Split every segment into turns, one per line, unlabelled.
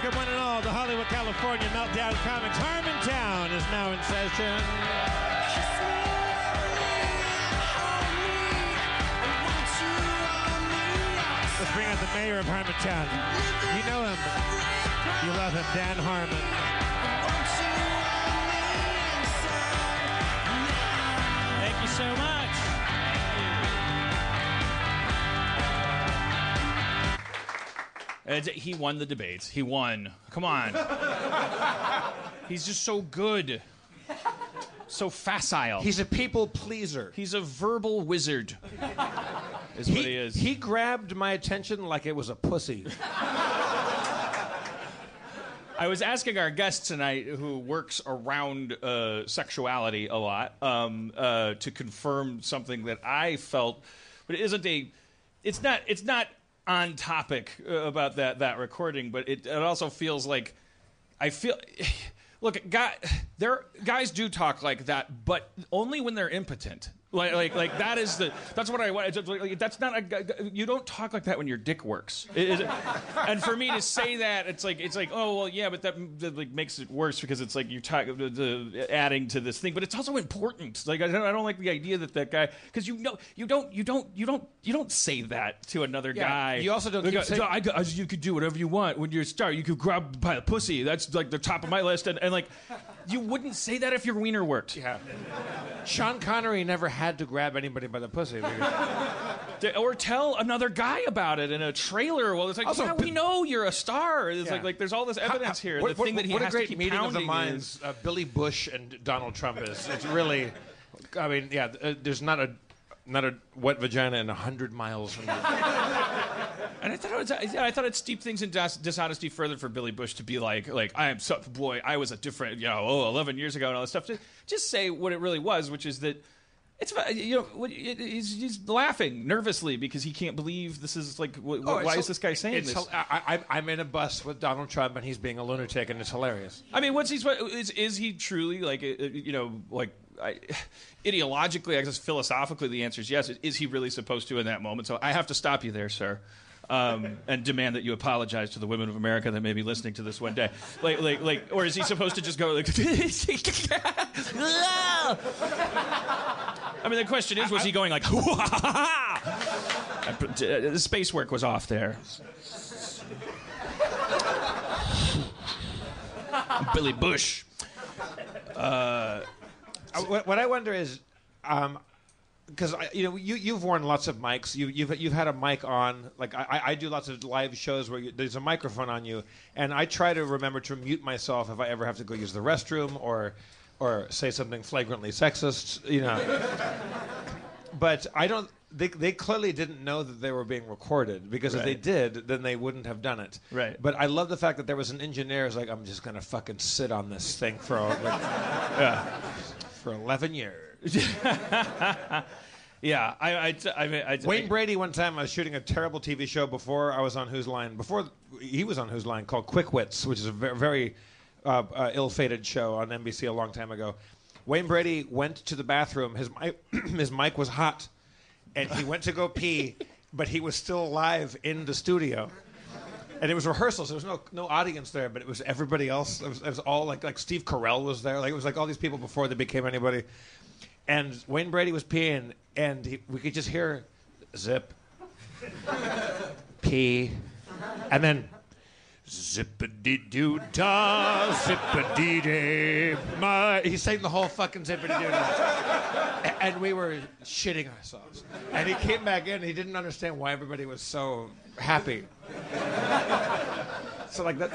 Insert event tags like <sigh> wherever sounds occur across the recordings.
welcome one and all to Hollywood, California. Meltdown Comics Harmontown is now in session. Let's bring out the mayor of Harmontown. You know him. You love him, Dan Harmon.
He won the debates. He won. Come on. <laughs> He's just so good. So facile.
He's a people pleaser.
He's a verbal wizard. <laughs> Is what he is.
He grabbed my attention like it was a pussy. <laughs>
I was asking our guest tonight, who works around uh, sexuality a lot, um, uh, to confirm something that I felt, but it isn't a. It's not. It's not on topic uh, about that that recording, but it, it also feels like I feel. <sighs> Look, guy, there guys do talk like that, but only when they're impotent. Like, like, like that is the. That's what I want. like, That's not a. You don't talk like that when your dick works. It- it- and for me to say that, it's like, it's like, oh well, yeah, but that, that like makes it worse because it's like you talk the, the adding to this thing, but it's also important. Like I don't, I don't like the idea that that guy because you know you don't you don't you don't you don't say that to another
Yeah,
guy.
you also don't
Like, uh,
saying-
I, I, you could do whatever you want when you're a star. You could grab by the pussy. That's like the top of my list. And, and like, you wouldn't say that if your wiener worked.
Yeah. Sean Connery never had to grab anybody by the pussy. <laughs> because-
Or tell another guy about it in a trailer. Well, it's like,
Also,
yeah, we know you're a star. It's
Yeah.
like, like there's all this evidence here.
What,
the thing
what-
that he
what
has
a great
to keep
meeting of the
pounding
minds
is-
uh, Billy Bush and Donald Trump is. It's really, I mean, yeah. Uh, there's not a not a wet vagina in a hundred miles from.
And <laughs> I thought it was, I thought it steeped things in dis- dishonesty further for Billy Bush to be like, like I am so boy, I was a different, you know, oh, 11 years ago and all this stuff. To just say what it really was, which is that it's you know he's, he's laughing nervously because he can't believe this is like wh-
Oh,
why is this guy saying this?
I, I'm in a bus with Donald Trump and he's being a lunatic and it's hilarious.
I mean, what's he? Is is he truly like uh, you know like? I, ideologically, I guess philosophically, the answer is yes. Is he really supposed to in that moment? So I have to stop you there, sir, um, and demand that you apologize to the women of America that may be listening to this one day. Like, like, like, or is he supposed to just go like? <laughs> I mean, the question is, was he going like? <laughs> the space work was off there. <laughs> Billy Bush.
Uh, what, what I wonder is, because you know you you've worn lots of mics. You, you've you've had a mic on. Like I, I- do lots of live shows where you, there's a microphone on you, and I try to remember to mute myself if I ever have to go use the restroom or or say something flagrantly sexist. You know. <laughs> but I don't. They, they clearly didn't know that they were being recorded because if they did, then they wouldn't have done it.
Right.
But I love the fact that there was an engineer who's like, I'm just gonna fucking sit on this thing for A, like,
Yeah. <laughs>
for 11 years. <laughs>
Yeah, I, I, I, mean, I,
Wayne Brady one time I was shooting a terrible TV show before I was on Whose Line. Before he was on Whose Line called Quick Wits, which is a very, very uh, uh, ill-fated show on NBC a long time ago. Wayne Brady went to the bathroom. His mic, <clears throat> his mic was hot, and he went to go pee, <laughs> but he was still alive in the studio. And it was rehearsals. There was no no audience there, but it was everybody else. It was, it was all like like Steve Carell was there. Like it was like all these people before they became anybody. And Wayne Brady was peeing, and he, we could just hear zip, <laughs> pee, and then zippity doo da, zippity my. He sang the whole fucking zippity doo da, and we were shitting ourselves. And he came back in. He didn't understand why everybody was so happy. So like. The,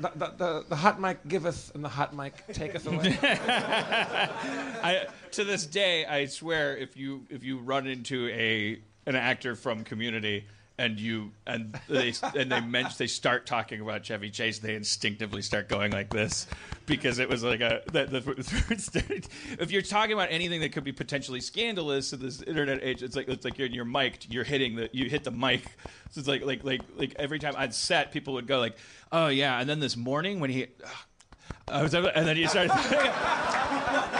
the, the, the hot mic giveth and the hot mic taketh away. <laughs>
I, to this day, I swear, if you if you run into a an actor from Community and you and they and they mention they start talking about Chevy Chase, they instinctively start going like this because it was like a that the, if you're talking about anything that could be potentially scandalous in this internet age, it's like it's like you're you're mic'd, you're hitting the you hit the mic. So it's like like like like every time I'd set, people would go like, oh yeah, and then this morning when he. I was, and then you started. <laughs>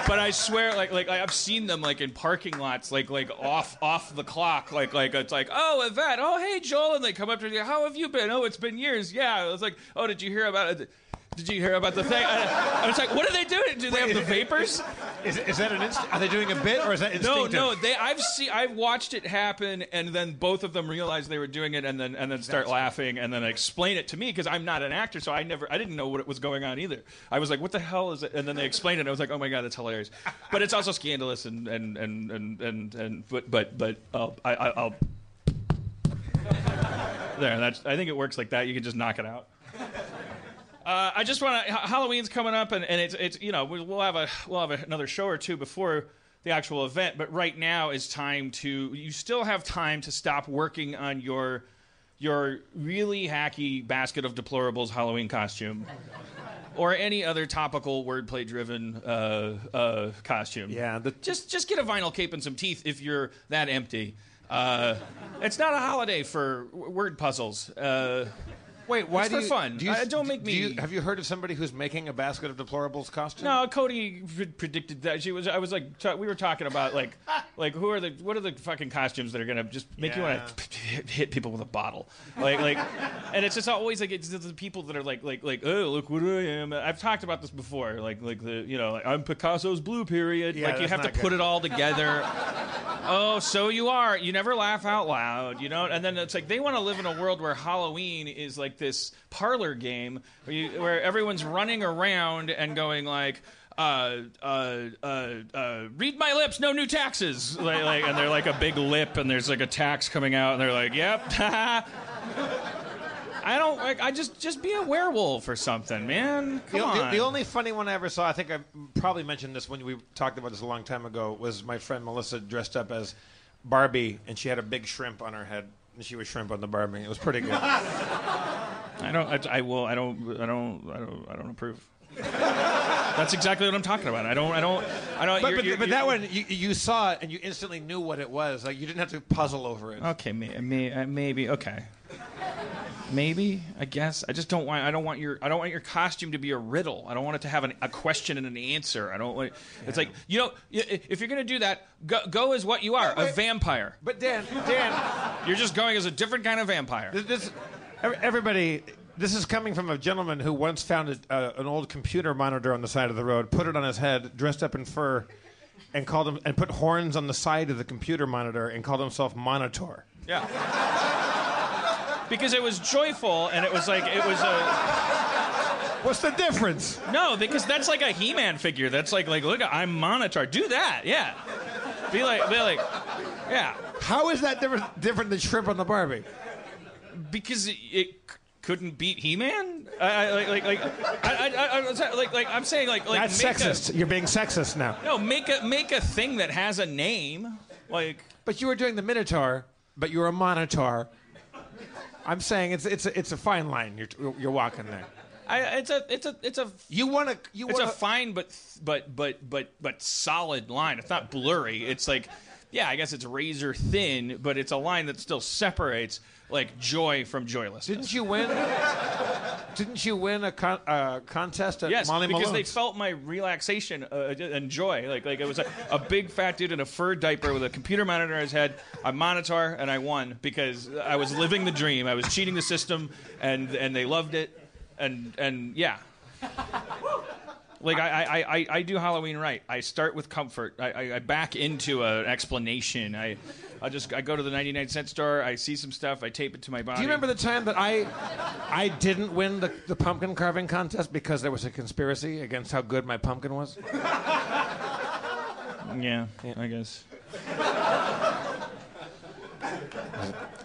but I swear, like, like I've seen them like in parking lots, like, like off, off the clock, like, like it's like, oh, Yvette, oh, hey, Joel, and they come up to you, how have you been? Oh, it's been years. Yeah, I was like, oh, did you hear about it? Did you hear about the thing? I, I was like, what are they doing? Do they have the vapors?
Is, is that an inst- Are they doing a bit or is that
No,
instinctive?
no. They, I've seen, I've watched it happen, and then both of them realize they were doing it, and then and then start laughing, and then explain it to me because I'm not an actor, so I never, I didn't know what was going on either. I was like, what the hell is it? And then they explained it, and I was like, oh my god, that's hilarious. But it's also scandalous, and and and and and, and but but but uh, I, I, I'll. There, that's. I think it works like that. You can just knock it out. Uh, I just want to. Halloween's coming up, and, and it's it's you know we'll have a we'll have another show or two before the actual event. But right now is time to. You still have time to stop working on your your really hacky basket of deplorables Halloween costume. Or any other topical wordplay driven uh, uh, costume.
Yeah, the-
just just get a vinyl cape and some teeth if you're that empty. Uh, it's not a holiday for w- word puzzles.
Wait, why
It's
do
for
you,
fun.
Do you,
Uh, don't make
do you-
me-
have you heard of somebody who's making a basket of deplorables costume?
No, Cody predicted that. She was. I was like, we were talking about like, <laughs> like who are the what are the fucking costumes that are gonna just make you want to hit people with a bottle, like like, and it's just always like it's the people that are like like like oh look what I am. I've talked about this before, like like the you know like, I'm Picasso's blue period.
Yeah,
like you have to
not
put it all together. <laughs> oh, so you are. You never laugh out loud, you know. And then it's like they want to live in a world where Halloween is like this parlor game where, you, where everyone's running around and going like. Uh, uh, uh, uh, read my lips, no new taxes. Like, like, and they're like a big lip, and there's like a tax coming out, and they're like, "Yep." <laughs> I don't like. I just just be a werewolf or something, man. Come
The,
on.
the, the only funny one I ever saw, I think I probably mentioned this when we talked about this a long time ago, was my friend Melissa dressed up as Barbie, and she had a big shrimp on her head, and she was shrimp on the Barbie. It was pretty good. <laughs>
I don't. I, I will. I don't. I don't. I don't. I don't approve. <laughs> That's exactly what I'm talking about. I don't. I don't. I don't.
but
you're-
but,
you're-
but that one, you, you saw it, and you instantly knew what it was. Like you didn't have to puzzle over it.
Okay, may, may, uh, maybe. Okay. Maybe. I guess. I just don't want. I don't want your. I don't want your costume to be a riddle. I don't want it to have an, a question and an answer. I don't want. It's like you know. If you're gonna do that, go, go as what you are, a
wait.
vampire.
But Dan, Dan,
You're just going as a different kind of vampire.
this, this everybody. This is coming from a gentleman who once found a, uh, an old computer monitor on the side of the road, put it on his head, dressed up in fur, and called him and put horns on the side of the computer monitor and called himself Monitor.
Yeah. because it was joyful and it was like it was a
What's the difference?
no because that's like a He-Man figure. That's like like look I'm Monitor. Do that. Yeah. Be like be like yeah
How is that different different than shrimp on the Barbie?
Because it, it couldn't beat He-Man. I, I like like like I, I, I, I, like, like, I'm saying like like
That's
make
sexist. You're being sexist now.
No, make a make a thing that has a name like.
But you were doing the Minotaur, but you're a Monitor. I'm saying it's it's a, it's a fine line you're you're walking there.
I, it's a it's a it's a
You want to you
It's
want
a fine but but but but but solid line. It's not blurry. It's like yeah, I guess it's razor thin, but it's a line that still separates like joy from joylessness.
Didn't you win? Didn't you win a con- uh, contest at
Yes,
Molly
because they felt my relaxation uh, and joy. Like, like it was a, a big fat dude in a fur diaper with a computer monitor on his head, a monitor, and I won because I was living the dream. I was cheating the system, and and they loved it, and and yeah. Like I, I, I, I do Halloween right. I start with comfort. I, I, I back into an explanation. I, I just I go to the 99 cent store. I see some stuff. I tape it to my body.
Do you remember the time that I I didn't win the, the pumpkin carving contest because there was a conspiracy against how good my pumpkin was?
Yeah, I guess. <laughs>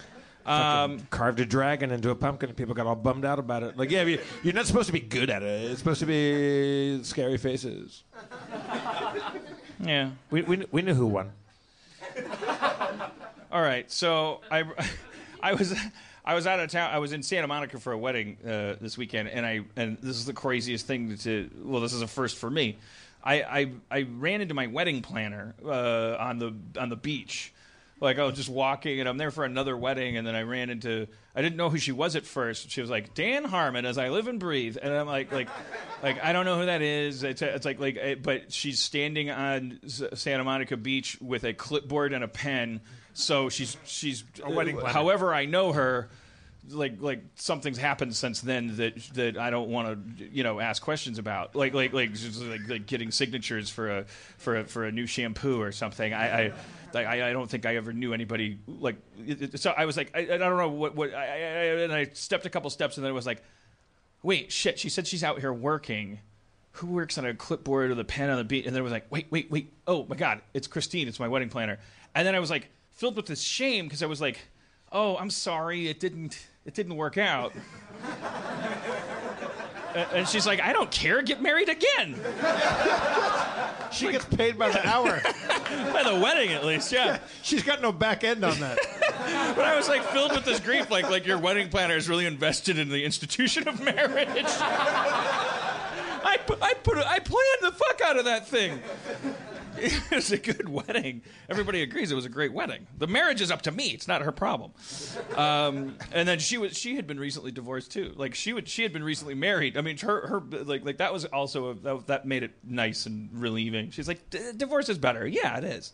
Carved a dragon into a pumpkin, and people got all bummed out about it. Like, yeah, you- you're not supposed to be good at it. It's supposed to be scary faces. <laughs>
Yeah.
We we, we knew who won.
All right, so I, <laughs> I was, I was out of town. I was in Santa Monica for a wedding uh, this weekend, and I and this is the craziest thing to. Well, this is a first for me. I I, I ran into my wedding planner uh, on the on the beach. Like I was just walking, and I'm there for another wedding, and then I ran into. I didn't know who she was at first. She was like Dan Harmon, as I live and breathe, and I'm like, like, like I don't know who that is. It's, it's like, like, eh, but she's standing on Santa Monica Beach with a clipboard and a pen. So she's she's
A wedding planner.
However, I know her. Like like something's happened since then that that I don't want to you know ask questions about like like like just like, like getting signatures for a for a for a new shampoo or something I. I like, I, I don't think I ever knew anybody like so I was like I, I don't know what what I and I stepped a couple steps and then it was like wait shit she said she's out here working. Who works on a clipboard with a pen on the beat? And then it was like wait wait wait. Oh my god it's Christine. It's my wedding planner. And then I was like filled with this shame because I was like oh I'm sorry. It didn't it didn't work out. <laughs> And she's like I don't care. Get married again <laughs>
She gets paid by the hour. <laughs>
by the wedding at least yeah
She's got no back end on that. <laughs>
But I was like filled with this grief, like like your wedding planner is really invested in the institution of marriage. <laughs> I put, I put I planned the fuck out of that thing. <laughs> It was a good wedding. Everybody agrees it was a great wedding. The marriage is up to me; it's not her problem. Um, and then she was she had been recently divorced too. Like she would she had been recently married. I mean, her her like like that was also a, that, that made it nice and relieving. She's like, divorce is better. Yeah, it is.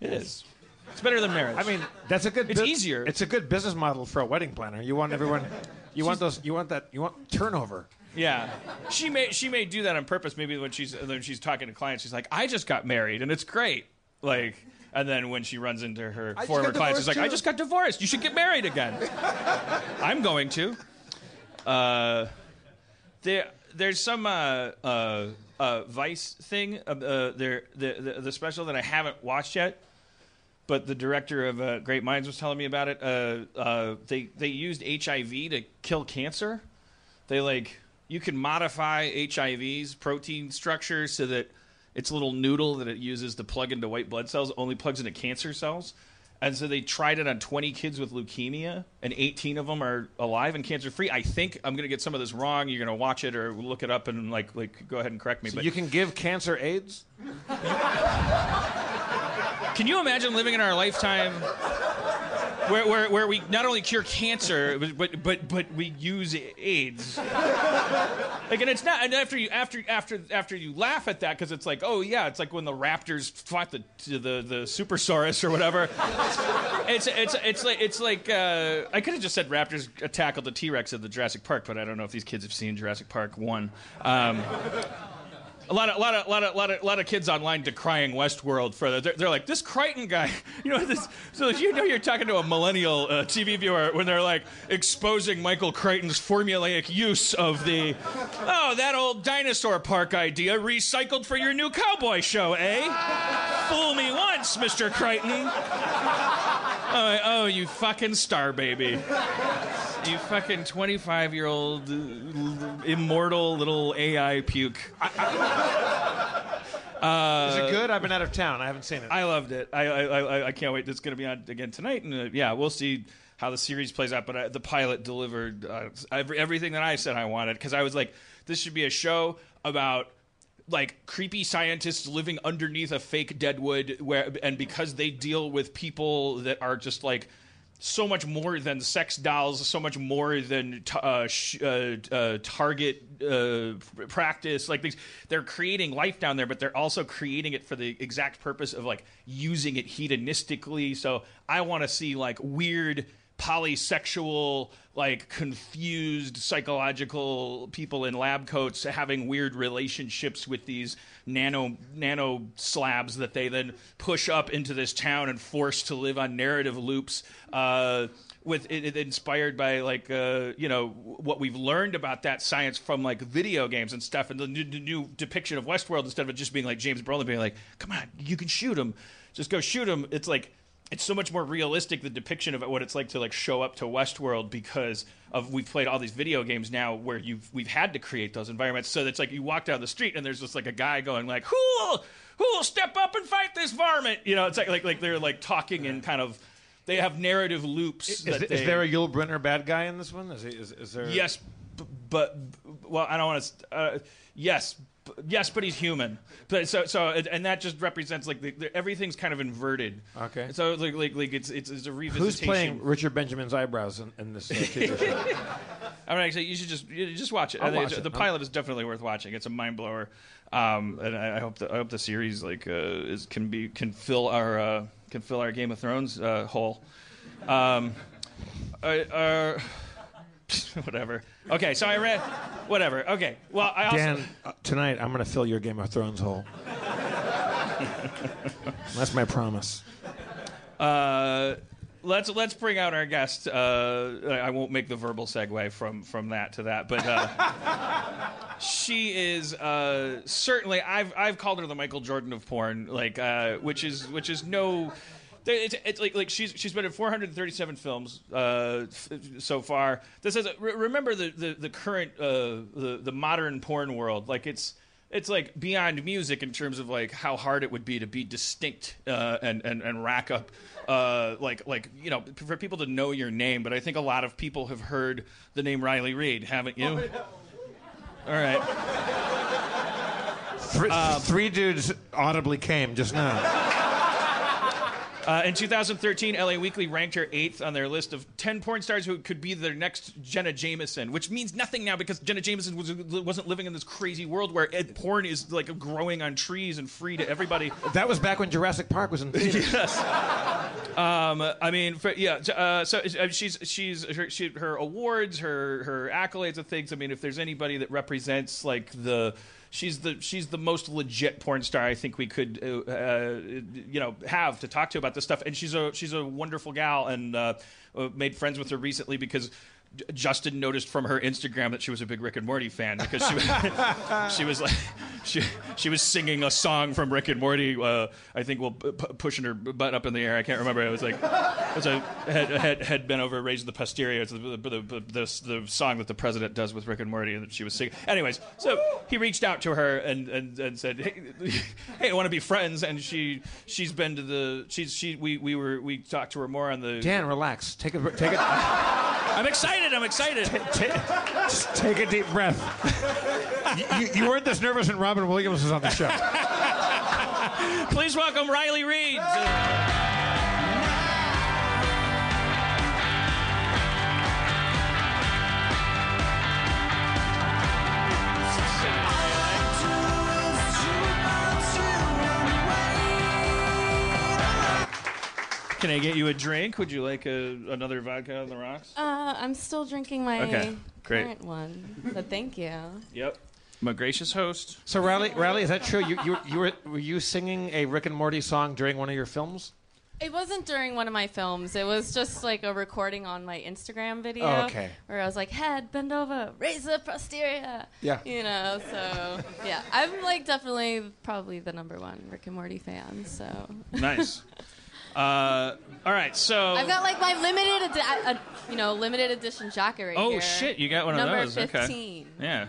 It is. It's better than marriage.
I mean, that's a good.
It's easier.
It's a good business model for a wedding planner. You want everyone. You want those. You want that. You want turnover.
Yeah, she may she may do that on purpose. Maybe when she's when she's talking to clients, she's like, "I just got married and it's great." Like, and then when she runs into her
just
former clients, she's like, "I just got divorced. You should get married again." <laughs> I'm going to. Uh, there there's some uh, uh, uh, Vice thing. Uh, uh, there the, the the special that I haven't watched yet. But the director of uh, Great Minds was telling me about it. Uh, uh, they they used HIV to kill cancer they like you can modify HIV's protein structure so that its little noodle that it uses to plug into white blood cells only plugs into cancer cells. And so they tried it on 20 kids with leukemia, and 18 of them are alive and cancer free. I think I'm going to get some of this wrong. You're going to watch it or look it up and like like go ahead and correct me. but
You can give cancer AIDS. <laughs>
Can you imagine living in our lifetime where, where, where we not only cure cancer, but, but, but we use AIDS? Like, and it's not. And after you after after after you laugh at that because it's like, oh yeah, it's like when the raptors fought the the the supersaurus or whatever. It's it's it's like it's like uh, I could have just said raptors tackled the T Rex at the Jurassic Park, but I don't know if these kids have seen Jurassic Park one. Um, a lot of, lot of, lot of, lot of, lot of kids online decrying Westworld for. They're, they're like, this Crichton guy, <laughs> you know, this. So you know, you're talking to a millennial uh, TV viewer when they're like exposing Michael Crichton's formulaic use of the, oh, that old dinosaur park idea recycled for your new cowboy show, eh? Fool me once, Mr. Crichton. Oh, oh, you fucking star baby. You fucking 25 year old immortal little AI puke.
Is it good? I've been out of town. I haven't seen it.
I loved it. I I, I, I can't wait. It's going to be on again tonight, and uh, yeah, we'll see how the series plays out. But uh, the pilot delivered uh, every, everything that I said I wanted because I was like, this should be a show about like creepy scientists living underneath a fake deadwood where and because they deal with people that are just like so much more than sex dolls, so much more than t- uh, sh- uh, uh, target uh, practice. Like these, they're creating life down there, but they're also creating it for the exact purpose of like using it hedonistically. So I want to see like weird polysexual, like confused psychological people in lab coats having weird relationships with these nano nano slabs that they then push up into this town and force to live on narrative loops. Uh, with it, it inspired by like uh, you know what we've learned about that science from like video games and stuff, and the new, the new depiction of Westworld instead of just being like James Brolin being like, "Come on, you can shoot him, just go shoot him." It's like it's so much more realistic the depiction of what it's like to like show up to Westworld because of we've played all these video games now where you've we've had to create those environments. So it's like you walk down the street and there's just like a guy going like, "Who will who will step up and fight this varmint?" You know, it's like like like they're like talking and kind of they have narrative loops.
Is,
that
is
they,
there a Yul Brynner bad guy in this one? Is, he, is, is there?
yes, b- but b- well, I don't want to. Uh, yes, yes, but he's human. But so so and that just represents like the, the, everything's kind of inverted.
Okay.
So like like, like it's, it's it's a revisitation.
Who's playing Richard Benjamin's eyebrows in, in this uh, TV show?
I'm not actually. You should just you just watch it. I
watch it.
The pilot is definitely worth watching. It's a mind blower, um, and I, I hope the I hope the series like uh, is can be can fill our uh, can fill our Game of Thrones uh, hole. Um, I- uh, <laughs> whatever. Okay, so I read whatever. Okay, well I also
Dan, uh, tonight I'm going to fill your Game of Thrones hole. <laughs> That's my promise.
Uh, let's let's bring out our guest. Uh, I won't make the verbal segue from from that to that, but uh, <laughs> she is uh, certainly. I've I've called her the Michael Jordan of porn, like uh, which is which is no. It's, it's like like she's she's been in 437 films uh, f- so far. This is re- remember the the, the current uh, the the modern porn world. Like it's it's like beyond music in terms of like how hard it would be to be distinct uh, and, and and rack up uh, like like you know for people to know your name. But I think a lot of people have heard the name Riley Reid, haven't you? All right.
Three, three dudes audibly came just now.
Uh, in 2013, LA Weekly ranked her eighth on their list of 10 porn stars who could be their next Jenna Jameson, which means nothing now because Jenna Jameson was, wasn't living in this crazy world where ed- porn is like growing on trees and free to everybody.
That was back when Jurassic Park was in theaters. <laughs>
yes. Um, I mean, for, yeah. Uh, so uh, she's she's her, she, her awards, her her accolades and things. I mean, if there's anybody that represents like the. She's the she's the most legit porn star I think we could uh, uh, you know have to talk to about this stuff, and she's a she's a wonderful gal, and uh, uh, made friends with her recently because Justin noticed from her Instagram that she was a big Rick and Morty fan because she was <laughs> she was like she she was singing a song from Rick and Morty. Uh, I think while p- pushing her butt up in the air. I can't remember. It was like it was a head head, head bent over, raised the posterior. It's the the, the, the, the the song that the president does with Rick and Morty, and that she was singing. Anyways, so he reached out to her and and, and said, hey, hey, I want to be friends. And she she's been to the she's she we we were we talked to her more on the.
Dan, relax. Take a take a <laughs>
I'm excited. I'm excited.
just take a deep breath. you, you, you weren't this nervous when Robin Williams was on the show. <laughs>
Please welcome Riley Reid. Can I get you a drink? Would you like a, another vodka on the rocks?
Uh, I'm still drinking my
Okay, great.
current one, but thank you.
Yep. I'm a gracious host.
So Riley, Riley, is that true? You, you, you were were you singing a Rick and Morty song during one of your films?
It wasn't during one of my films. It was just like a recording on my Instagram video.
Oh, okay.
Where I was like, head, bend over, raise the posterior.
Yeah.
You know, so yeah. I'm like definitely probably the number one Rick and Morty fan, so.
Nice. <laughs> uh, all right, so.
I've got like my limited, edi- uh, you know, limited edition jacket right
oh
here.
shit! You got one
Number
of those.
15.
Okay. Yeah.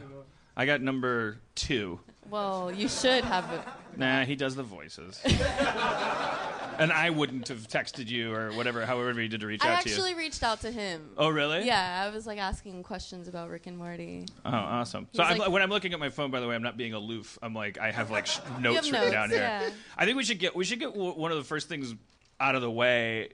I got number two.
Well, you should have it.
Nah, he does the voices. <laughs> and I wouldn't have texted you or whatever, however he did to reach
I
out to you.
I actually reached out to him.
Oh, really?
Yeah, I was like asking questions about Rick and Morty.
Oh, awesome. So I'm,
like-
when I'm looking at my phone, by the way, I'm not being aloof. I'm like, I have like sh- notes
have
written
notes,
down here.
yeah.
I think we should get we should get w- one of the first things out of the way.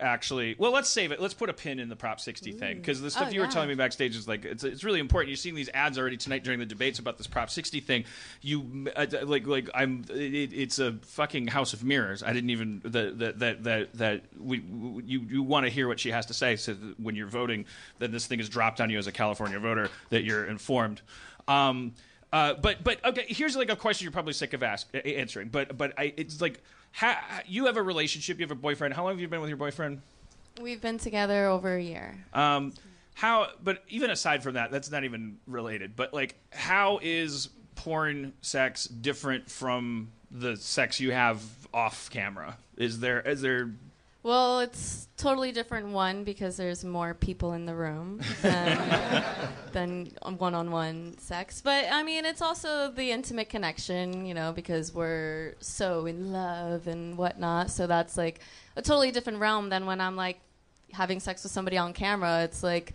Actually, well, let's save it. Let's put a pin in the Prop 60 thing because the stuff
Oh,
you were
yeah.
telling me backstage is like it's, it's really important. You've seen these ads already tonight during the debates about this Prop 60 thing. You uh, like like I'm it, it's a fucking house of mirrors. I didn't even that that that that, that we, we you you want to hear what she has to say so that when you're voting, then this thing is dropped on you as a California voter that you're informed. Um, uh, but but okay, here's like a question you're probably sick of ask, answering. But but I, it's like, ha, you have a relationship, you have a boyfriend. How long have you been with your boyfriend?
We've been together over a year.
Um, how? But even aside from that, that's not even related. But like, how is porn sex different from the sex you have off camera? Is there is there?
Well, it's totally different. One because there's more people in the room than <laughs> than one-on-one sex. But I mean, it's also the intimate connection, you know, because we're so in love and whatnot. So that's like a totally different realm than when I'm like having sex with somebody on camera. It's like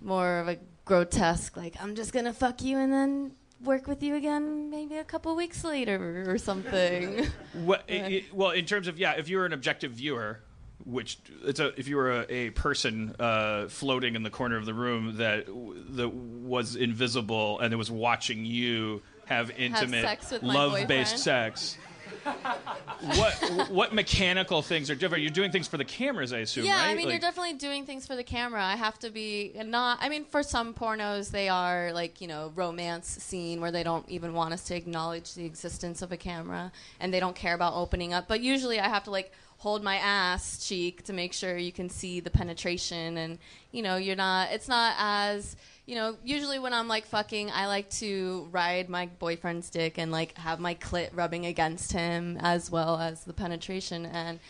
more of a grotesque, like I'm just gonna fuck you and then work with you again maybe a couple weeks later or something. <laughs>
What, i i well, in terms of yeah, if you were an objective viewer, which it's a if you were a, a person uh, floating in the corner of the room that that was invisible and it was watching you have intimate
sex
love-based sex. What what mechanical things are different? You're doing things for the cameras, I assume,
yeah,
right?
I mean,
Like-
you're definitely doing things for the camera. I have to be not. I mean, for some pornos, they are like you know romance scene where they don't even want us to acknowledge the existence of a camera and they don't care about opening up. But usually, I have to like hold my ass cheek to make sure you can see the penetration and you know you're not. It's not as you know, usually when I'm like fucking, I like to ride my boyfriend's dick and like have my clit rubbing against him as well as the penetration. And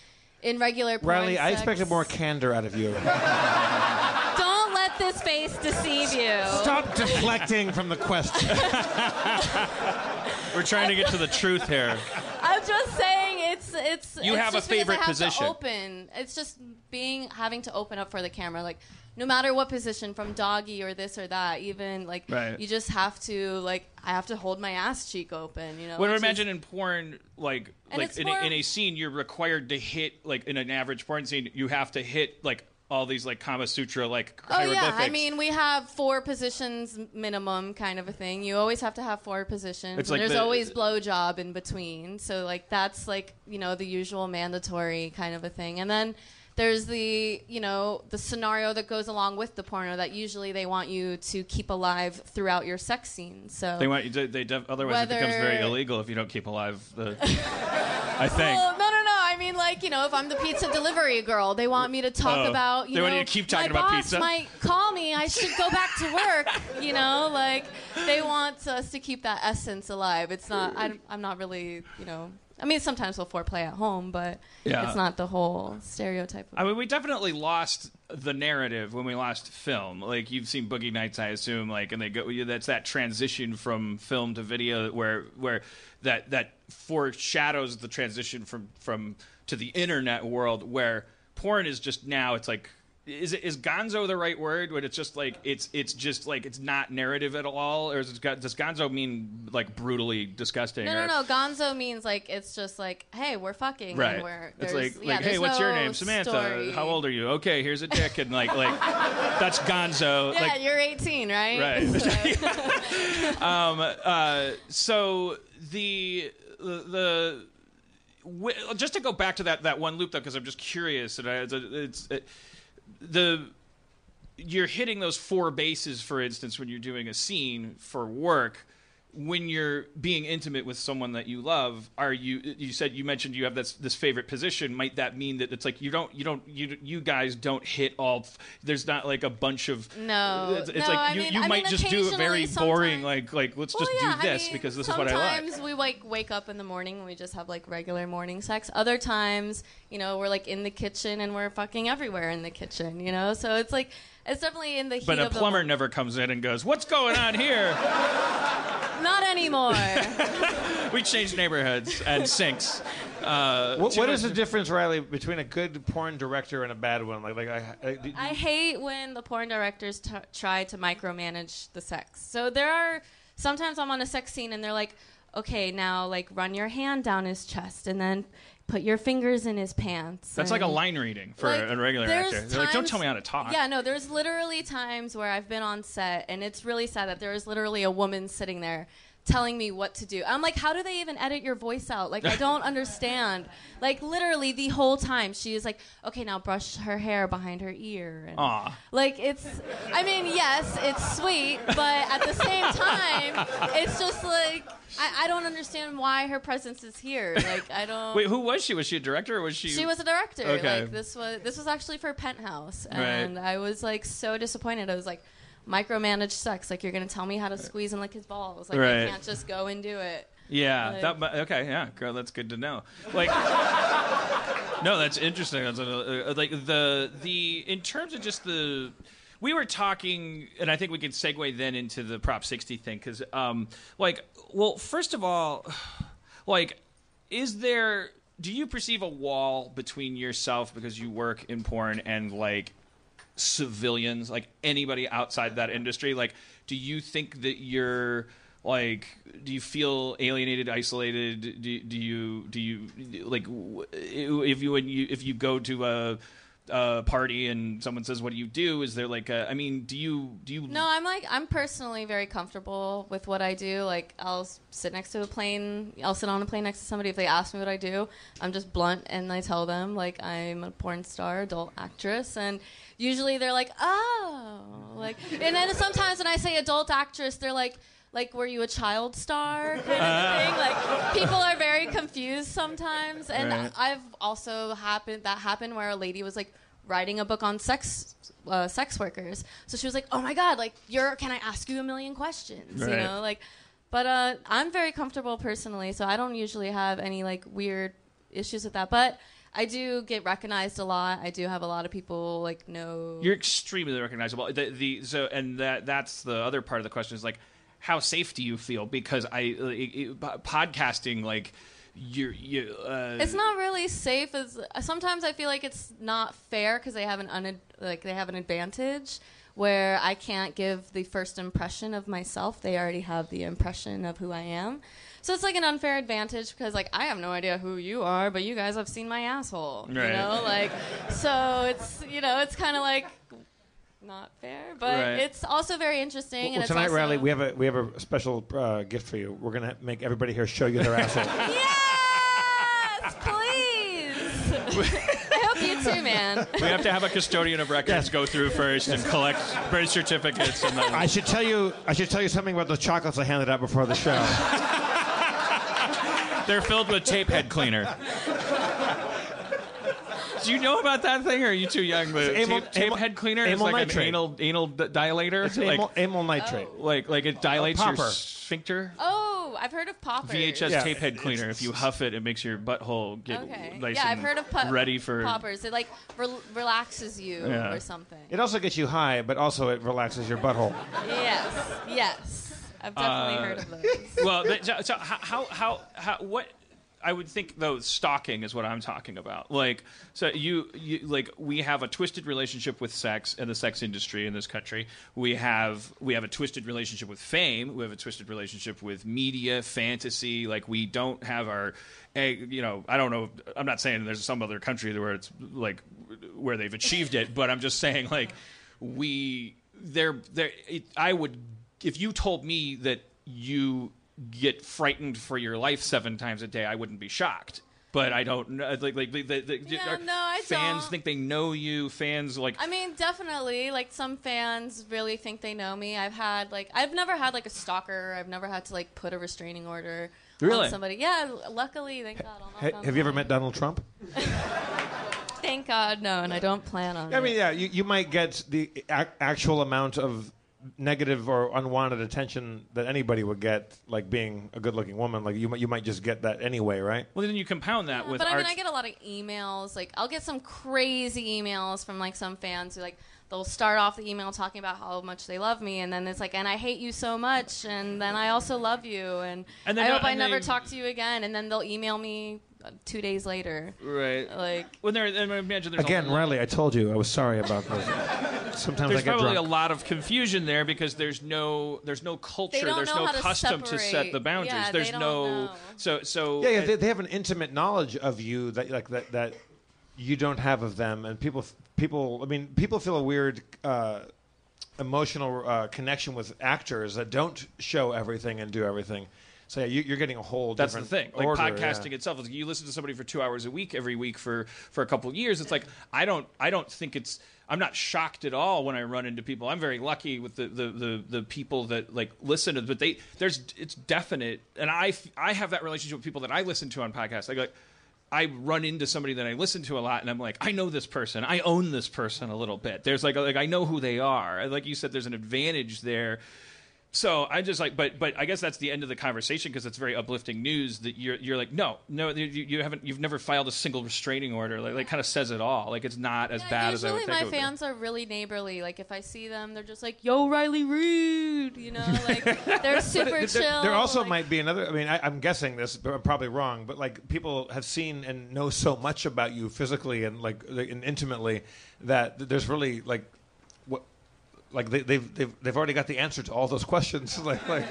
in regular porn
Riley, I
sex-
expected more candor out of you. <laughs>
Don't let this face deceive you.
Stop deflecting from the question. <laughs>
We're trying to get to the truth here.
I'm just saying it's it's.
You
it's
have a
just because
favorite
I have
position.
To open. It's just being having to open up for the camera, like no matter what position, from doggy or this or that, even like
Right.
you just have to like I have to hold my ass cheek open. You know.
Well, I
which is-
imagine in porn, like
And
like
it's
in,
more-
a, in a scene, you're required to hit like in an average porn scene, you have to hit like all these like Kama Sutra like
Oh yeah. I mean we have four positions minimum, kind of a thing. You always have to have four positions.
It's
and
like
there's
the-
always blowjob in between, so like that's like you know the usual mandatory kind of a thing. And then there's the you know the scenario that goes along with the porno that usually they want you to keep alive throughout your sex scene. So
they want you to, they def- otherwise it becomes very illegal if you don't keep alive the. <laughs> I think.
Well, no, no. I mean, like you know, if I'm the pizza delivery girl, they want me to talk
Oh.
about. You
They
know,
want you to keep talking
my
about
boss
pizza?
Might call me. I should go back to work. You know, like they want us to keep that essence alive. It's not. I, I'm not really. You know. I mean, sometimes we'll foreplay at home, but
Yeah.
it's not the whole stereotype. Of
I mean, we definitely lost the narrative when we lost film. Like you've seen Boogie Nights, I assume. Like, and they go. That's that transition from film to video, where where that that foreshadows the transition from from to the internet world, where porn is just now. It's like. Is it is Gonzo the right word? When it's just like it's it's just like it's not narrative at all, or is it, does Gonzo mean like brutally disgusting?
no,
or-
no, no. Gonzo means like it's just like, hey, we're fucking.
Right.
And we're,
it's like,
yeah,
like hey, what's your name? Samantha.
story.
How old are you? Okay, here's a dick, and like, like <laughs> that's Gonzo.
Yeah,
like,
you're 18, right?
Right. <laughs>
So- <laughs>
um, uh, so the the. Just to go back to that, that one loop though, because I'm just curious, and I, it's, it's it, the you're hitting those four bases, for instance, when you're doing a scene for work. When you're being intimate with someone that you love, are you? You said you mentioned you have this this favorite position. Might that mean that it's like you don't you don't you you guys don't hit all? There's not like a bunch of
No,
It's, it's
no,
like
I
you,
mean-
you
I
might
mean,
just do a very boring like like let's
Well,
just
yeah,
do
I
this
mean,
because this is what I like.
Sometimes we like wake up in the morning and we just have like regular morning sex. Other times, you know, we're like in the kitchen and we're fucking everywhere in the kitchen. You know, so it's like it's definitely in the heat
But a
of the
plumber
moment.
never comes in and goes, "What's going on here?" <laughs>
Not anymore. <laughs>
we changed neighborhoods and sinks. Uh,
What,
too
what
much-
is the difference, Riley, between a good porn director and a bad one? Like, like I, I, do-
I hate when the porn directors t- try to micromanage the sex. So there are sometimes I'm on a sex scene and they're like, okay, now like run your hand down his chest and then put your fingers in his pants.
That's like a line reading for
Like,
a regular actor. They're like, "Don't tell me how to talk."
Yeah, no, there's literally times where I've been on set and it's really sad that there is literally a woman sitting there telling me what to do. I'm like, how do they even edit your voice out? Like, I don't understand. Like, literally the whole time she is like, okay, now brush her hair behind her ear. And,
Aw.
Like, it's, I mean, yes, it's sweet, but at the same time, it's just like, I, I don't understand why her presence is here. Like, I don't.
Wait, who was she? Was she a director or was she?
She was a director.
Okay.
Like this was this was actually for Penthouse,
Right.
and I was like so disappointed. I was like, micromanage sex. Like you're gonna tell me how to squeeze and lick his balls. Like
Right.
I can't just go and do it.
Yeah.
Like-
that. Okay. Yeah. Girl, that's good to know. Like. <laughs> no, that's interesting. That's uh, like the the in terms of just the. We were talking, and I think we can segue then into the Prop 60 thing, because, um, like, well, first of all, <sighs> like, is there? Do you perceive a wall between yourself because you work in porn and like civilians, like anybody outside that industry? Like, do you think that you're like do you feel alienated isolated do, do you do you like if you when you if you go to a, a party and someone says what do you do is there like a, i mean do you do you
No, I'm like I'm personally very comfortable with what I do. Like I'll sit next to a plane. I'll sit on a plane next to somebody if they ask me what I do. I'm just blunt and I tell them like I'm a porn star, adult actress, and usually they're like, oh, like. And then sometimes when I say adult actress, they're like. Like, were you a child star <laughs> kind of thing? Like, people are very confused sometimes, and
Right.
I've also happened that happened where a lady was like writing a book on sex uh, sex workers. So she was like, "Oh my god, like you're can I ask you a million questions?" You know, like but uh I'm very comfortable personally, so I don't usually have any like weird issues with that. But I do get recognized a lot. I do have a lot of people like know
you're extremely recognizable the, the so and that that's the other part of the question is like how safe do you feel because i it, it, podcasting like you're you uh
It's not really safe. As sometimes I feel like it's not fair because they have an un- like they have an advantage where I can't give the first impression of myself. They already have the impression of who I am. So it's like an unfair advantage because like I have no idea who you are, but you guys have seen my asshole.
right.
You know, like so it's you know it's kind of like not fair, but
Right.
it's also very interesting.
Well,
and it's
tonight,
also,
Riley, we have a we have a special uh, gift for you. We're gonna make everybody here show you their asshole. <laughs>
Yes, please. I hope you too, man.
we have to have a custodian of records go through first and collect birth certificates and then
I should tell you. I should tell you something about the chocolates I handed out before the show.
they're filled with tape head cleaner do you know about that thing or are you too young the
amyl-
tape, tape
amyl-
head cleaner is like
nitrate.
an anal anal d- dilator
It's
like,
amyl, amyl nitrate.
like like it dilates your sphincter
Oh, I've heard of poppers.
VHS
Yeah,
tape head cleaner. If you huff it, it makes your butthole get
Okay.
nice
yeah, I've heard of po-
ready for.
poppers. It like rel- relaxes you
Yeah.
or something.
It also gets you high, but also it relaxes your butthole.
yes, yes. I've definitely
Uh,
heard of those. <laughs>
Well, th- so, so how, how how what I would think though stalking is what I'm talking about. Like so you you like we have a twisted relationship with sex and the sex industry in this country. We have we have a twisted relationship with fame. We have a twisted relationship with media, fantasy. Like we don't have our eh, you know, I don't know. I'm not saying there's some other country where it's like where they've achieved it, but I'm just saying like we there there I would if you told me that you get frightened for your life seven times a day, I wouldn't be shocked. But I don't know. Uh, like, like the, the, the,
Yeah,
are-
no, I
fans
don't.
think they know you. Fans like
I mean, definitely. Like some fans really think they know me. I've had like I've never had like a stalker. I've never had to like put a restraining order
Really?
on somebody. Yeah, luckily, thank God. I'll
Ha-
on
have you ever met Donald Trump? <laughs>
Thank God, no, and I don't plan on
I
it.
mean, yeah, you, you might get the ac- actual amount of negative or unwanted attention that anybody would get, like being a good-looking woman. Like you might you might just get that anyway, right?
well, then you compound that
Yeah,
with
but I mean,
art-
I get a lot of emails. Like, I'll get some crazy emails from like some fans who like they'll start off the email talking about how much they love me, and then it's like, and I hate you so much, and then I also love you, and,
And then
I
no-
hope I never
they-
talk to you again, and then they'll email me uh, two days later,
right.
like.
when there, and I imagine there's
Again, Riley, I told you I was sorry about this. <laughs> Sometimes
there's
I get
probably
drunk.
a lot of confusion there because there's no there's no culture, there's no
how to
custom to set the boundaries.
Yeah,
there's
they don't
no
know.
so so
yeah, yeah they, they have an intimate knowledge of you that like that that you don't have of them, and people people. I mean, people feel a weird. Uh, emotional uh, connection with actors that don't show everything and do everything. So yeah, you, you're getting a whole
That's the
different
thing. Like
order,
podcasting
yeah.
itself, is you listen to somebody for two hours a week every week for for a couple of years. It's like I don't I don't think it's I'm not shocked at all when I run into people. I'm very lucky with the the the, the people that like listen to, but they there's it's definite, and I I have that relationship with people that I listen to on podcasts. I go. I run into somebody that I listen to a lot, and I'm like, I know this person. I own this person a little bit. There's like, like I know who they are. Like you said, there's an advantage there. So I just like, but but I guess that's the end of the conversation because it's very uplifting news that you're you're like, no, no, you, you haven't, you've never filed a single restraining order. Like, like kind of says it all. Like it's not as
Yeah,
bad as I would
usually
think.
my
it would be.
fans are really neighborly. Like if I see them, they're just like, "Yo, Riley Rude," you know, like <laughs> they're super
There,
chill.
there also
like-
might be another. I mean, I, I'm guessing this, but I'm probably wrong. But like, people have seen and know so much about you physically and like and intimately that there's really like what, like they, they've they've they've already got the answer to all those <laughs> questions. like, like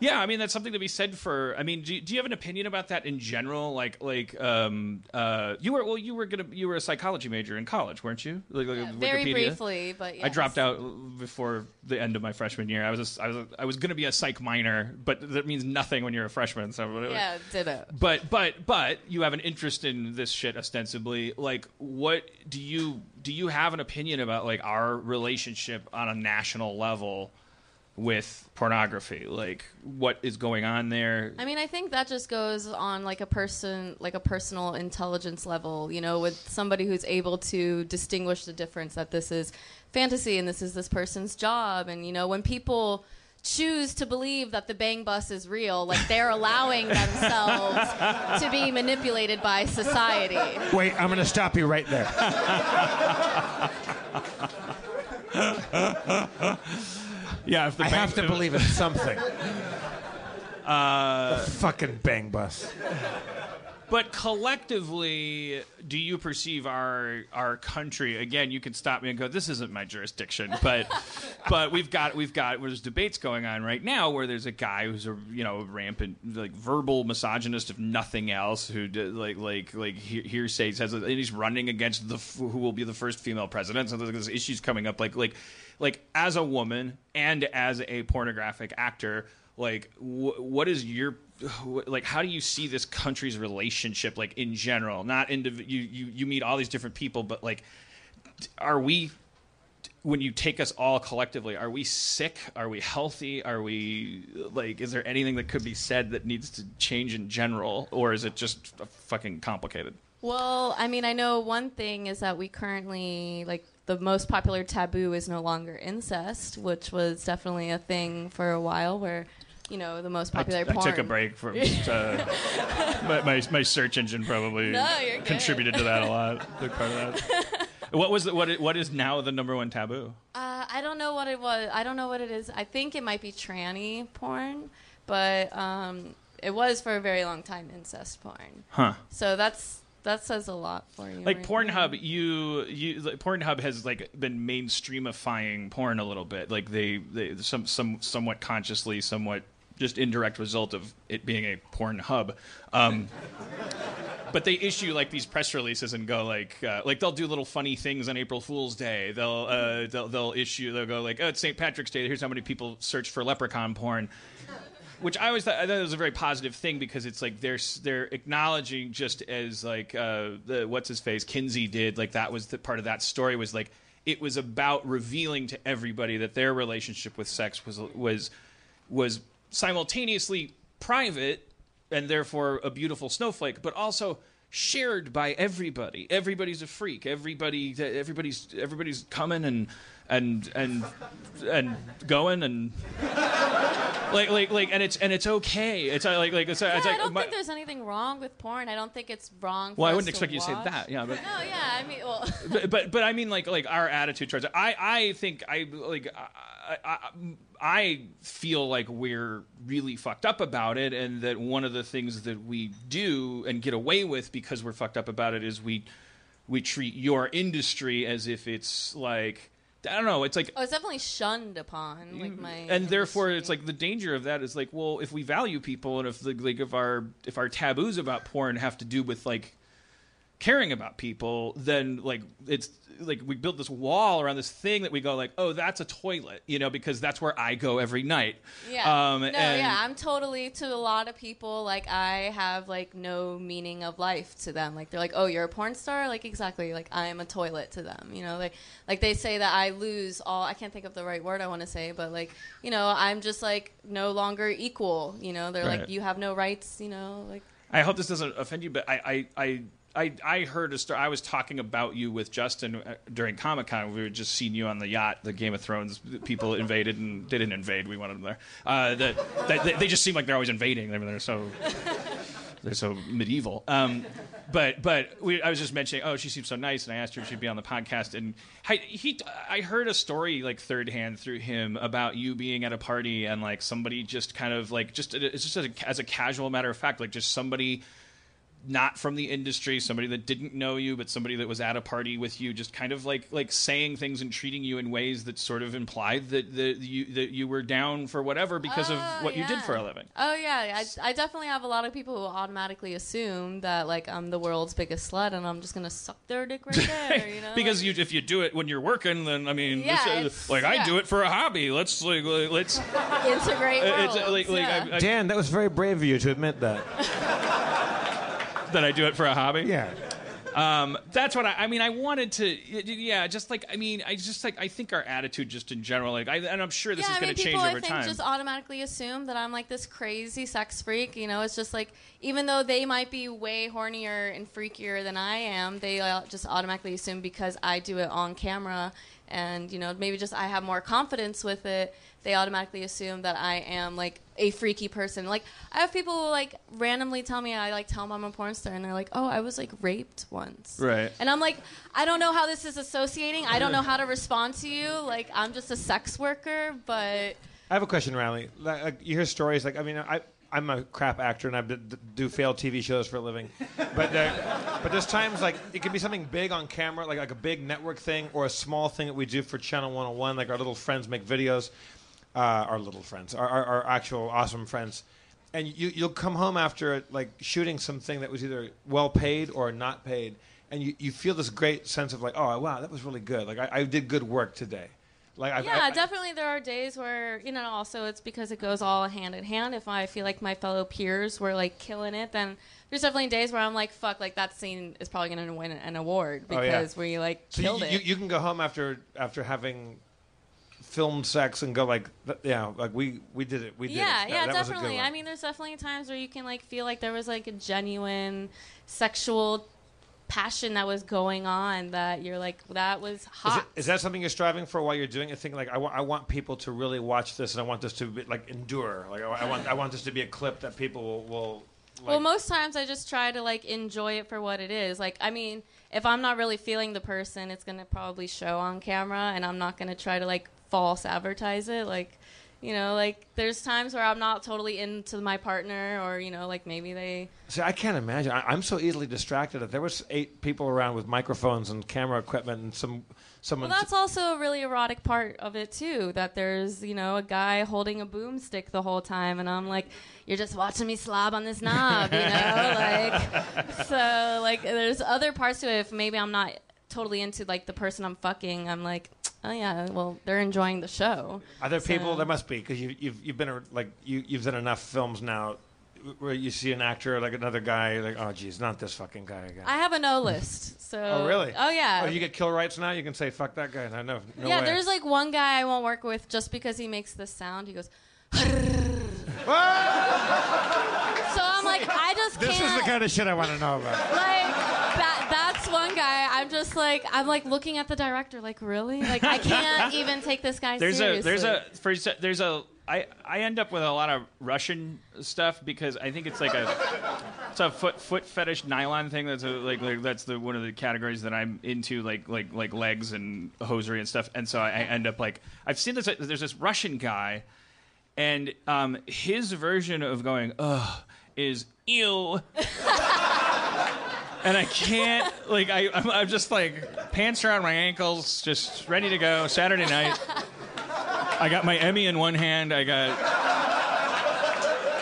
Yeah, I mean that's something to be said for. I mean, do, do you have an opinion about that in general? Like, like, um, uh, you were well, you were gonna, you were a psychology major in college, weren't you? Like, like
Yeah, very
Wikipedia.
briefly, but
I dropped out before the end of my freshman year. I was, a, I was, a, I was gonna be a psych minor, but that means nothing when you're a freshman. So,
Yeah, ditto.
but but but you have an interest in this shit ostensibly like what do you do you have an opinion about like our relationship on a national level with pornography like what is going on there
I mean, I think that just goes on like a person, like a personal intelligence level, you know, with somebody who's able to distinguish the difference that this is fantasy and this is this person's job. And, you know, when people choose to believe that the bang bus is real, like they're <laughs> allowing themselves to be manipulated by society.
Wait, I'm going to stop you right there. <laughs>
yeah if the
I have to <laughs> believe in something. Uh, the fucking bang bus.
But collectively, do you perceive our our country? Again, you can stop me and go, "This isn't my jurisdiction." <laughs> But but we've got we've got there's debates going on right now where there's a guy who's a you know rampant like verbal misogynist if nothing else who like like like he- hearsay says and he's running against the who will be the first female president. So there's issues coming up like like like as a woman and as a pornographic actor like wh- what is your like how do you see this country's relationship like in general? Not indiv- you, you you meet all these different people but like are we when you take us all collectively are we sick? Are we healthy? Are we like is there anything that could be said that needs to change in general or is it just fucking complicated?
Well, I mean, I know one thing is that we currently like the most popular taboo is no longer incest, which was definitely a thing for a while where you know the most
I,
popular
I
porn.
took a break from <laughs> uh, my, my, my search engine probably
No,
contributed to that a lot big part of that <laughs> what was the, what i- what is now the number one taboo
Uh, I don't know what it was. I don't know what it is. I think it might be tranny porn, but um, it was for a very long time incest porn.
huh
So that's that says a lot for you.
like
right
Pornhub,
there.
you you like, Pornhub has like been mainstreamifying porn a little bit. Like they they some some somewhat consciously, somewhat just indirect result of it being a porn hub. Um, <laughs> but they issue like these press releases and go like uh, like they'll do little funny things on April Fool's Day. They'll uh, they'll they'll issue they'll go like oh it's St. Patrick's Day. Here's how many people searched for leprechaun porn which I always thought, I thought it was a very positive thing because it's like they're they're acknowledging just as like uh, the what's his face Kinsey did like that was the part of that story was like it was about revealing to everybody that their relationship with sex was was was simultaneously private and therefore a beautiful snowflake, but also shared by everybody. Everybody's a freak. Everybody, everybody's, everybody's coming and and and and going and like like like and it's and it's okay. It's uh, like like it's,
Yeah,
it's
I
like
don't
my-
think there's anything wrong with porn. I don't think it's wrong. For
well, I wouldn't expect you to say that. Yeah, but
No, yeah. I mean, well, <laughs>
but, but but I mean like like our attitude towards it. I I think I like I, I I feel like we're really fucked up about it, and that one of the things that we do and get away with because we're fucked up about it is we we treat your industry as if it's like I don't know. It's like
oh, it's definitely shunned upon. Like my
and therefore it's like the danger of that is like well if we value people and if the, like if our if our taboos about porn have to do with like caring about people then like it's like we built this wall around this thing that we go like oh that's a toilet you know because that's where i go every night
Yeah.
um
no,
and
yeah. I'm totally to a lot of people like I have like no meaning of life to them. Like they're like, "Oh, you're a porn star?" Like exactly. Like I am a toilet to them. You know, like like they say that I lose all. I can't think of the right word I want to say, but like you know, I'm just like no longer equal. You know, they're
Right.
like, "You have no rights." You know, like
I hope this doesn't offend you, but I I I. I, I heard a story. I was talking about you with Justin uh, during Comic Con. We were just seeing you on the yacht. The Game of Thrones people invaded and didn't invade. We wanted them there. Uh, that, they, just seem like they're always invading. They're so they're so medieval. Um, but but we, I was just mentioning. Oh, she seems so nice, and I asked her if she'd be on the podcast. And I, he, I heard a story like third hand through him about you being at a party and like somebody just kind of like just it's just as a, as a casual matter of fact, like just somebody not from the industry, somebody that didn't know you, but somebody that was at a party with you, just kind of like like saying things and treating you in ways that sort of implied that that you that you were down for whatever because of
Oh,
what you did for a living.
Oh yeah, I, I definitely have a lot of people who automatically assume that like I'm the world's biggest slut and I'm just gonna suck their dick right <laughs> there, you know?
because you, if you do it when you're working, then I mean,
Yeah,
it's, uh,
it's-
like I do it for a hobby. Let's like, like, let's. <laughs>
integrate
It's
worlds.
uh, like, like
yeah.
I, I,
Dan, that was very brave of you to admit that. <laughs>
that I do it for a hobby.
Yeah.
Um, that's what I, I mean. I wanted to, yeah, just like I mean, I just like I think our attitude, just in general, like, I, and I'm sure this
yeah,
is
I
going
mean,
to change
people
over
I think
time.
just automatically assume that I'm like this crazy sex freak. You know, it's just like even though they might be way hornier and freakier than I am, they uh, just automatically assume because I do it on camera and you know maybe just I have more confidence with it. They automatically assume that I am like a freaky person. Like I have people who like randomly tell me I like tell them I'm a porn star, and they're like, "Oh, I was like raped once."
Right.
And I'm like, I don't know how this is associating. I don't know how to respond to you. Like I'm just a sex worker, but
I have a question, Riley. Like, like, you hear stories like I mean, I I'm a crap actor and I do failed TV shows for a living, <laughs> but uh, but there's times like it can be something big on camera, like like a big network thing, or a small thing that we do for Channel 101, like our little friends make videos, uh, our little friends, our, our, our actual awesome friends. And you, you'll come home after like shooting something that was either well paid or not paid, and you, you feel this great sense of like, oh wow, that was really good. Like I, I did good work today. Like I,
yeah,
I, I-
definitely there are days where you know. Also, it's because it goes all hand in hand. If I feel like my fellow peers were like killing it, then there's definitely days where I'm like, fuck, like that scene is probably going to win an award
Oh, yeah.
because we like
So
killed
you,
it.
you, you can go home after after having filmed sex and go like, yeah, like we we did it. We did
yeah,
it. That-
yeah,
that was a good
definitely. I mean, there's definitely times where you can like feel like there was like a genuine sexual passion that was going on that you're like that was
Is,
hot.
it, is that something you're striving for while you're doing it? Thinking like, I wa- I want people to really watch this, and I want this to be, like endure. Like, I, I want I want this to be a clip that people will. will like,
well, most times I just try to like enjoy it for what it is. Like, I mean, if I'm not really feeling the person, it's gonna probably show on camera, and I'm not gonna try to like false advertise it. Like, you know, like there's times where I'm not totally into my partner, or you know, like maybe they.
See, I can't imagine. I, I'm so easily distracted. If there was eight people around with microphones and camera equipment, and some someone.
Well, that's also a really erotic part of it too. That there's you know a guy holding a boomstick the whole time, and I'm like, you're just watching me slob on this <laughs> knob, you know, like. So like, there's other parts to it. If maybe I'm not totally into like the person I'm fucking, I'm like, oh yeah, well they're enjoying the show.
Are there people? There must be because you, you've you've been like you you've done enough films now where you see an actor like another guy like oh geez not this fucking guy again.
I have a no list. <laughs> So.
oh really?
Oh yeah.
Oh, you get kill rights now. You can say fuck that guy. No, no, no
yeah,
way.
there's like one guy I won't work with just because he makes this sound. He goes. <laughs> So I'm like, I just
This
can't.
is the kind of shit I want to know about.
like just like i'm like looking at the director like really? Like i can't <laughs> even take this guy
there's
seriously
a there's a for, there's a I, I end up with a lot of Russian stuff because I think it's like a it's a foot foot fetish nylon thing that's a, like, like that's the one of the categories that I'm into like like like legs and hosiery and stuff. And so I, I end up like I've seen this there's this Russian guy and um, his version of going ugh is ew <laughs> and I can't like I I'm, I'm just like pants around my ankles, just ready to go. Saturday night. I got my Emmy in one hand. I got,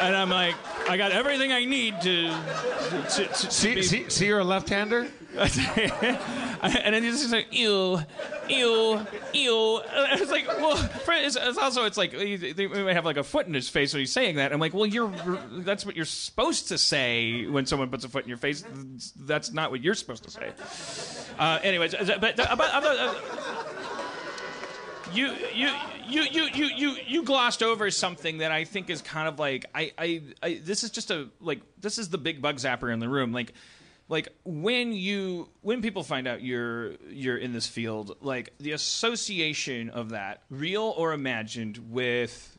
and I'm like, I got everything I need to. to, to, to
See,
be-
see, see, you're a left-hander. <laughs>
and then he's just like, ew, ew, ew. And I was like, well, it's, it's also, it's like, they might have like a foot in his face when he's saying that. I'm like, well, you're, that's what you're supposed to say when someone puts a foot in your face. That's not what you're supposed to say. Uh, anyways, uh, but uh, about, about, uh, you, you, you, you, you, you, you glossed over something that I think is kind of like I, I, I, this is just a like this is the big bug zapper in the room. Like, like when you when people find out you're you're in this field, like the association of that, real or imagined, with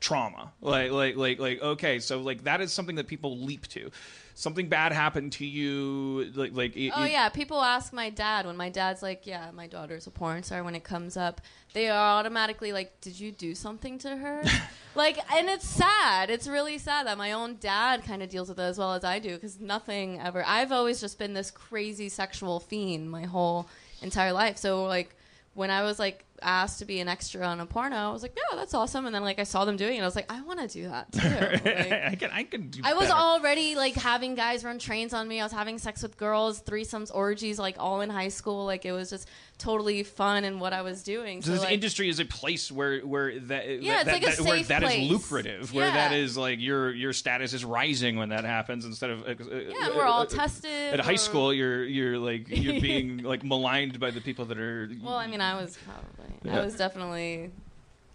trauma. Like, like, like, like. Okay, so like that is something that people leap to. Something bad happened to you, like like it-
Oh
it-
yeah, people ask my dad when my dad's like, "Yeah, my daughter's a porn star." When it comes up, they are automatically like, "Did you do something to her?" <laughs> like, and it's sad. It's really sad that my own dad kind of deals with it as well as I do because nothing ever. I've always just been this crazy sexual fiend my whole entire life. So like, when I was like asked to be an extra on a porno, I was like, "Yeah, that's awesome." And then like I saw them doing it, I was like, "I want to do that <laughs> too." Like,
I can I can do.
I was
better.
already like having guys run trains on me. I was having sex with girls, threesomes, orgies, like all in high school. Like it was just totally fun and what I was doing.
So
So,
this
like,
industry is a place where where that
Yeah, it's
that,
like a
that, where
safe
that is
place.
lucrative, where that
Yeah.
is like your your status is rising when that happens instead of uh,
yeah, and we're all tested.
At high school, you're you're like you're <laughs> being like maligned by the people that are.
Well, I mean, I was probably,
Yeah.
I was definitely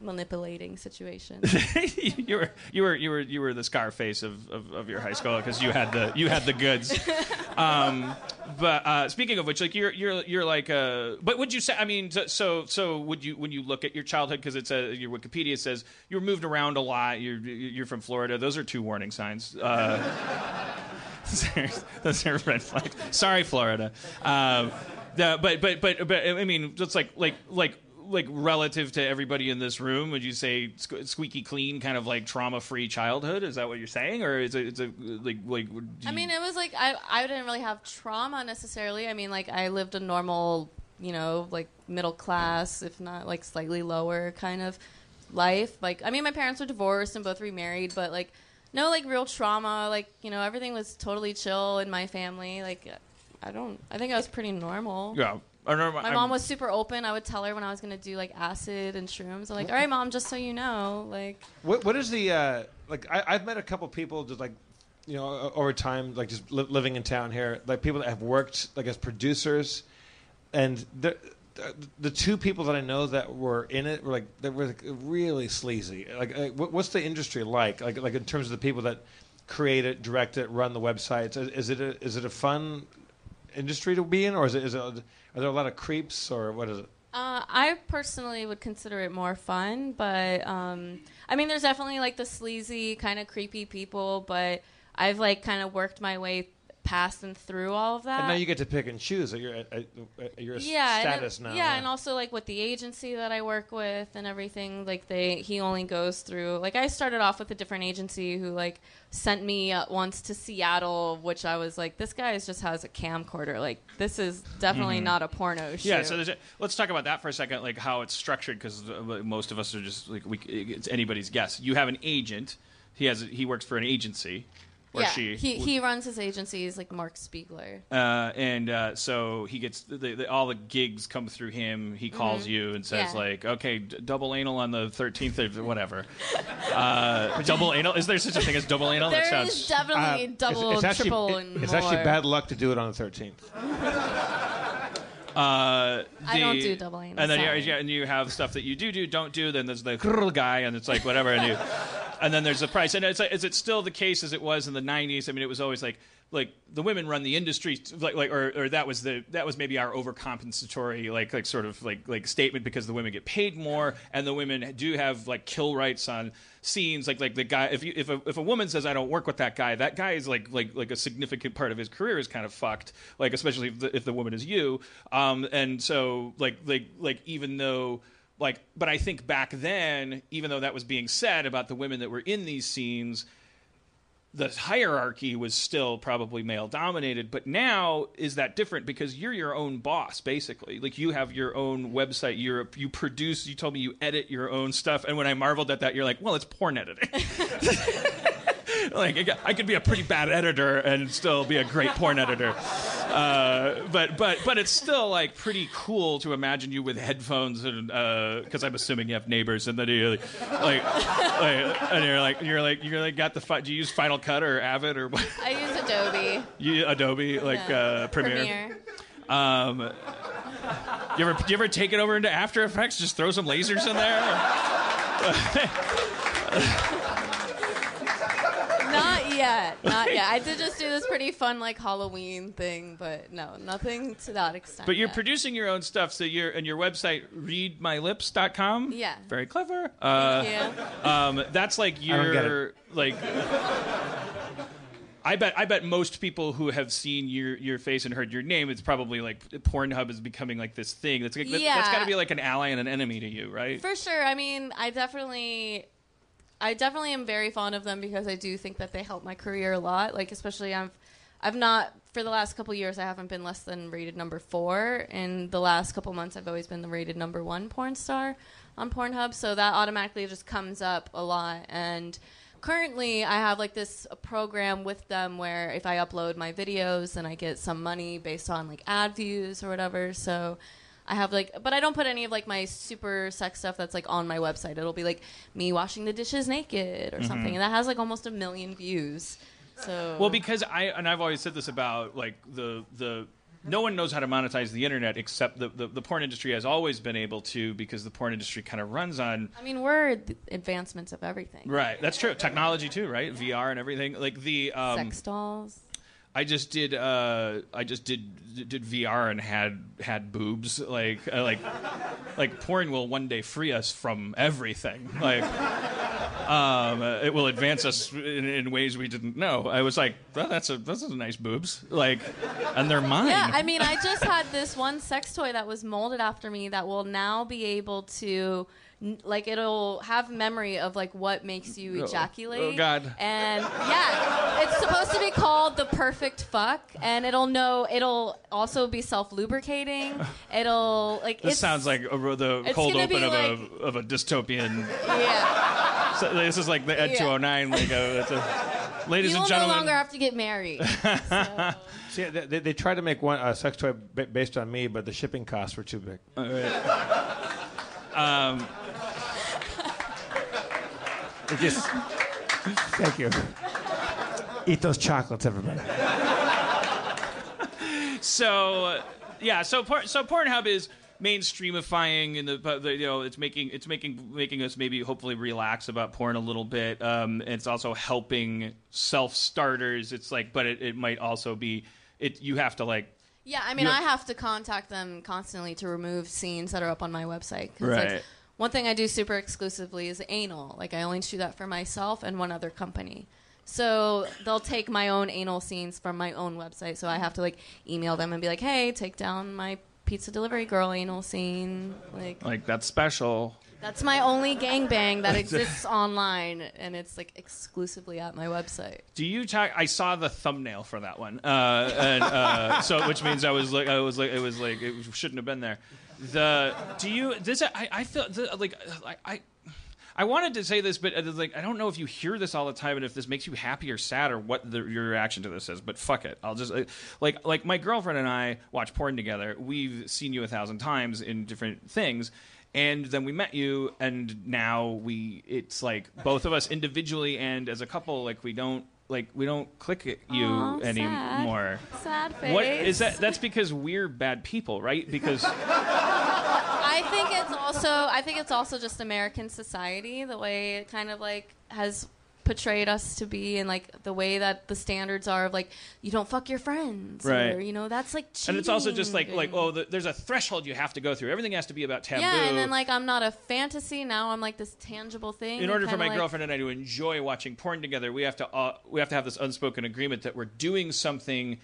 manipulating situation. <laughs>
you were you were you were you were the Scarface of, of, of your high school because you had the you had the goods. <laughs> Um, but uh, speaking of which, like you're you're you're like uh, but would you say? I mean, so so would you when you look at your childhood because it's a your Wikipedia says you were moved around a lot. You're you're from Florida. Those are two warning signs. Uh, <laughs> those are red flags. Sorry, Florida. Um, the, but but but but I mean, just like like like like relative to everybody in this room, would you say squeaky clean, kind of like trauma free childhood? Is that what you're saying, or is it it's a like like?
I mean, it was like I I didn't really have trauma necessarily. I mean, like I lived a normal, you know, like middle class, if not like slightly lower kind of life. Like I mean, my parents were divorced and both remarried, but like no like real trauma. Like you know, everything was totally chill in my family. Like I don't. I think I was pretty normal.
yeah. I remember
My mom was super open. I would tell her when I was gonna do like acid and shrooms. I'm like, all right, mom, just so you know, like
What what is the uh, like? I, I've met a couple people just like you know o- over time, like just li- living in town here, like people that have worked like as producers, and the the two people that I know that were in it were like they were like, really sleazy. Like, like what, what's the industry like? Like like in terms of the people that create it, direct it, run the websites. Is, is it a, is it a fun industry to be in, or is it is it are there a lot of creeps, or what is it?
Uh, I personally would consider it more fun, but um, I mean, there's definitely like the sleazy, kind of creepy people, but I've like kind of worked my way past and through all of that.
And now you get to pick and choose at your
yeah,
status
and,
now.
Yeah, and also like with the agency that I work with and everything, like they he only goes through. Like I started off with a different agency who like sent me uh, once to Seattle, which I was like, this guy just has a camcorder. Like this is definitely not a porno shoot.
Yeah, so there's a, let's talk about that for a second, like how it's structured, because most of us are just like we, it's anybody's guess. You have an agent. He has he works for an agency, or
yeah,
she.
he he runs his agency. He's like Mark Spiegler.
Uh, and uh, so he gets the, the, all the gigs come through him. He calls you and says
Mm-hmm. Yeah.
like, "Okay, d- double anal on the thirteenth or whatever." <laughs> uh, double anal? Is there such a thing as double anal?
There
that
is
sounds.
definitely
Uh,
double,
it's, it's actually,
triple,
it-
and
it's
more.
actually bad luck to do it on the 13th.
Uh, <laughs>
I don't do double anal,
And then
sorry.
yeah, and you have stuff that you do do, don't do. Then there's the guy, and it's like whatever, and you, <laughs> and then there's the price. And it's like, is it still the case as it was in the '90s? I mean, it was always like like the women run the industry, like like or, or that was the that was maybe our overcompensatory like like sort of like like statement because the women get paid more, and the women do have like kill rights on scenes like like the guy if you if a, if a woman says I don't work with that guy that guy is like like like a significant part of his career is kind of fucked like especially if the, if the woman is you um and so like like like even though like but I think back then even though that was being said about the women that were in these scenes the hierarchy was still probably male dominated. But now is that different because you're your own boss basically. Like you have your own website. You're you produce you told me you edit your own stuff. And when i marveled at that you're like well it's porn editing <laughs> <laughs> <laughs> like I could be a pretty bad editor and still be a great porn editor. Uh, but but but it's still like pretty cool to imagine you with headphones and because I'm assuming you have neighbors and then you like, like, like and you're like you're like you're like got the fi- do you use Final Cut or Avid or what?
I use Adobe.
You Adobe like uh, Premiere. Um, you ever you ever take it over into After Effects? Just throw some lasers in there. <laughs>
Not yet. Not yet. I did just do this pretty fun like Halloween thing, but no, nothing to that extent.
But you're
yet.
producing your own stuff, so you're and your website reidmylips.com.
Yeah.
very clever. Uh,
Thank you.
um, that's like
I don't get
your like. I bet I bet most people who have seen your your face and heard your name, it's probably like Pornhub is becoming like this thing. That's like, that,
Yeah.
that's got to be like an ally and an enemy to you, right?
For sure. I mean, I definitely, I definitely am very fond of them because I do think that they help my career a lot. Like, especially I've, I've not for the last couple years I haven't been less than rated number four. In the last couple months, I've always been the rated number one porn star on Pornhub. So that automatically just comes up a lot and. Currently, I have like this program with them where if I upload my videos, then I get some money based on like ad views or whatever. So, I have like, but I don't put any of like my super sex stuff that's like on my website. It'll be like me washing the dishes naked or something, and that has like almost a million views. So
Well, because I and I've always said this about like the the no one knows how to monetize the internet except the, the, the porn industry has always been able to because the porn industry kind of runs on
I mean, we're the advancements of everything.
right that's true technology too right VR and everything like the um,
Sex dolls.
I just did uh, I just did did VR and had had boobs like uh, like like porn will one day free us from everything like um, it will advance us in, in ways we didn't know. I was like well, that's a that's a nice boobs like and they're mine.
Yeah, I mean, I just had this one sex toy that was molded after me that will now be able to, like, it'll have memory of like what makes you
Oh,
ejaculate.
oh, God.
And yeah, it's supposed to be called the perfect fuck, and it'll know. It'll also be self lubricating. <laughs> It'll like.
this
it's,
sounds like a, the cold open of
like-
a of a dystopian.
Yeah,
So this is like the Ed
Yeah.
209. Like a, it's a, ladies
you
and
will no longer have to get married. <laughs> So.
See, they, they, they tried to make one a sex toy ba- based on me, but the shipping costs were too big. <laughs>
um,
It just. Thank you. Eat those chocolates, everybody.
so yeah, so por- so Pornhub is mainstreamifying and the, the you know it's making it's making making us maybe hopefully relax about porn a little bit. Um, it's also helping self starters. It's like, but it, it might also be it. You have to like
Yeah, I mean,
You-
I have to contact them constantly to remove scenes that are up on my website.
Right.
Like, one thing I do super exclusively is anal. Like, I only do that for myself and one other company. So they'll take my own anal scenes from my own website. So I have to like email them and be like, "Hey, take down my pizza delivery girl anal scene." Like
like that's special.
that's my only gangbang that <laughs> exists online, and it's like exclusively at my website.
Do you talk? I saw the thumbnail for that one, uh, and uh, so which means I was like, I was like, it was like, it shouldn't have been there. The do you? This I, I feel the, like I. I I wanted to say this, but uh, like I don't know if you hear this all the time, and if this makes you happy or sad, or what the, your reaction to this is. But fuck it, I'll just uh, like like my girlfriend and I watch porn together. We've seen you a thousand times in different things, and then we met you, and now we it's like both of us individually and as a couple, like we don't like we don't click at you
Aw, sad.
anymore.
Sad face.
What is that? That's because we're bad people, right? Because
I think it's also I think it's also just American society, the way it kind of like has portrayed us to be and like the way that the standards are of like you don't fuck your friends
Right.
or you know that's like cheating
and it's also just like like oh, the, there's a threshold you have to go through. Everything has to be about taboo.
yeah and then like I'm not a fantasy now I'm like this tangible thing
in order for
kinda
my
like-
girlfriend and I to enjoy watching porn together, we have to uh, we have to have this unspoken agreement that we're doing something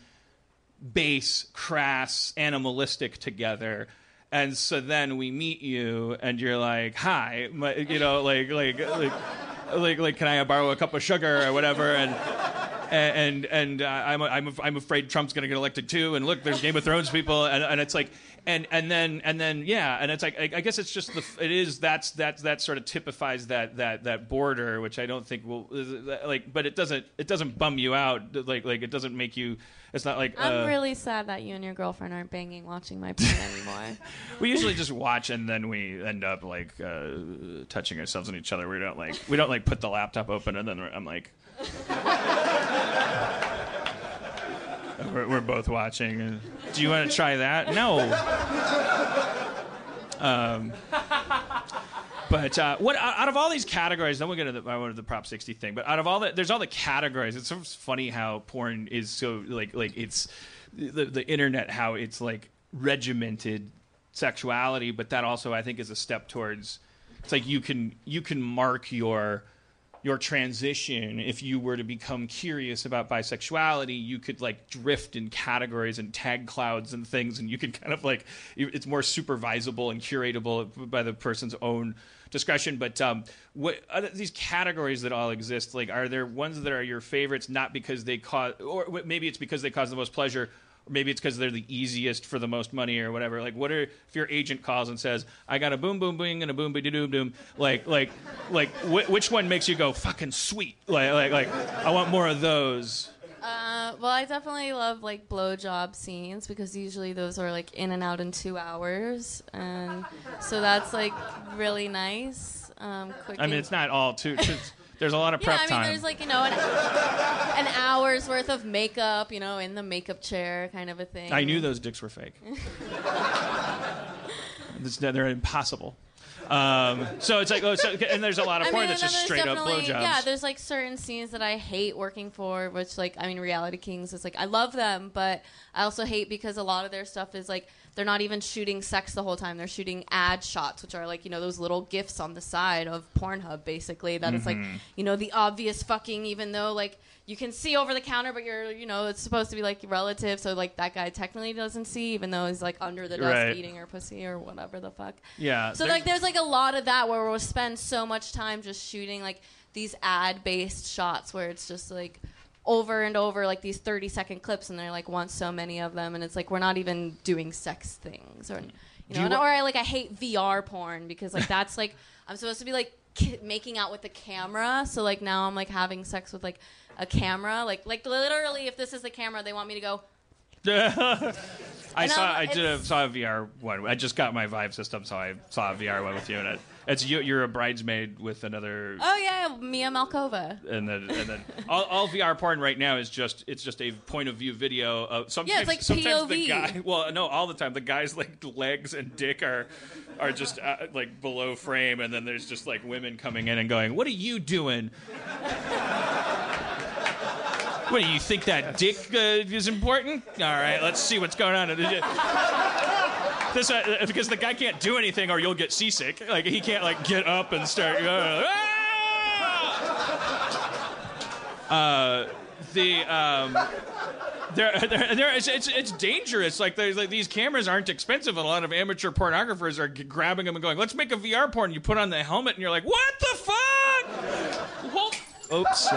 base, crass, animalistic together. And so then we meet you, and you're like, "Hi," my, you know, like, like, like, like, like, can I borrow a cup of sugar or whatever? And and and uh, I'm I'm I'm afraid Trump's going to get elected too. And look, there's Game of Thrones people, and, and it's like, and and then and then yeah, and it's like I, I guess it's just the it is that's that that sort of typifies that that that border, which I don't think will like, but it doesn't it doesn't bum you out like like it doesn't make you. It's not like
I'm
uh,
really sad that you and your girlfriend aren't banging watching my porn anymore. <laughs>
we usually just watch and then we end up like uh, touching ourselves on each other. We don't like we don't like put the laptop open and then I'm like. We're, we're both watching. Do you want to try that? No. Um, but uh, what out of all these categories, then we'll get to the, I the Prop 60 thing. But out of all the, there's all the categories. It's of funny how porn is so like like it's the the internet how it's like regimented sexuality, but that also I think is a step towards. It's like you can you can mark your your transition if you were to become curious about bisexuality you could like drift in categories and tag clouds and things and you could kind of like it's more supervisable and curatable by the person's own discretion. But um, what these categories that all exist like are there ones that are your favorites not because they cause or maybe it's because they cause the most pleasure maybe it's because they're the easiest for the most money or whatever. Like, what are if your agent calls and says, "I got a boom boom boom and a boom boom doom doom," like like like wh- which one makes you go fucking sweet? Like like like I want more of those.
Uh, well, I definitely love like blowjob scenes because usually those are like in and out in two hours, and so that's like really nice. Um,
I mean, it's not all too there's a lot of prep yeah,
I mean,
time.
there's like you know an, an hour's worth of makeup, you know, in the makeup chair, kind of a thing.
I knew those dicks were fake. <laughs> It's- they're impossible. Um, so it's like, oh, so, and there's a lot of
I
porn
mean,
that's just straight up blowjobs.
Yeah, there's like certain scenes that I hate working for, which like I mean, Reality Kings is like I love them, but I also hate because a lot of their stuff is like they're not even shooting sex the whole time. They're shooting ad shots, which are like you know those little gifs on the side of Pornhub, basically. That is like
Mm-hmm.
you know the obvious fucking, even though like you can see over the counter, but you're you know it's supposed to be like relative, so like that guy technically doesn't see, even though he's like under the desk
Right.
eating her pussy or whatever the fuck.
yeah.
So
there-
like there's like a lot of that where we'll spend so much time just shooting like these ad based shots where it's just like over and over like these 30 second clips and they're like want so many of them and it's like we're not even doing sex things or mm.
you
know
you
and- or I like I hate VR porn because like that's like <laughs> I'm supposed to be like ki- making out with the camera so like now I'm like having sex with like a camera like like literally if this is the camera they want me to go <laughs>
I
And
saw.
I'm-
I did a, saw a VR one. I just got my Vive system, so I saw a VR one with you in it. It's you. You're a bridesmaid with another,
oh yeah Mia Malkova
and then and then all, all VR porn right now is just it's just a point of view video. Of, sometimes,
like
sometimes the
POV.
guy. Well, no, all the time the guy's like legs and dick are are just uh, like below frame, and then there's just like women coming in and going, "What are you doing?" What do you think that dick uh, is important? All right, let's see what's going on. This uh, because the guy can't do anything, or you'll get seasick. Like he can't like get up and start. Uh, ah! Uh, the um, there, <laughs> there, there it's, it's, it's dangerous. Like there's like these cameras aren't expensive, and a lot of amateur pornographers are g- grabbing them and going, "Let's make a VR porn." You put on the helmet, and you're like, "What the fuck?" Oops.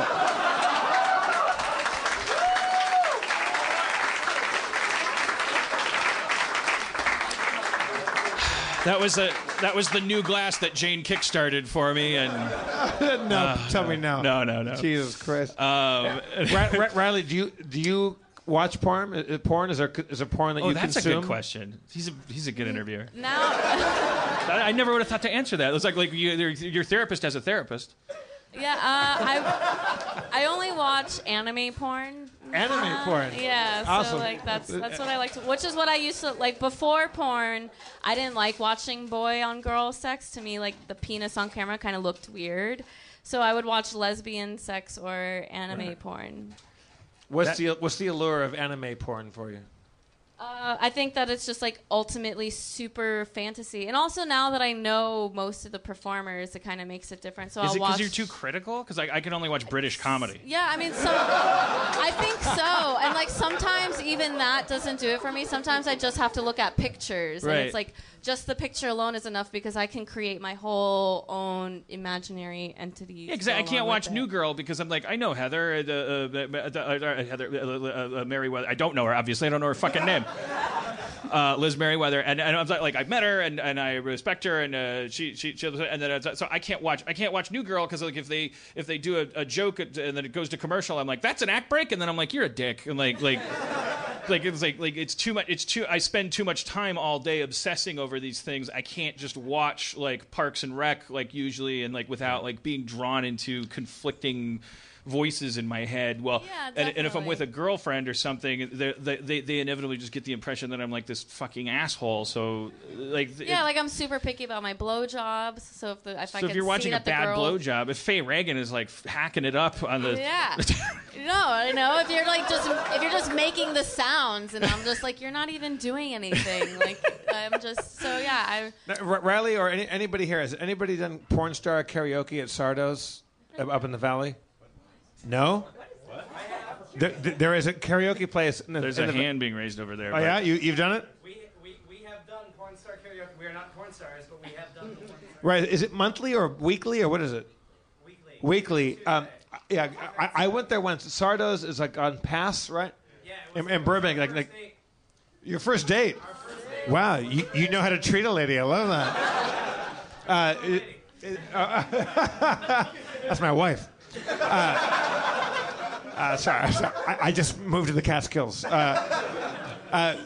That was a that was the new glass that Jane kickstarted for me, and <laughs>
no, tell me now.
no, no, no.
Jesus Christ.
Um, <laughs>
Ri- Ri- Riley, do you do you watch porn? Uh, Porn is there is there porn that
oh,
you
that's
consume?
a good question. He's a he's a good interviewer.
No, <laughs>
I, I never would have thought to answer that. It was like like you, your, your therapist as a therapist.
Yeah, uh, I I only watch anime porn.
Anime
Uh,
porn.
Yeah,
Awesome.
so like that's that's what I like to. Which is what I used to like before porn. I didn't like watching boy on girl sex. To me, like the penis on camera kind of looked weird. So I would watch lesbian sex or anime porn.
What's the what's the allure of anime porn for you?
Uh, I think that it's just like ultimately super fantasy, and also now that I know most of the performers, it kind of makes it different. So
Is
I'll
it
watch.
because you're too critical? Because I, I can only watch British comedy.
Yeah, I mean, some. I think so, and like sometimes even that doesn't do it for me. Sometimes I just have to look at pictures, and it's like just the picture alone is enough because I can create my whole own imaginary entity.
Yeah, because I can't watch New Girl because I'm like I know Heather, uh, uh, uh, uh, Heather uh, Meriwether. I don't know her obviously. I don't know her fucking name. Uh, Liz Meriwether, and, and I'm like, like I met her and, and I respect her, and uh, she, she she and then so I can't watch I can't watch New Girl because like if they if they do a, a joke and then it goes to commercial, I'm like that's an act break, and then I'm like you're a dick, and like like like it's like like it's too much it's too i spend too much time all day obsessing over these things. I can't just watch like parks and rec like usually and like without like being drawn into conflicting voices in my head well
Yeah,
and, and if i'm with a girlfriend or something they, they, they, they inevitably just get the impression that i'm like this fucking asshole so like th-
Yeah, like I'm super picky about my blowjobs. So if the if I
so
can
if you're
see
watching a bad
girl,
blowjob if faye reagan is like hacking it up on the
Yeah. <laughs> no, you know, if you're like just if you're just making the sounds, and I'm just like you're not even doing anything. Like I'm just so yeah. I
Now, Riley or any, anybody here has anybody done porn star karaoke at Sardo's? up in the valley? No. There, there is a karaoke place. In the,
There's
in
a
the,
hand being raised over there.
Oh
but-
yeah, you you've done it.
We, we, we have done porn star karaoke. We are not porn stars, but we have done the porn star
Right? Is it monthly or weekly or what is it?
weekly.
Weekly. Um, yeah, I, I went there once. Sardo's is like on Pass, right?
Yeah, it was
In, in Burbank, like,
first
like
date.
your first date. Wow, you, you know how to treat a lady. I love that. <laughs> Uh, it- it- uh, <laughs> that's my wife. Uh, uh, sorry, sorry. I, I just moved to the Catskills. Uh, uh,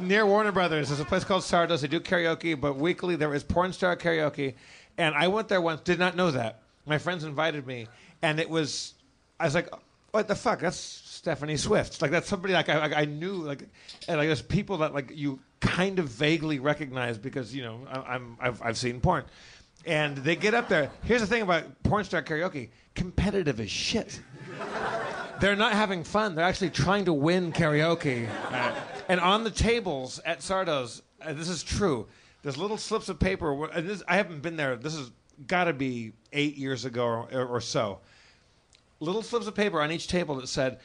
near Warner Brothers, there's a place called Sardos. They do karaoke, but weekly there is porn star karaoke. And I went there once, did not know that. My friends invited me, and it was, I was like, what the fuck? That's Stephanie Swift. Like, that's somebody like I, I knew, like, and like there's people that like you kind of vaguely recognize because, you know, I, I'm, I've, I've seen porn. And they get up there. Here's the thing about porn star karaoke competitive as shit they're not having fun. They're actually trying to win karaoke. and on the tables at Sardo's, uh, this is true. There's little slips of paper. where- And this, I haven't been there. This has got to be eight years ago or, or so. Little slips of paper on each table that said,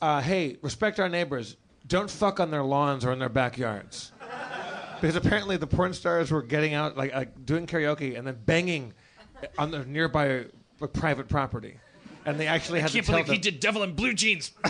uh, "Hey, respect our neighbors. Don't fuck on their lawns or in their backyards." Because apparently the porn stars were getting out, like, like doing karaoke and then banging on their nearby uh, private property. And they actually had
can't
to tell
believe
them,
he did Devil in Blue Jeans. <laughs>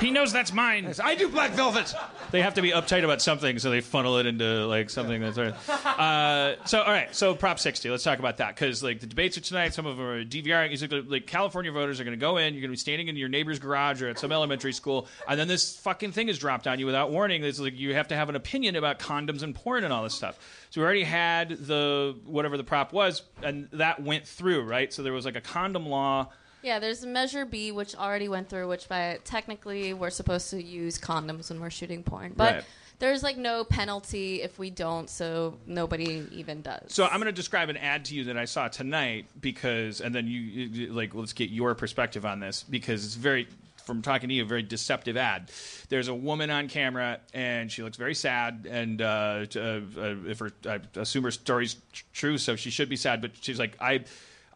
he knows that's mine.
I do Black Velvet.
They have to be uptight about something, so they funnel it into like something that's. Uh, so all right, so Prop 60. Let's talk about that because like the debates are tonight. Some of them are DVRing. It's like, like California voters are going to go in. You're going to be standing in your neighbor's garage or at some elementary school, and then this fucking thing is dropped on you without warning. It's like you have to have an opinion about condoms and porn and all this stuff. So we already had the whatever the prop was, and that went through, right? So there was like a condom law.
Yeah, there's Measure B, which already went through, which by technically we're supposed to use condoms when we're shooting porn, but
Right.
there's like no penalty if we don't, so nobody even does.
So I'm going to describe an ad to you that I saw tonight because, and then you, you like, let's get your perspective on this because it's very, from talking to you, a very deceptive ad. There's a woman on camera and she looks very sad, and uh, uh, uh, if her, I assume her story's tr- true, so she should be sad. But she's like, I.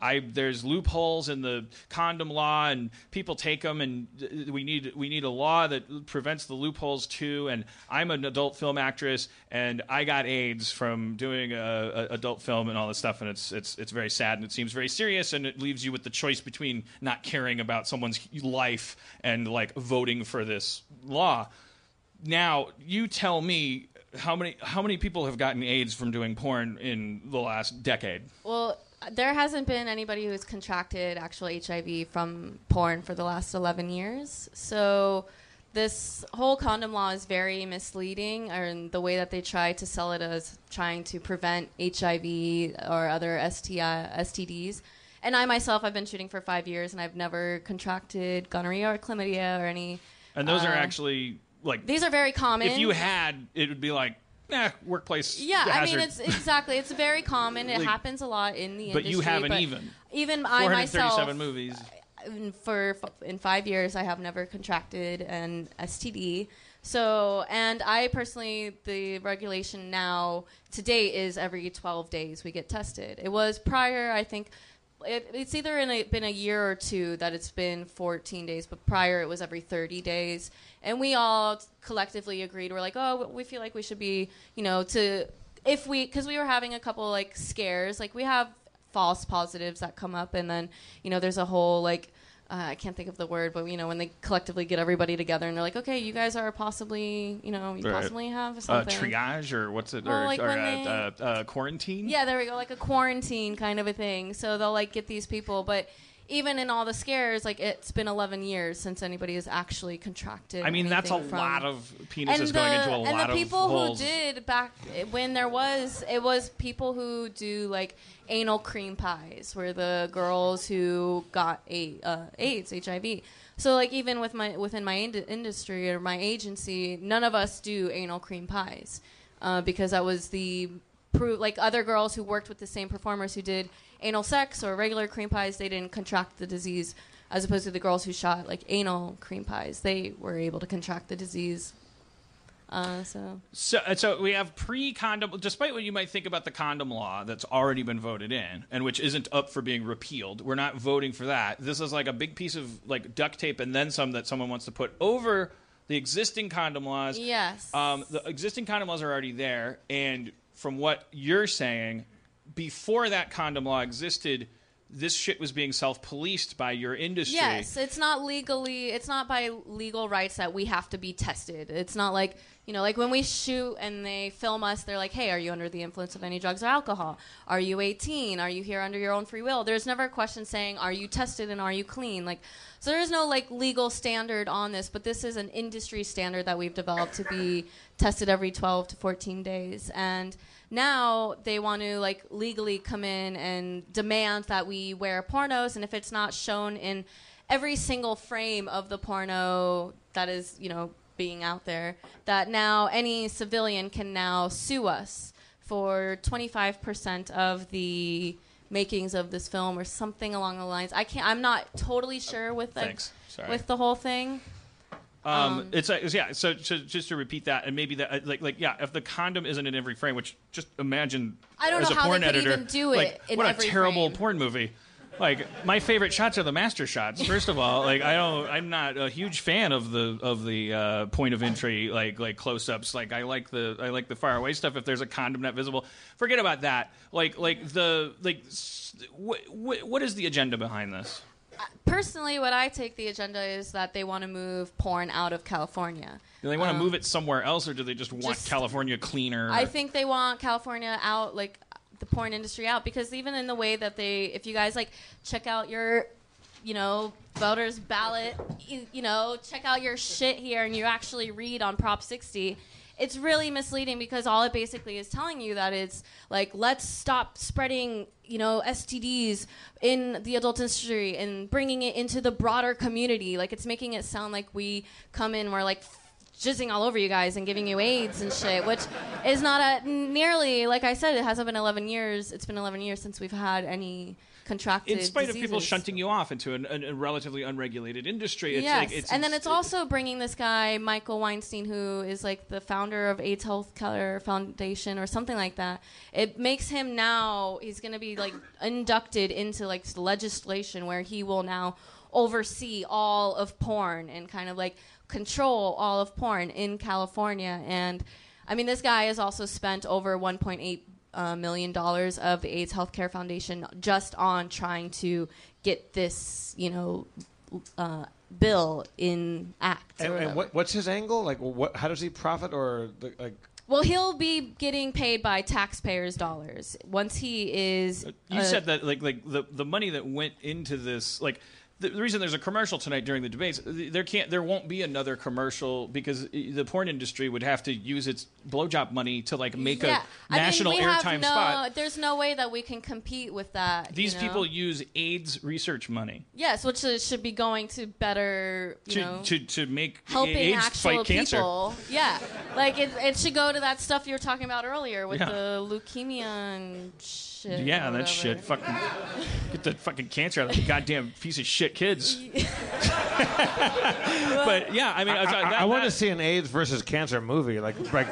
I, there's loopholes in the condom law, and people take them, and we need we need a law that prevents the loopholes too. And I'm an adult film actress, and I got AIDS from doing a, a adult film and all this stuff, and it's it's it's very sad, and it seems very serious, and it leaves you with the choice between not caring about someone's life and like voting for this law. Now, you tell me how many how many people have gotten AIDS from doing porn in the last decade?
Well, there hasn't been anybody who's contracted actual HIV from porn for the last 11 years. So this whole condom law is very misleading, and the way that they try to sell it as trying to prevent HIV or other STI, STDs. And I myself, I've been shooting for five years, and I've never contracted gonorrhea or chlamydia or any.
And those are
Uh,
actually like
These are very common.
if you had, it would be like, eh, workplace.
Yeah, I mean, it's exactly. It's very common. It
Like-
happens a lot in the
But
industry.
But you haven't even.
Even I myself.
437 movies.
in- for in five years I have never contracted an STD. So, and I personally, the regulation now to date is every 12 days we get tested. It was prior, I think, it, it's either in a, been a year or two that it's been 14 days, but prior it was every 30 days. And we all collectively agreed, we're like, oh, we feel like we should be, you know, to, if we, because we were having a couple like scares, like we have false positives that come up, and then, you know, there's a whole like, uh, I can't think of the word, but you know when they collectively get everybody together and they're like, okay, you guys are possibly, you know, you
Right.
possibly have
Uh,
something.
triage or what's it?
Well,
or
like
or
when
uh,
they-
uh, uh, quarantine?
Yeah, there we go, like a quarantine kind of a thing. So they'll like get these people, but even in all the scares, like it's been 11 years since anybody has actually contracted.
I mean, that's a
from-
lot of penises
and the,
going into a lot of pain.
and the people who
holes.
did back when there was it was people who do like anal cream pies were the girls who got a, uh, AIDS HIV. So like even with my within my ind- industry or my agency, none of us do anal cream pies uh, because that was the pro- like other girls who worked with the same performers who did anal sex or regular cream pies, they didn't contract the disease. As opposed to the girls who shot like anal cream pies, they were able to contract the disease Uh, so
So, uh, so we have pre-condom. Despite what you might think about the condom law that's already been voted in and which isn't up for being repealed, we're not voting for that. This is like a big piece of like duct tape and then some that someone wants to put over the existing condom laws.
yes,
Um, the existing condom laws are already there, and from what you're saying, before that condom law existed, this shit was being self-policed by your industry.
Yes, it's not legally. It's not by legal rights that we have to be tested. It's not like you know, like when we shoot and they film us, they're like, "Hey, are you under the influence of any drugs or alcohol? Are you 18? Are you here under your own free will?" There's never a question saying, "Are you tested and are you clean?" Like, so there is no like legal standard on this, but this is an industry standard that we've developed to be tested every 12 to 14 days, and now they want to like legally come in and demand that we wear pornos and if it's not shown in every single frame of the porno that is you know being out there that now any civilian can now sue us for 25% of the makings of this film or something along the lines i can't i'm not totally sure with like, with the whole thing
Um,
Um,
it's, uh, it's yeah. So, so just to repeat that, and maybe that, uh, like, like yeah, if the condom isn't in every frame, which just imagine
I don't
as
know
a
how they
porn
could
editor,
even do it
like,
in
what a terrible
frame.
porn movie. Like my favorite shots are the master shots. First of all, like I don't, I'm not a huge fan of the of the uh, point of entry like like close ups. Like I like the I like the far away stuff. If there's a condom not visible, forget about that. Like like the like what what, what is the agenda behind this?
personally what i take the agenda is that they want to move porn out of california
Do they want to
Um,
move it somewhere else, or do they just want
just-
California cleaner?
I think they want California out, like the porn industry out, because even in the way that they, if you guys like check out your, you know, voters ballot, you, you know, check out your shit here, and you actually read on Prop 60. It's really misleading because all it basically is telling you that it's like let's stop spreading, you know, STDs in the adult industry and bringing it into the broader community. Like it's making it sound like we come in, we're like jizzing all over you guys and giving you AIDS and shit, which is not a nearly like I said. It hasn't been 11 years. It's been 11 years since we've had any contracted.
in spite of people shunting you off into an, an, a relatively unregulated industry, it's
yes,
like it's
and then it's also bringing this guy Michael Weinstein, who is like the founder of AIDS Health Care Foundation or something like that. It makes him now he's going to be like inducted into like legislation where he will now oversee all of porn and kind of like control all of porn in California. And I mean, this guy has also spent over 1.8 uh, million dollars of the AIDS Healthcare Foundation just on trying to get this, you know, uh, bill in act.
And, and what, what's his angle? Like, what? How does he profit? Or the, like,
Well, he'll be getting paid by taxpayers' dollars once he is.
you
uh,
said that like like the the money that went into this like. The, the reason there's a commercial tonight during the debates, uh, there can't, there won't be another commercial because uh, the porn industry would have to use its blowjob money to like make
yeah.
a national
I mean, we have
airtime
no,
spot.
There's no way that we can compete with that.
These
you know?
people use AIDS research money
yes, which should be going to better, you
to,
know,
to, to make
helping
AIDS
actual
fight cancer.
people. Yeah, like it, it should go to that stuff you were talking about earlier with
Yeah.
the leukemia and shit.
Yeah,
or
that
whatever.
shit. Fucking get the fucking cancer out of the goddamn piece of shit kids. <laughs> but yeah, I mean,
I,
that-
I, want to see an AIDS versus cancer movie, like like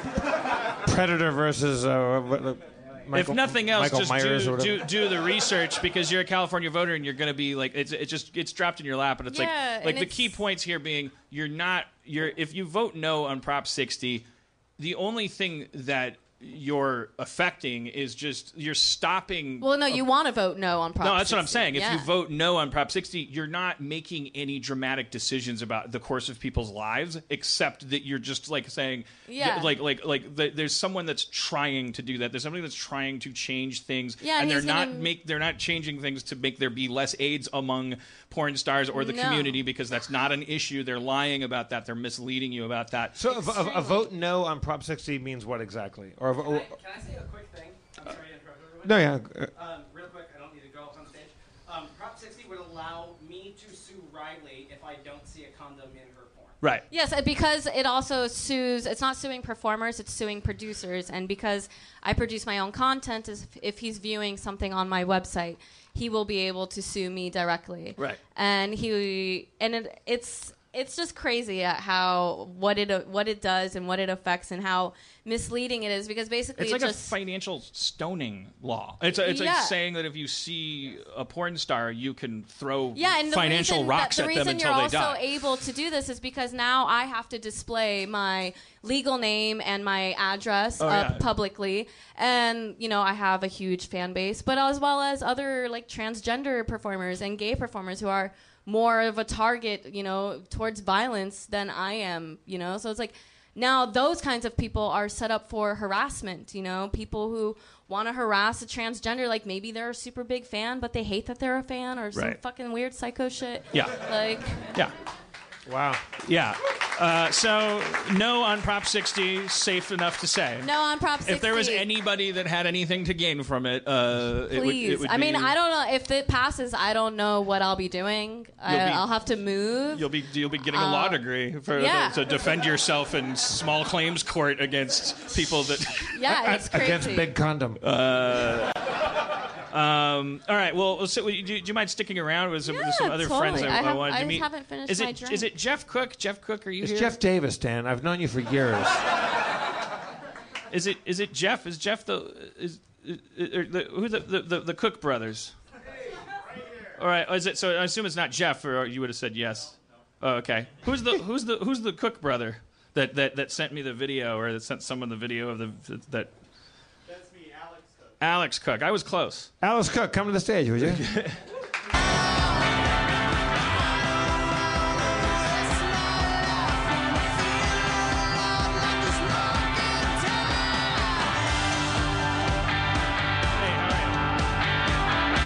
Predator versus. Uh, what- what- Michael,
if nothing else,
Michael
just do, do do the research because you're a California voter and you're going to be like it's it just it's dropped in your lap and it's
Yeah,
like like the key points here being you're not you're if you vote no on Prop 60, the only thing that you're affecting is just you're stopping
Well, no, you want to vote no on Prop
No, that's what I'm
60.
saying. If you vote no on Prop 60, you're not making any dramatic decisions about the course of people's lives, except that you're just like saying,
Yeah.
like like like the, there's someone that's trying to do that. There's somebody that's trying to change things,
Yeah,
and
and
they're not
gonna-
make they're not changing things to make there be less AIDS among porn stars or the
No.
community because that's not an issue. They're lying about that. They're misleading you about that.
So a, a, a vote no on Prop 60 means what exactly? Or,
Can
or
I, can I say a quick thing? I'm sorry to interrupt everyone.
no, yeah.
Um, real quick, I don't need to go up on stage. Um, Prop 60 would allow me to sue Riley if I don't see a condom in her porn.
right.
Yes, because it also sues. It's not suing performers; it's suing producers. And because I produce my own content, is if he's viewing something on my website, he will be able to sue me directly.
Right.
And he and it, it's it's just crazy at how what it what it does and what it affects and how misleading it is because basically
It's
it
like a financial stoning law. It's a, it's
Yeah.
like saying that if you see a porn star, you can throw
yeah, and the
financial
reason
rocks
that, the
at them
reason you're also able to do this is because now I have to display my legal name and my address
Oh,
up
yeah.
publicly, and you know I have a huge fan base, but as well as other like transgender performers and gay performers who are more of a target, you know, towards violence than I am, you know. So it's like now those kinds of people are set up for harassment, you know, people who want to harass a transgender like maybe they're a super big fan but they hate that they're a fan or some
Right.
fucking weird psycho shit.
Yeah.
Like
yeah.
Wow.
Yeah. Uh, so no on Prop 60, safe enough to say.
no on Prop 60.
If there was anybody that had anything to gain from it, uh, it would,
Please.
it would
I mean,
be-
I don't know if it passes. I don't know what I'll be doing. I,
You'll be-
I'll have to move.
You'll be you'll be getting a law degree for
Uh, yeah.
to defend yourself in small claims court against people that.
yeah, <laughs> it's crazy.
Against big condom.
Um, all right. Well, so, do, you- do you mind sticking around with some, with some other
totally.
friends I,
I have-
wanted
I
to
just
meet?
haven't finished
is
my
it
drink.
is it Jeff Cook? Jeff Cook, are you
it's
here?
Jeff Davis, Dan. I've known you for years. <laughs>
Is it is it Jeff? Is Jeff the is, is, or the who's the, the, the the Cook brothers? All right. Is it so? I assume it's not Jeff, or you would have said yes. Oh, okay. Who's the who's the who's the Cook brother that, that that sent me the video, or that sent someone the video of the that?
That's me, Alex Cook.
I was close.
Alex Cook, come to the stage, would you?
Hey, how are you?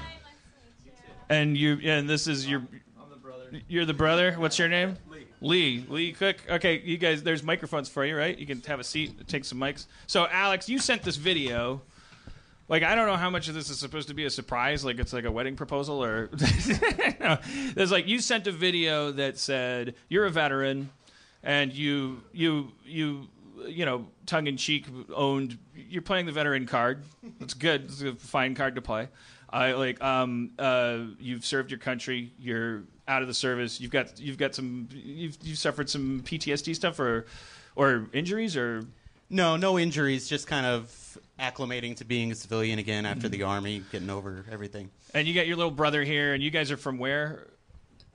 And you and this is your. I'm the brother. You're the brother. What's your name? Lee. Lee. Lee Cook. Okay, you guys. There's microphones for you, right? You can have a seat. Take some mics. So, Alex, you sent this video. Like, I don't know how much of this is supposed to be a surprise. Like, it's like a wedding proposal, or <laughs> no. there's like you sent a video that said you're a veteran, and you you you you know tongue in cheek owned. You're playing the veteran card. It's good. It's a fine card to play. I like um uh you've served your country. You're out of the service. You've got you've got some you've you've suffered some PTSD stuff or or injuries or
No, no injuries, just kind of acclimating to being a civilian again after
Mm-hmm.
the army, getting over everything.
and you got your little brother here and you guys are from where?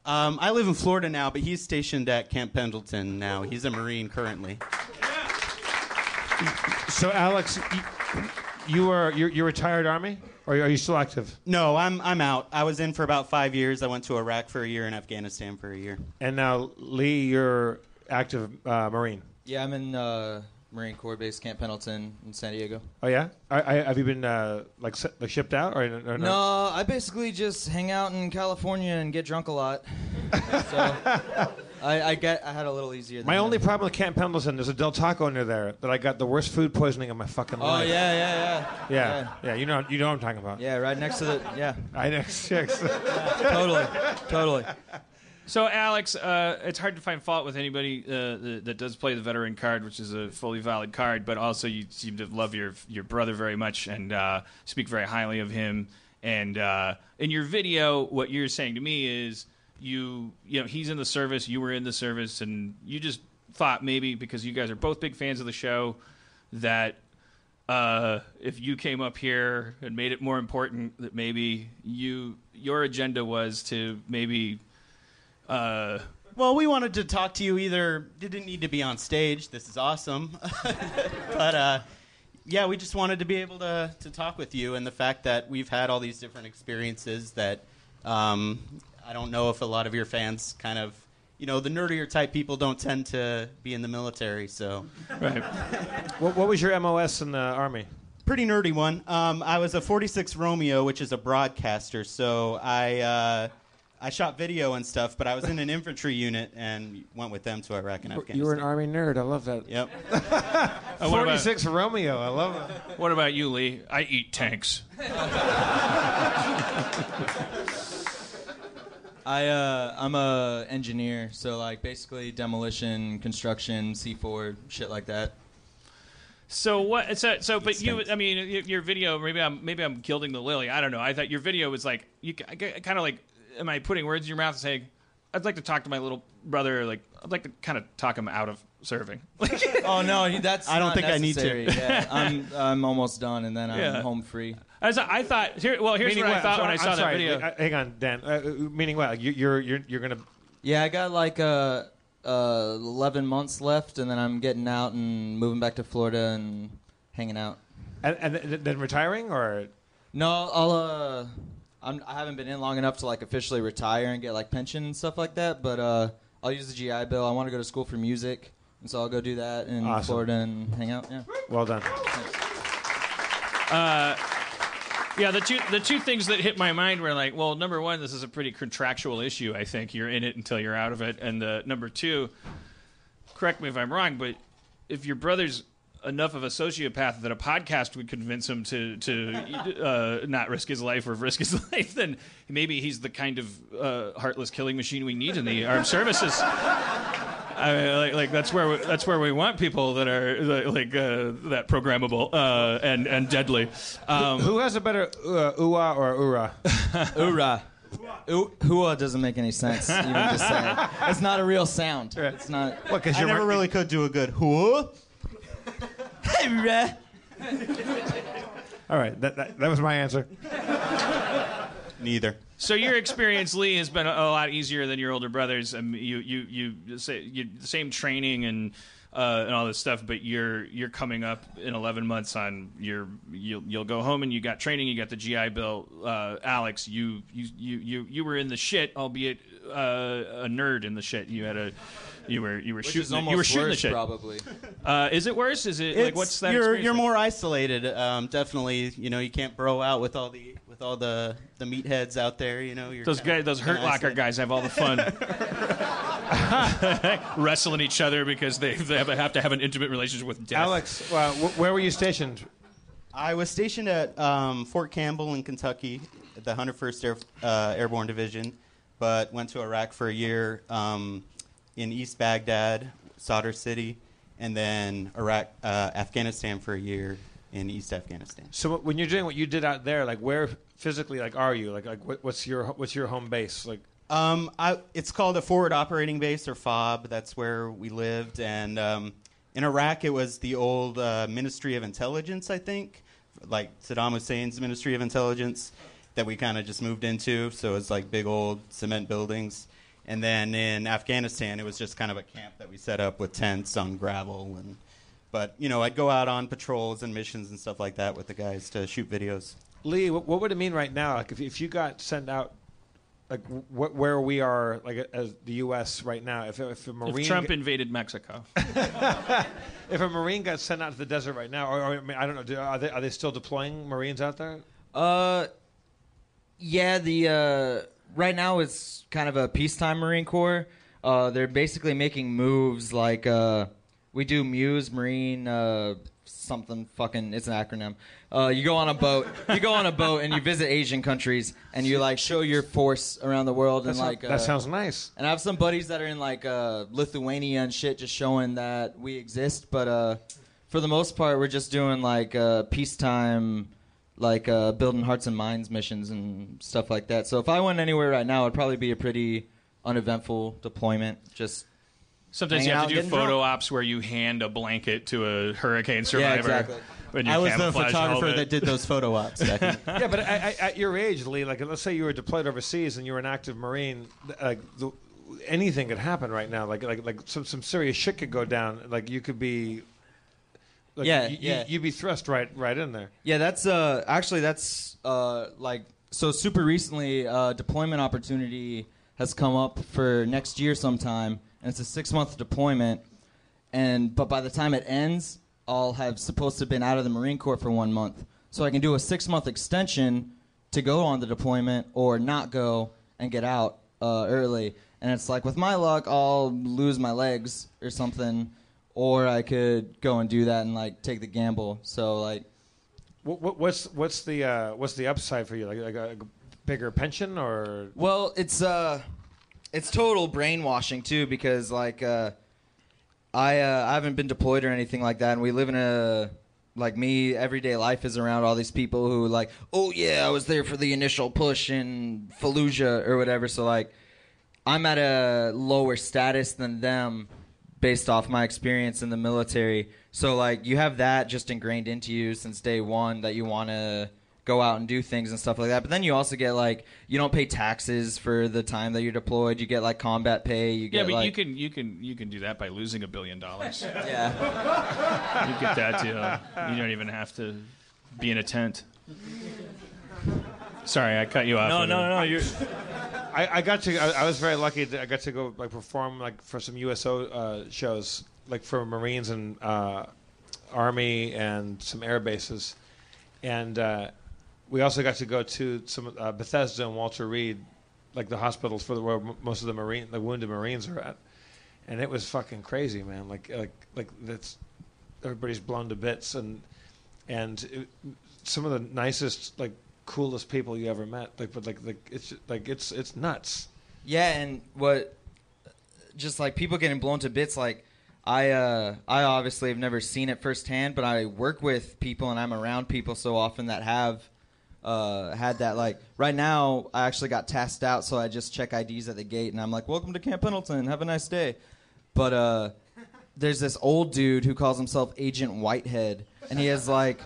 Um, I live in Florida now, but he's stationed at Camp Pendleton now. He's a Marine currently. <laughs>
so, Alex, you, you are you're, you're retired Army, or are you still active?
No, I'm I'm out. I was in for about five years. I went to Iraq for a year and Afghanistan for a year.
And now, Lee, you're active uh, Marine.
Yeah, I'm in uh, Marine Corps Base Camp Pendleton in San Diego.
Oh yeah, I, I, have you been uh, like, s- like shipped out or, or
No, I basically just hang out in California and get drunk a lot. <laughs> so I, I get I had a little easier. Than
My only problem with Camp Pendleton, there's a Del Taco near there that I got the worst food poisoning of my fucking
Oh
life.
Oh yeah, yeah, yeah,
yeah, yeah. You know, you know what I'm talking about.
yeah. Right next to the yeah, <laughs>
I next <laughs> Six.
totally, totally.
So, Alex, uh, it's hard to find fault with anybody uh, that, does play the veteran card, which is a fully valid card. But also, you seem to love your your brother very much and uh, speak very highly of him. And uh, in your video, what you're saying to me is, you you know, he's in the service, you were in the service, and you just thought maybe because you guys are both big fans of the show that uh, if you came up here and made it more important that maybe you your agenda was to maybe uh,
Well, we wanted to talk to you. Either didn't need to be on stage. This is awesome, <laughs> but uh, yeah, we just wanted to be able to to talk with you. And the fact that we've had all these different experiences that um, I don't know if a lot of your fans kind of. You know, the nerdier type people don't tend to be in the military, so
right. <laughs>
what, what was your MOS in the Army?
pretty nerdy one. Um, I was a 46 Romeo, which is a broadcaster. So I uh, I shot video and stuff, but I was in an infantry unit and went with them to Iraq and Afghanistan.
You were an Army nerd. I love that.
Yep. <laughs>
Uh, what, about,
46 Romeo. I love it.
what about you, Lee? I eat tanks. <laughs>
I uh, I'm a engineer, so like basically demolition, construction, C4, shit like that.
So what? So, so but you, I mean, your video. Maybe I'm maybe I'm gilding the lily. I don't know. I thought your video was like you kind of like. Am I putting words in your mouth and saying? I'd like to talk to my little brother. Like, I'd like to kind of talk him out of serving. <laughs> Like,
Oh no, that's.
I don't
not
think I need to.
Yeah, I'm I'm almost done, and then I'm
Yeah.
home free.
I, thought- I thought. Here, well, here's
Meaning
what I thought
I'm
when I saw
I'm
that
sorry,
video.
uh, hang on, Dan. Uh, uh, meaning what? You, you're you're you're gonna.
Yeah, I got like uh, uh, 11 months left, and then I'm getting out and moving back to Florida and hanging out.
And, and then retiring or
No, I'll uh, I'm, I haven't been in long enough to like officially retire and get like pension and stuff like that. But uh, I'll use the GI Bill. I want to go to school for music, and so I'll go do that in
Awesome.
Florida and hang out. Yeah.
well done.
Yeah, the two the two things that hit my mind were like, well, number one, this is a pretty contractual issue. I think you're in it until you're out of it, and uh, number two, correct me if I'm wrong, but if your brother's enough of a sociopath that a podcast would convince him to to <laughs> uh, not risk his life or risk his <laughs> life, then maybe he's the kind of uh, heartless killing machine we need in the armed services. I mean, like, like that's where we, that's where we want people that are like uh, that programmable uh, and and deadly. Um,
Who has a better uh, ua or ura?
Hoorah. <laughs> Ooh, hua doesn't make any sense. Even just saying. It's not a real sound. It's not.
What? Because you're
never really could do a good whoa.
All right, that, that that was my answer.
Neither.
So your experience, Lee, has been a, a lot easier than your older brothers. Um, you you you say you, the same training and uh, and all this stuff, but you're you're coming up in 11 months on your you'll you'll go home and you got training, you got the GI Bill. Uh, Alex, you you you you you were in the shit, albeit uh, a nerd in the shit. You had a you were you were
Which
shooting the- you were shooting
worse,
the shit.
probably. <laughs>
Uh, is it worse? Is it like
It's-
what's that?
You're
experience
you're
like?
more isolated. Um, definitely, you know, you can't bro out with all the with all the the meatheads out there. You know, you're
Those
kinda-
guys, those
kinda
Hurt Locker
isolated.
guys have all the fun. <laughs> <laughs> Wrestling each other because they, they have, have to have an intimate relationship with death.
Alex, uh, wh- where were you stationed?
I was stationed at um, Fort Campbell in Kentucky at the 101st Air, uh, Airborne Division, but went to Iraq for a year um, in East Baghdad, Sadr City, and then Iraq, uh, Afghanistan for a year in East Afghanistan.
So when you're doing what you did out there, like where physically, like are you? Like like what, what's your what's your home base? Like
Um, I, it's called a forward operating base or FOB. That's where we lived. And um, in Iraq, it was the old uh, Ministry of Intelligence, I think, like Saddam Hussein's Ministry of Intelligence that we kind of just moved into. So it's like big old cement buildings. And then in Afghanistan, it was just kind of a camp that we set up with tents on gravel. And but you know, I'd go out on patrols and missions and stuff like that with the guys to shoot videos.
Lee, what, what would it mean right now? Like if if you got sent out, like wh- where we are, like as the U.S. right now, if if a marine
if Trump invaded Mexico, <laughs>
if a marine got sent out to the desert right now, or, or I, mean, I don't know, do, are they are they still deploying marines out there?
Uh, yeah. The uh, right now it's kind of a peacetime Marine Corps. Uh, they're basically making moves like uh, we do Muse Marine uh, something fucking. It's an acronym. Uh, you go on a boat. <laughs> You go on a boat and you visit Asian countries and you like show your force around the world and
That,
like uh,
that sounds nice.
And I have some buddies that are in like uh, Lithuania and shit, just showing that we exist. But uh, for the most part, we're just doing like uh, peacetime, like uh, building hearts and minds missions and stuff like that. So if I went anywhere right now, it'd probably be a pretty uneventful deployment. Just
sometimes you have
out,
to do photo
drunk.
ops where you hand a blanket to a hurricane survivor. Yeah, exactly.
I was the photographer
helmet.
that did those photo ops. Back in- <laughs>
yeah, but at, at- at your age, Lee, like let's say you were deployed overseas and you were an active marine, like the, anything could happen right now. Like like like some some serious shit could go down. Like you could be. Like,
Yeah,
you,
yeah.
You, would be thrust right right in there.
Yeah, that's uh actually that's uh like so super recently uh deployment opportunity has come up for next year sometime and it's a 6 month deployment and but by the time it ends I'll have supposed to have been out of the Marine Corps for 1 month. So I can do a 6 month extension to go on the deployment or not go and get out uh early. And it's like with my luck I'll lose my legs or something or I could go and do that and like take the gamble. So like
What, what, what's what's the uh, what's the upside for you? Like, like a bigger pension or
Well, it's uh, it's total brainwashing too because like uh, I uh, I haven't been deployed or anything like that, and we live in a like me everyday life is around all these people who like oh yeah I was there for the initial push in Fallujah or whatever. So like I'm at a lower status than them based off my experience in the military. So like you have that just ingrained into you since day one that you want to go out and do things and stuff like that. But then you also get like you don't pay taxes for the time that you're deployed. You get like combat pay. You
Yeah, but
like
you can you can you can do that by losing a billion dollars. <laughs>
yeah.
you get that deal. You don't even have to be in a tent. Sorry, I cut you off.
No,
with
no, no. You, I, I got to. I, I was very lucky. That I got to go like perform like for some USO uh, shows, like for Marines and uh, Army and some air bases, and uh, we also got to go to some uh, Bethesda and Walter Reed, like the hospitals for the where most of the Marine, the wounded Marines are at, and it was fucking crazy, man. Like like like that's everybody's blown to bits and and it, some of the nicest like coolest people you ever met like but like like it's like it's it's nuts
Yeah, and what just like people getting blown to bits like I uh I obviously have never seen it firsthand, but I work with people and I'm around people so often that have uh had that like right now I actually got tasked out so I just check IDs at the gate and I'm like, "Welcome to Camp Pendleton. Have a nice day." But uh there's this old dude who calls himself Agent Whitehead and he has like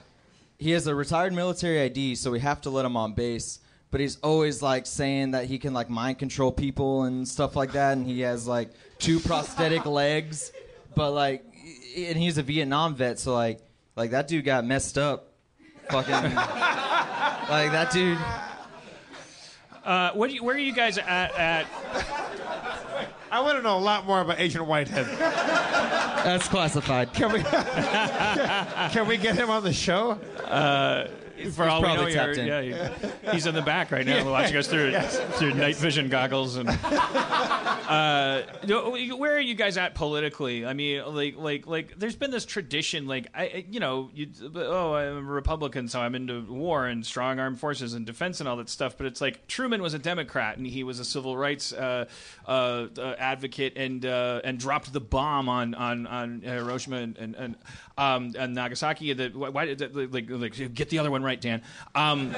he has a retired military ID, so we have to let him on base. But he's always like saying that he can like mind control people and stuff like that, and he has like two prosthetic <laughs> legs. But like, and he's a Vietnam vet, so like, like that dude got messed up. Fucking, <laughs> like that dude.
Uh, what do you, where are you guys at? at
i want to know a lot more about agent whitehead
That's classified.
can we <laughs> can we get him on the show uh,
for all we know,
tapped in.
yeah, you- he's in the back right now, watching us through through night vision goggles. And uh, where are you guys at politically? I mean, like, like, like, there's been this tradition, like, I, I- you know, you, oh, I'm a Republican, so I'm into war and strong armed forces and defense and all that stuff. But it's like Truman was a Democrat and he was a civil rights uh, uh, uh, advocate and uh, and dropped the bomb on on on Hiroshima and and, and, um, and Nagasaki. That why did that, like, like get the other one right, Dan? Um,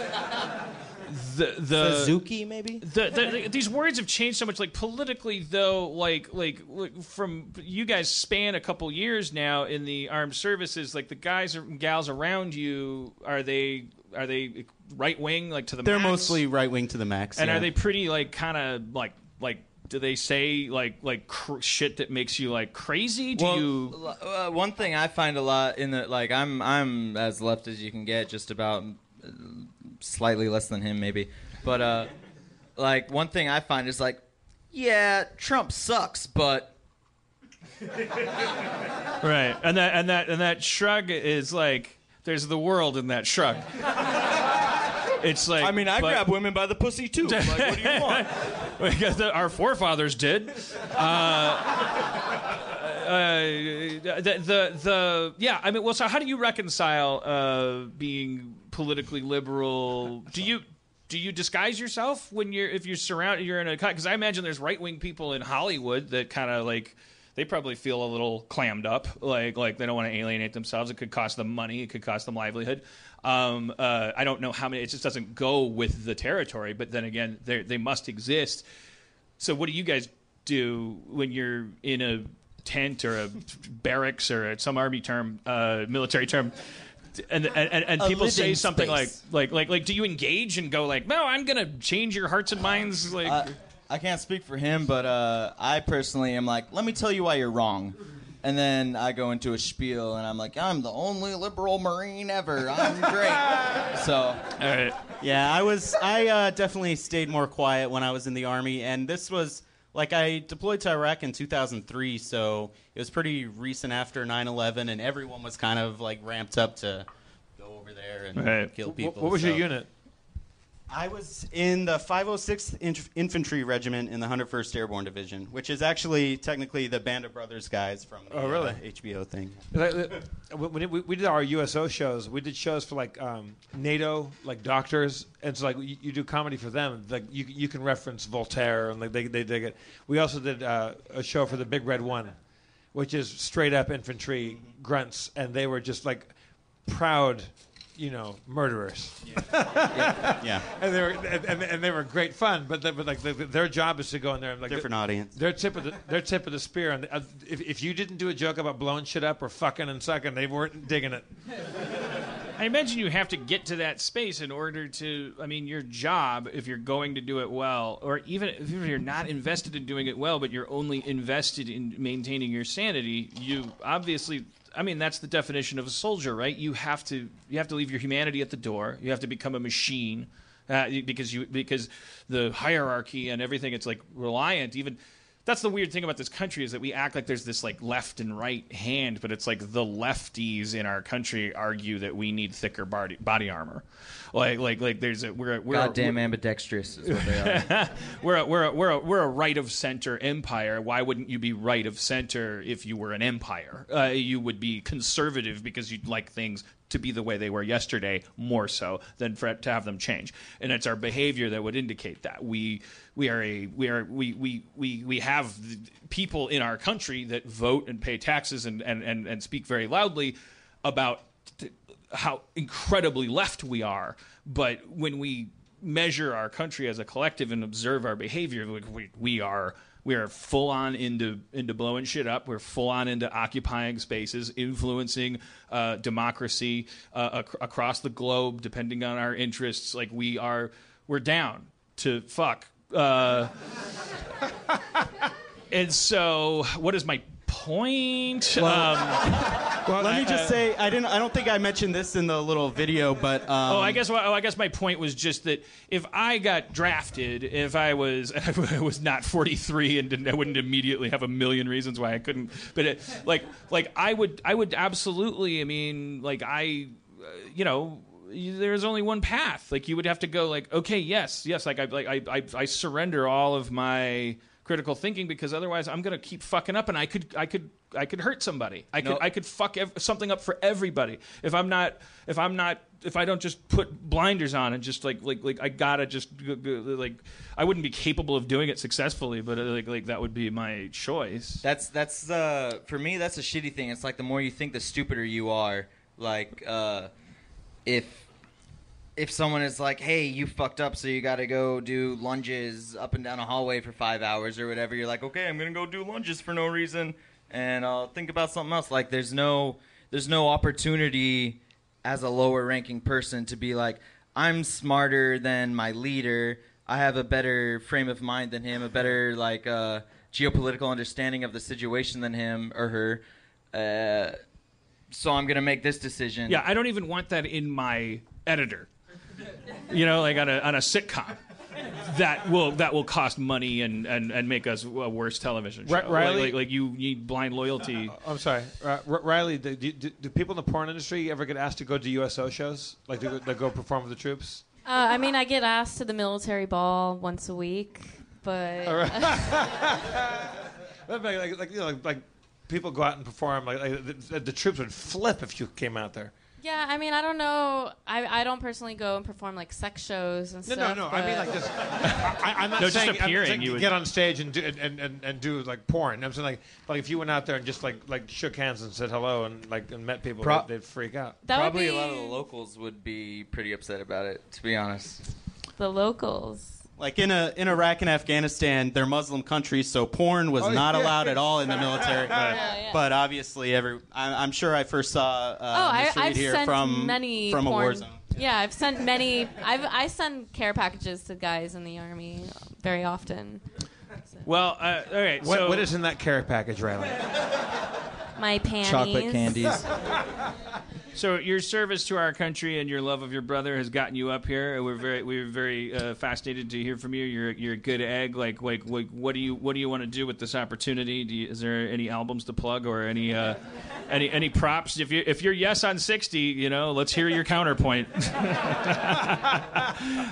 the the
Suzuki, maybe?
the, the, the- these words have changed so much. Like politically, though, like like like, from you guys span a couple years now in the armed services. Like the guys and gals around you, are they are they right wing like to the
They're
max?
mostly right wing to the max.
and
yeah.
are they pretty like kind of like like do they say like like cr- shit that makes you like crazy? Do
Well,
you?
uh, one thing I find a lot in the like I'm I'm as left as you can get, just about uh, slightly less than him maybe, but uh, like one thing I find is like, yeah, Trump sucks, but <laughs>
Right, and that and that and that shrug is like there's the world in that shrug. <laughs> <laughs> It's like
I mean I
but-
grab women by the pussy too. Like, what do you <laughs> want?
because the- our forefathers did. Uh, uh, the, the the yeah. I mean, well, so how do you reconcile uh, being politically liberal? Do you do you disguise yourself when you're if you're surrounded you're in a cut? because I imagine there's right wing people in Hollywood that kind of like they probably feel a little clammed up like like they don't want to alienate themselves. It could cost them money it could cost them livelihood. Um, uh, I don't know how many it just doesn't go with the territory but then again they they must exist. So what do you guys do when you're in a tent or a barracks or some army term, uh, military term, and and, and, people say something
space.
like like like like do you engage and go like no I'm gonna change your hearts and minds like
I, I can't speak for him, but uh, I personally am like, let me tell you why you're wrong. And then I go into a spiel, and I'm like, I'm the only liberal Marine ever. I'm great. so
all right
Yeah, I was. I uh, definitely stayed more quiet when I was in the army, and this was like I deployed to Iraq in 2003, so it was pretty recent after 9/11, and everyone was kind of like ramped up to go over there and
Right.
kill people.
what was your unit
I was in the 506th Inf- Infantry Regiment in the 101st Airborne Division, which is actually technically the Band of Brothers guys from the
Oh, really?
uh, HBO thing.
Uh, when we, we did our USO shows, we did shows for like um, NATO, like doctors, and so like you, you do comedy for them. Like you you can reference Voltaire, and like they they dig it. We also did uh, a show for the Big Red One, which is straight up infantry grunts, and they were just like proud you know, murderers. <laughs>
Yeah, yeah.
and they were and, and, and they were great fun. But, they, but like the, their job is to go in there and like
different audience.
Their tip of the their tip of the spear. And uh, if, if you didn't do a joke about blowing shit up or fucking and sucking, they weren't digging it.
I imagine you have to get to that space in order to. I mean, your job, if you're going to do it well, or even if you're not invested in doing it well, but you're only invested in maintaining your sanity, you obviously. I mean, that's the definition of a soldier, right? You have to you have to leave your humanity at the door. You have to become a machine. Uh, because you because the hierarchy and everything it's like reliant even that's the weird thing about this country is that we act like there's this like left and right hand, but it's like the lefties in our country argue that we need thicker body, body armor. Like like like there's a we're a- we're a-
Goddamn
we're,
ambidextrous is what they are. <laughs>
we're a, we're a, we're a, we're a right of center empire. Why wouldn't you be right of center if you were an empire? Uh, you would be conservative because you'd like things to be the way they were yesterday more so than for, to have them change. And it's our behavior that would indicate that we we are a we are we we we, we have people in our country that vote and pay taxes and and and, and speak very loudly about t- how incredibly left we are. But when we measure our country as a collective and observe our behavior, we, we are we are full on into into blowing shit up. We're full on into occupying spaces, influencing uh, democracy uh, ac- across the globe, depending on our interests. Like we are, we're down to fuck. Uh, <laughs> and so, what is my point? um, <laughs>
Let me just say, I didn't. I don't think I mentioned this in the little video, but um,
Oh, I guess. Well, I guess my point was just that if I got drafted, if I was <laughs> I was not 43 and didn't, I wouldn't immediately have a million reasons why I couldn't. But it, like, like I would, I would absolutely. I mean, like I, uh, you know. There's only one path. Like you would have to go. Like okay, yes, yes. Like I, like I, I, I surrender all of my critical thinking because otherwise I'm gonna keep fucking up, and I could, I could, I could hurt somebody. I could, I could fuck ev- something up for everybody if I'm not, if I'm not, if I don't just put blinders on and just like, like, like I gotta just like, I wouldn't be capable of doing it successfully, but uh, like, like that would be my choice.
That's that's uh for me that's a shitty thing. It's like the more you think, the stupider you are. Like uh, if if someone is like, "Hey, you fucked up, so you got to go do lunges up and down a hallway for five hours or whatever," you're like, "Okay, I'm gonna go do lunges for no reason, and I'll think about something else." Like, there's no there's no opportunity as a lower ranking person to be like, "I'm smarter than my leader. I have a better frame of mind than him, a better like uh, geopolitical understanding of the situation than him or her." Uh, so I'm gonna make this decision.
Yeah, I don't even want that in my editor. You know, like on a on a sitcom. That will that will cost money and, and, and make us a worse television show.
Ri- Riley-
like, like, like you need blind loyalty.
I'm sorry, uh, R- Riley. Do, do, do people in the porn industry ever get asked to go to USO shows, like to, go- to go perform with the troops?
Uh, I mean, I get asked to the military ball once a week, but
Like, <laughs> <laughs> like, like, you know, like, like people go out and perform. Like, like the, the troops would flip if you came out there.
Yeah, I mean, I don't know. I, I don't personally go and perform like sex shows and
No,
stuff.
no, no. No. I mean, like just. I, I'm not
No, just
saying, I'm
appearing,
saying
you would-
get on stage and do and, and, and do like porn. I'm saying like like if you went out there and just like like shook hands and said hello and like and met people,
Pro-
they'd, they'd freak out.
that
Probably
be
a lot of the locals would be pretty upset about it, to be honest.
the locals.
Like in a in Iraq and Afghanistan, they're Muslim countries, so porn was
Oh,
not
yeah.
allowed at all in the <laughs> military.
yeah.
But obviously, every I, I'm sure I first saw uh,
Oh, I,
Ms. Reid
I've
here
sent
from
many
from a war zone.
Yeah, I've sent many. I've I send care packages to guys in the army very often.
Well, uh, all right.
What,
so
what is in that care package, Riley?
My panties.
Chocolate candies. <laughs>
So your service to our country and your love of your brother has gotten you up here. We're very we're very uh, fascinated to hear from you. You're you're a good egg. Like like, like what do you what do you want to do with this opportunity? Do you, is there any albums to plug or any uh, any any props? If you if you're yes on sixty, you know, let's hear your counterpoint. <laughs>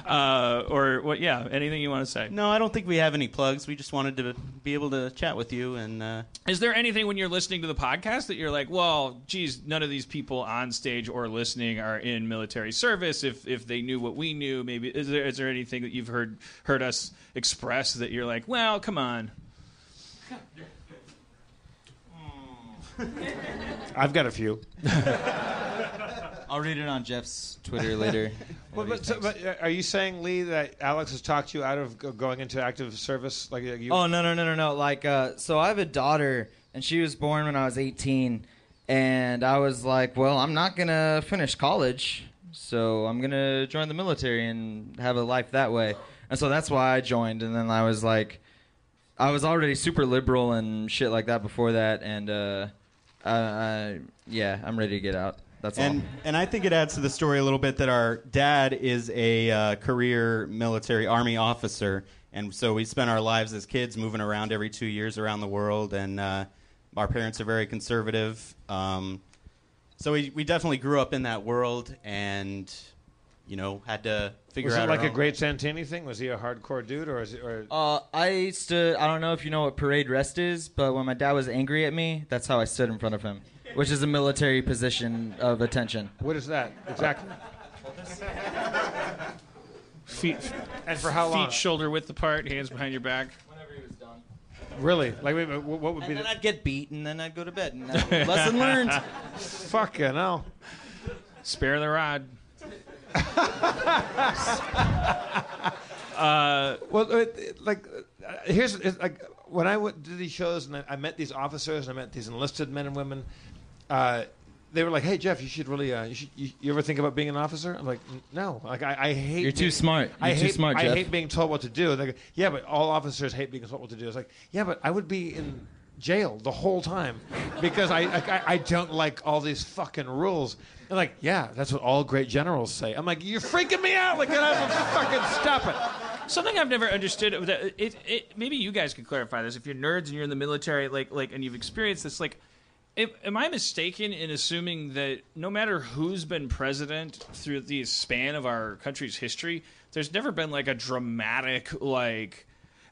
uh, or what? Yeah, anything you want to say.
No, I don't think we have any plugs. We just wanted to be able to chat with you and. Uh,
Is there anything when you're listening to the podcast that you're like, well, geez, none of these people on stage or listening are in military service. If if they knew what we knew, maybe is there is there anything that you've heard heard us express that you're like, well, come on. <laughs>
I've got a few. <laughs>
I'll read it on Jeff's Twitter later. <laughs>
Well, but, so, but are you saying, Lee, that Alex has talked you out of going into active service? Like uh, you?
Oh no no no no no! Like uh, so, I have a daughter, and she was born when I was 18, and I was like, well, I'm not gonna finish college, so I'm gonna join the military and have a life that way. And so that's why I joined. And then I was like, I was already super liberal and shit like that before that, and uh, I, I, yeah, I'm ready to get out. That's all.
And and I think it adds to the story a little bit that our dad is a uh, career military army officer, and so we spent our lives as kids moving around every two years around the world, and uh, our parents are very conservative. Um, so we we definitely grew up in that world, and you know had to figure
was
out
it
our
like a great Santini thing? Was he a hardcore dude, or is it? Or
Uh, I stood. I don't know if you know what parade rest is, but when my dad was angry at me, that's how I stood in front of him, which is a military position of attention.
what is that exactly?
Feet,
And for how long?
feet shoulder width apart, hands behind your back.
Whenever he was done.
Really? Like, wait, wait, what what would be
And then
the
I'd get beat, and then I'd go to bed. And that- <laughs> lesson learned.
fucking hell?
Spare the rod. <laughs>
Well, it, it- like, uh, here's it's like when I went to these shows and I, I met these officers and I met these enlisted men and women. Uh, they were like, "Hey, Jeff, you should really, uh, you, should, you, you ever think about being an officer?" I'm like, "No, like I, I hate."
You're too
being-
smart.
I
You're too
hate,
smart,
I hate being told what to do. And they go, "Yeah, but all officers hate being told what to do." It's like, "Yeah, but I would be in jail the whole time because I, I, I don't like all these fucking rules." They're like, "Yeah, that's what all great generals say." I'm like, "You're freaking me out! Like, I have to fucking stop it."
Something I've never understood. That it, it, maybe you guys could clarify this. If you're nerds and you're in the military, like, like, and you've experienced this, like, am, I mistaken in assuming that no matter who's been president through the span of our country's history, there's never been like a dramatic, like,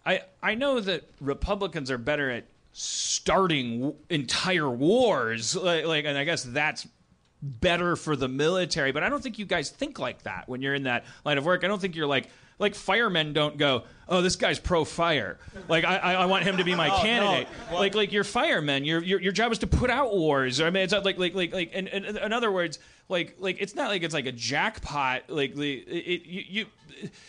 I, I know that Republicans are better at starting w- entire wars, like, like, and I guess that's better for the military. But I don't think you guys think like that when you're in that line of work. I don't think you're like like firemen don't go, oh, this guy's pro fire. Like I, I I want him to be my <laughs> oh, candidate. Like like your firemen, your, your your job is to put out wars. I mean, it's not like like like like. And, and, and in other words, like like it's not like it's like a jackpot. Like the it, you. you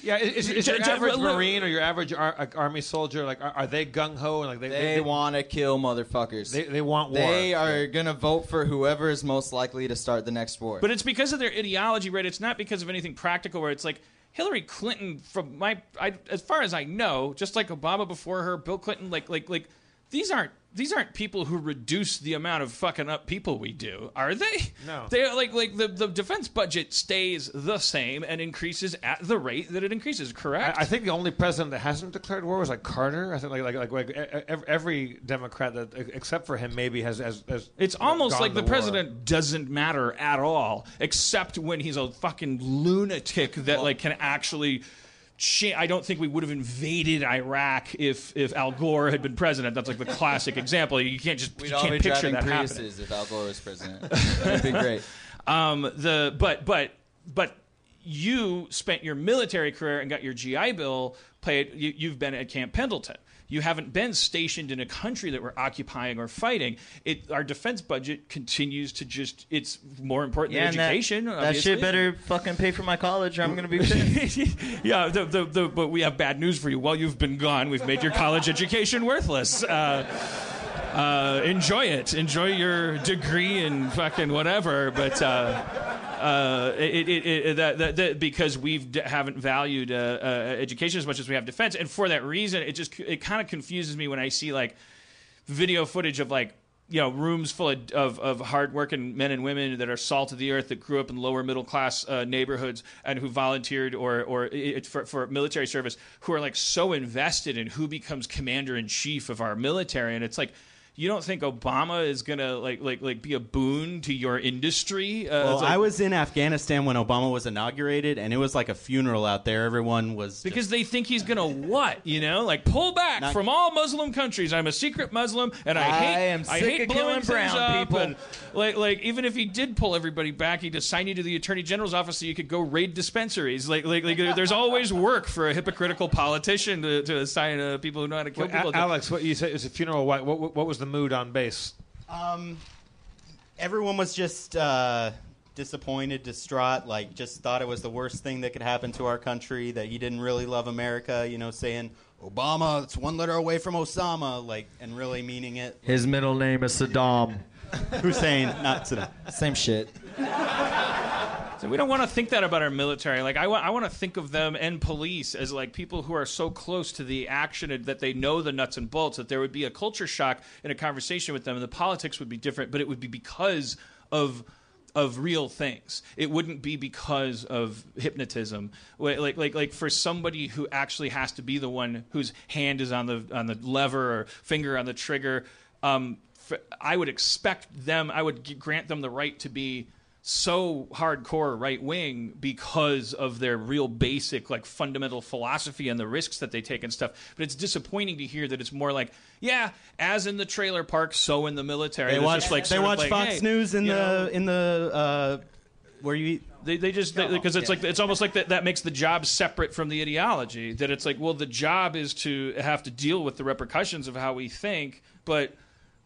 Yeah, is, is your
J- j-
average
look-
Marine or your average ar- army soldier like are, are they gung ho and like they
They want to kill motherfuckers.
they, they want war?
They are gonna vote for whoever is most likely to start the next war.
But it's because of their ideology, right? It's not because of anything practical. Where it's like Hillary Clinton, from my, I, as far as I know, just like Obama before her, Bill Clinton, like, like, like, these aren't these aren't people who reduce the amount of fucking up people we do, are they?
No.
They're like, like the the defense budget stays the same and increases at the rate that it increases. Correct?
I, I think the only president that hasn't declared war was like Carter. I think like like like, like every Democrat that except for him maybe has has, has
It's almost like the
war.
president doesn't matter at all, except when he's a fucking lunatic that like can actually. Cha- I don't think we would have invaded Iraq if if Al Gore had been president. That's like the classic <laughs> example. You can't just
We'd
you
all
can't
be
picture
driving
that happening.
Priuses if Al Gore was president. <laughs> That'd be great.
Um, the but but but you spent your military career and got your GI Bill paid. You, you've been at Camp Pendleton. You haven't been stationed in a country that we're occupying or fighting. It, our defense budget continues to just. It's more important
Yeah,
than
and that-
education.
That, shit better fucking pay for my college, or I'm gonna be <laughs> pissed.
yeah, the, the, the, but we have bad news for you. While you've been gone, we've made your college education worthless. Uh, uh, enjoy it. Enjoy your degree and fucking whatever. But uh, uh, it, it, it, that, that, that, because we d- haven't valued uh, education as much as we have defense, and for that reason, it just it kind of confuses me when I see like video footage of like you know rooms full of, of, of hardworking men and women that are salt of the earth that grew up in lower middle class uh, neighborhoods and who volunteered or or it, for, for military service who are like so invested in who becomes commander in chief of our military and it's like you don't think Obama is gonna like like like be a boon to your industry? Uh,
Well,
like-
I was in Afghanistan when Obama was inaugurated, and it was like a funeral out there. Everyone was
because
just-
they think he's gonna what you know like pull back
Not-
from all Muslim countries. I'm a secret Muslim and I
I
hate
am
I hate
of
blowing
killing brown
up
people.
and, like like even if he did pull everybody back, he'd assign you to the attorney general's office so you could go raid dispensaries. Like like, like there's always work for a hypocritical politician to, to assign uh, people who know how to kill
Wait,
people.
A- Alex, what you said it was a funeral. What, what what was the mood on base?
Um, everyone was just uh, disappointed, distraught, like just thought it was the worst thing that could happen to our country, that he didn't really love America, you know, saying Obama, it's one letter away from Osama, like, and really meaning it.
His middle name is Saddam. <laughs>
Hussein, not Saddam.
Same shit.
So we don't want to think that about our military. Like I want, I want to think of them and police as like people who are so close to the action that they know the nuts and bolts that there would be a culture shock in a conversation with them, and the politics would be different. But it would be because of of real things. It wouldn't be because of hypnotism. Like like like for somebody who actually has to be the one whose hand is on the on the lever or finger on the trigger. Um, I would expect them. I would grant them the right to be so hardcore right wing because of their real basic like fundamental philosophy and the risks that they take and stuff. But it's disappointing to hear that it's more like yeah as in the trailer park so in the military.
They
There's
watch,
like,
they watch
like,
Fox
hey,
News in the
know,
in the uh, where you eat.
they, they just because it's like it's almost like that, that makes the job separate from the ideology that it's like well the job is to have to deal with the repercussions of how we think but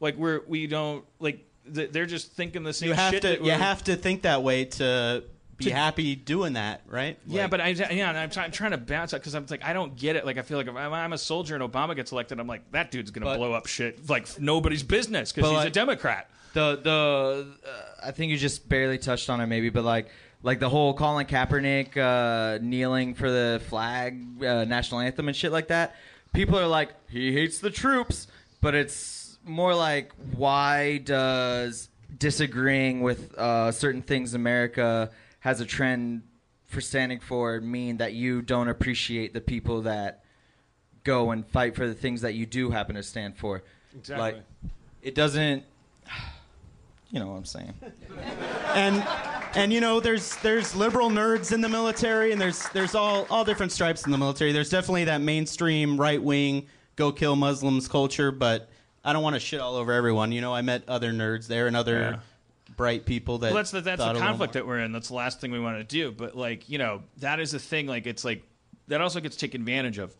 like we're we don't like th- they're just thinking the same
You have
shit
to you have to think that way to be
To-
happy doing that, right?
Yeah,
Like-
but I yeah, I'm, I'm trying to bounce out because I'm like I don't get it. Like I feel like if I'm, I'm a soldier and Obama gets elected, I'm like that dude's gonna
But-
blow up shit like nobody's business because he's a Democrat.
the the uh, I think you just barely touched on it maybe, but like like the whole Colin Kaepernick uh, kneeling for the flag, uh, national anthem, and shit like that. People are like, he hates the troops, but it's more like, why does disagreeing with uh, certain things America has a trend for standing for mean that you don't appreciate the people that go and fight for the things that you do happen to stand for?
Exactly.
Like, it doesn't. You know what I'm saying? <laughs>
and and you know there's there's liberal nerds in the military and there's there's all all different stripes in the military there's definitely that mainstream right wing go kill muslims culture but i don't want to shit all over everyone you know i met other nerds there and other
Yeah.
bright people that
Well, that's the, that's the conflict that we're in. That's the last thing we want to do. But like you know, that is the thing. Like it's like that also gets taken advantage of.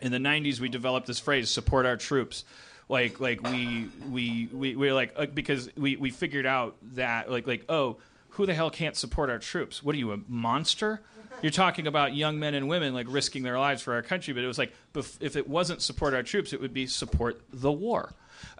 In the '90s, we developed this phrase "support our troops." Like like we we we we're like uh, because we we figured out that like like oh who the hell can't support our troops? What are you a monster? You're talking about young men and women like risking their lives for our country, but it was like if it wasn't support our troops, it would be support the war.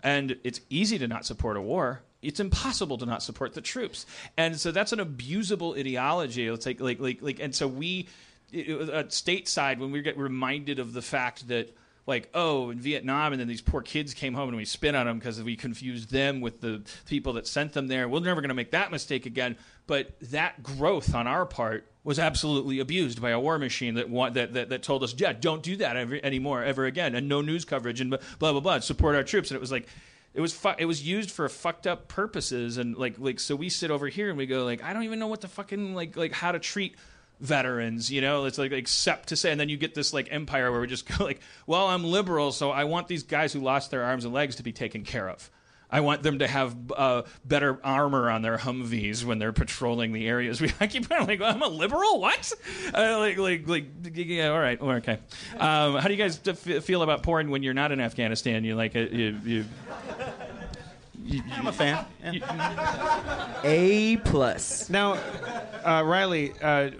And it's easy to not support a war. It's impossible to not support the troops. And so that's an abusable ideology. It's like like like like and so we it, uh, stateside when we get reminded of the fact that like oh in Vietnam and then these poor kids came home and we spit on them because we confused them with the people that sent them there. We're never going to make that mistake again. But that growth on our part was absolutely abused by a war machine that wa- that, that that told us, yeah, don't do that anymore ever again, and no news coverage and blah blah blah. Support our troops, and it was like. It was fu- it was used for fucked up purposes and like like so we sit over here and we go like I don't even know what the fucking like like how to treat veterans you know it's like except to say and then you get this like empire where we just go like well i'm liberal so i want these guys who lost their arms and legs to be taken care of i want them to have uh, better armor on their humvees when they're patrolling the areas <laughs> we i keep on like i'm a liberal what uh, like like like yeah all right well, okay um, how do you guys f- feel about porn when you're not in afghanistan you like it you, you
i'm a fan Yeah.
A plus.
Now, uh, Riley, uh,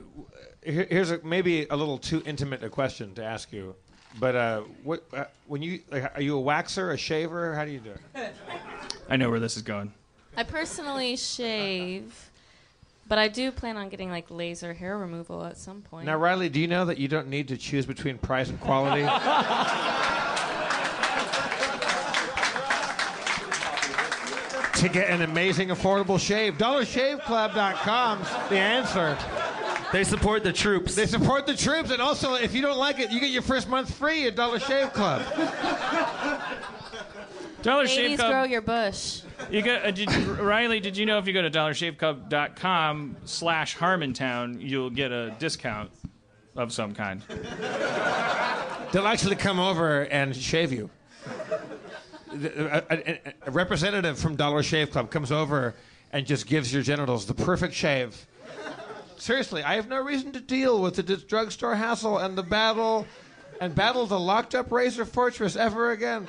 here- here's a, maybe a little too intimate a question to ask you, but uh, what uh, when you like, are you a waxer, a shaver? How do you do it? <laughs>
i know where this is going
I personally shave, but I do plan on getting like laser hair removal at some point.
Now, Riley, do you know that you don't need to choose between price and quality? <laughs> to get an amazing, affordable shave, DollarShaveClub.com's the answer.
They support the troops.
They support the troops, and also, if you don't like it, you get your first month free at Dollar Shave Club.
Dollar shave
Ladies,
club
grow your bush.
You got uh, did, Riley? Did you know if you go to dollarshaveclub.com slash Harmontown, you'll get a discount of some kind?
They'll actually come over and shave you. A, a- a- a representative from Dollar Shave Club comes over and just gives your genitals the perfect shave. Seriously, I have no reason to deal with the drugstore hassle and the battle and battle the locked up Razor Fortress ever again.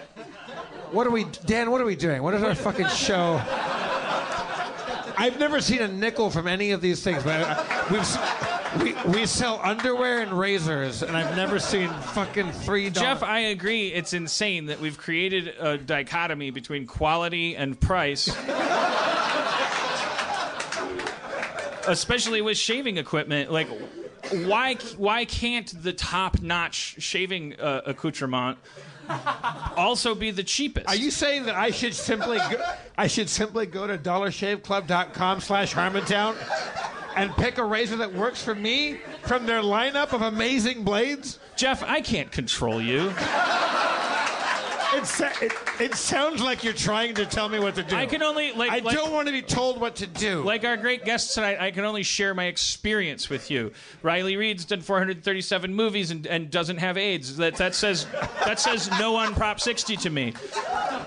What are we, Dan? What are we doing? What is our fucking show? I've never seen a nickel from any of these things, but we, we sell underwear and razors, and I've never seen fucking three.
Jeff, I agree. It's insane that we've created a dichotomy between quality and price. Especially with shaving equipment, like why why can't the top-notch shaving uh, accoutrement also be the cheapest?
Are you saying that I should simply go, I should simply go to dollarshaveclub.com slash Harmontown and pick a razor that works for me from their lineup of amazing blades?
Jeff? I can't control you.
It, it, it sounds like you're trying to tell me what to do.
I can only like
I
like,
don't want to be told what to do.
Like our great guest tonight, I can only share my experience with you. Riley Reid's done 437 movies and, and doesn't have AIDS. That that says that says no on Prop 60 to me.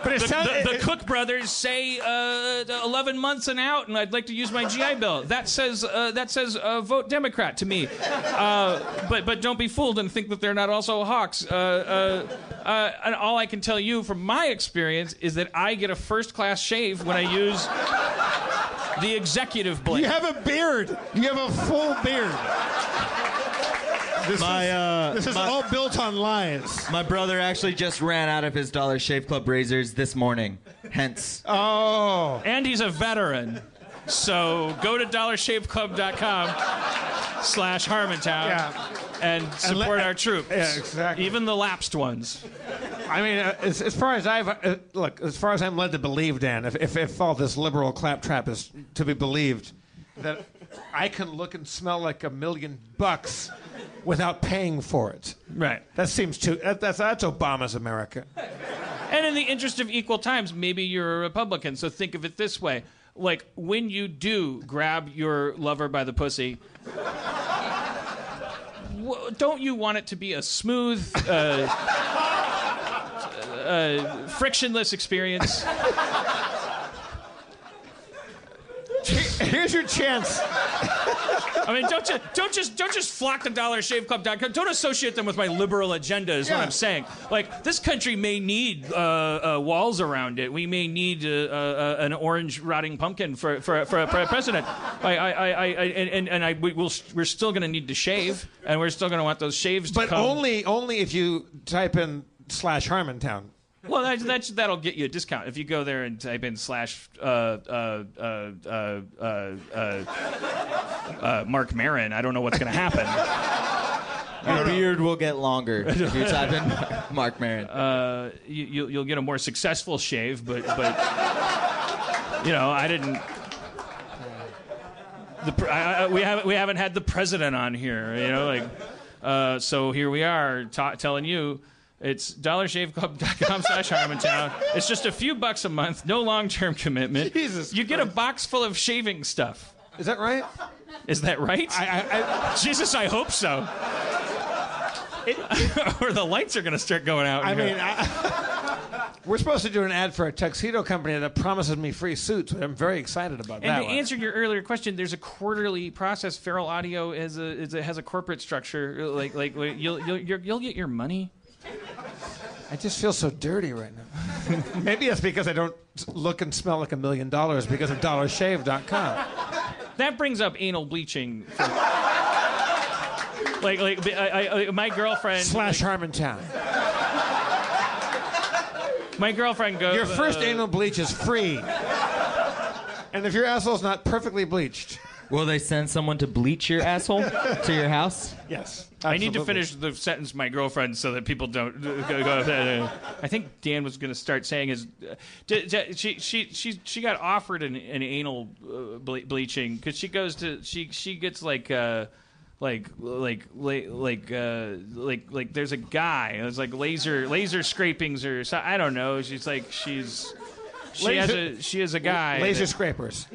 but it
The,
sounds
the, the
it-
Cook brothers say uh, 11 months and out, and I'd like to use my GI Bill. That says uh, that says uh, vote Democrat to me. Uh, but but don't be fooled and think that they're not also hawks. Uh, uh, uh, and all I can tell you from my experience is that I get a first class shave when I use the executive blade.
you have a beard. You have a full beard. This
My
is,
uh,
this is
my,
all built on lies.
my brother actually just ran out of his Dollar Shave Club razors this morning. Hence,
Oh.
and he's a veteran. So go to dollarshaveclub.com slash Harmontown
Yeah.
and support
let-
our troops.
Yeah, exactly.
Even the lapsed ones.
I mean, uh, as, as far as I've uh, look, as far as I'm led to believe, Dan, if, if if all this liberal claptrap is to be believed, that I can look and smell like a million bucks without paying for it.
Right.
That seems too. That, that's that's Obama's America.
And in the interest of equal times, maybe you're a Republican. So think of it this way. Like when you do grab your lover by the pussy, w- don't you want it to be a smooth, uh, <laughs> uh, frictionless experience?
Here's your chance.
I mean, don't you, don't just don't just flock to dollarshaveclub.com. Don't associate them with my liberal agenda. Is what I'm saying. Like this country may need uh, uh, walls around it. We may need uh, uh, an orange rotting pumpkin for for, for, for a president. I, I, I, I and and I we, will we're still going to need to shave, and we're still going to want those shaves. To
But
come.
only only if you type in slash Harmontown.
Well, that, that's, that'll get you a discount if you go there and type in slash uh, uh, uh, uh, uh, uh, uh, Mark Maron. I don't know what's going to happen.
your beard will get longer if you type in <laughs> Mark Maron.
uh, you, you'll, you'll get a more successful shave, but but you know, I didn't. The, I, I, we haven't we haven't had the president on here, you know, like. Uh, so here we are ta- telling you. It's dollarshaveclub.com slash Harmontown. It's just a few bucks a month, no long term commitment.
Jesus
you get a box full of shaving stuff.
Is that right?
Is that right?
I, I,
Jesus, I hope so. <laughs> or the lights are going to start going out.
I, I
here.
mean, I, <laughs> we're supposed to do an ad for a tuxedo company that promises me free suits. I'm very excited about
And
that.
to
one.
answer your earlier question, there's a quarterly process. Feral Audio is a, is a has a corporate structure. Like like you'll you'll, you'll get your money.
I just feel so dirty right now. <laughs> Maybe it's because I don't look and smell like a million dollars because of dollarshave.com.
That brings up anal bleaching. For, like like I, I, my girlfriend
Slash Harmontown.
my girlfriend goes.
Your first
uh,
anal bleach is free. And if your asshole's not perfectly bleached,
Will they send someone to bleach your asshole to your house?
yes.
I need to finish the sentence, my girlfriend, so that people don't <laughs> I think Dan was going to start saying is, uh, d- d- she she she she got offered an, an anal uh, ble- bleaching because she goes to she she gets like. Uh, like like like like uh, like like there's a guy. It's like laser laser scrapings or so, I don't know. She's like she's she has a she has a guy.
Laser
that-
scrapers.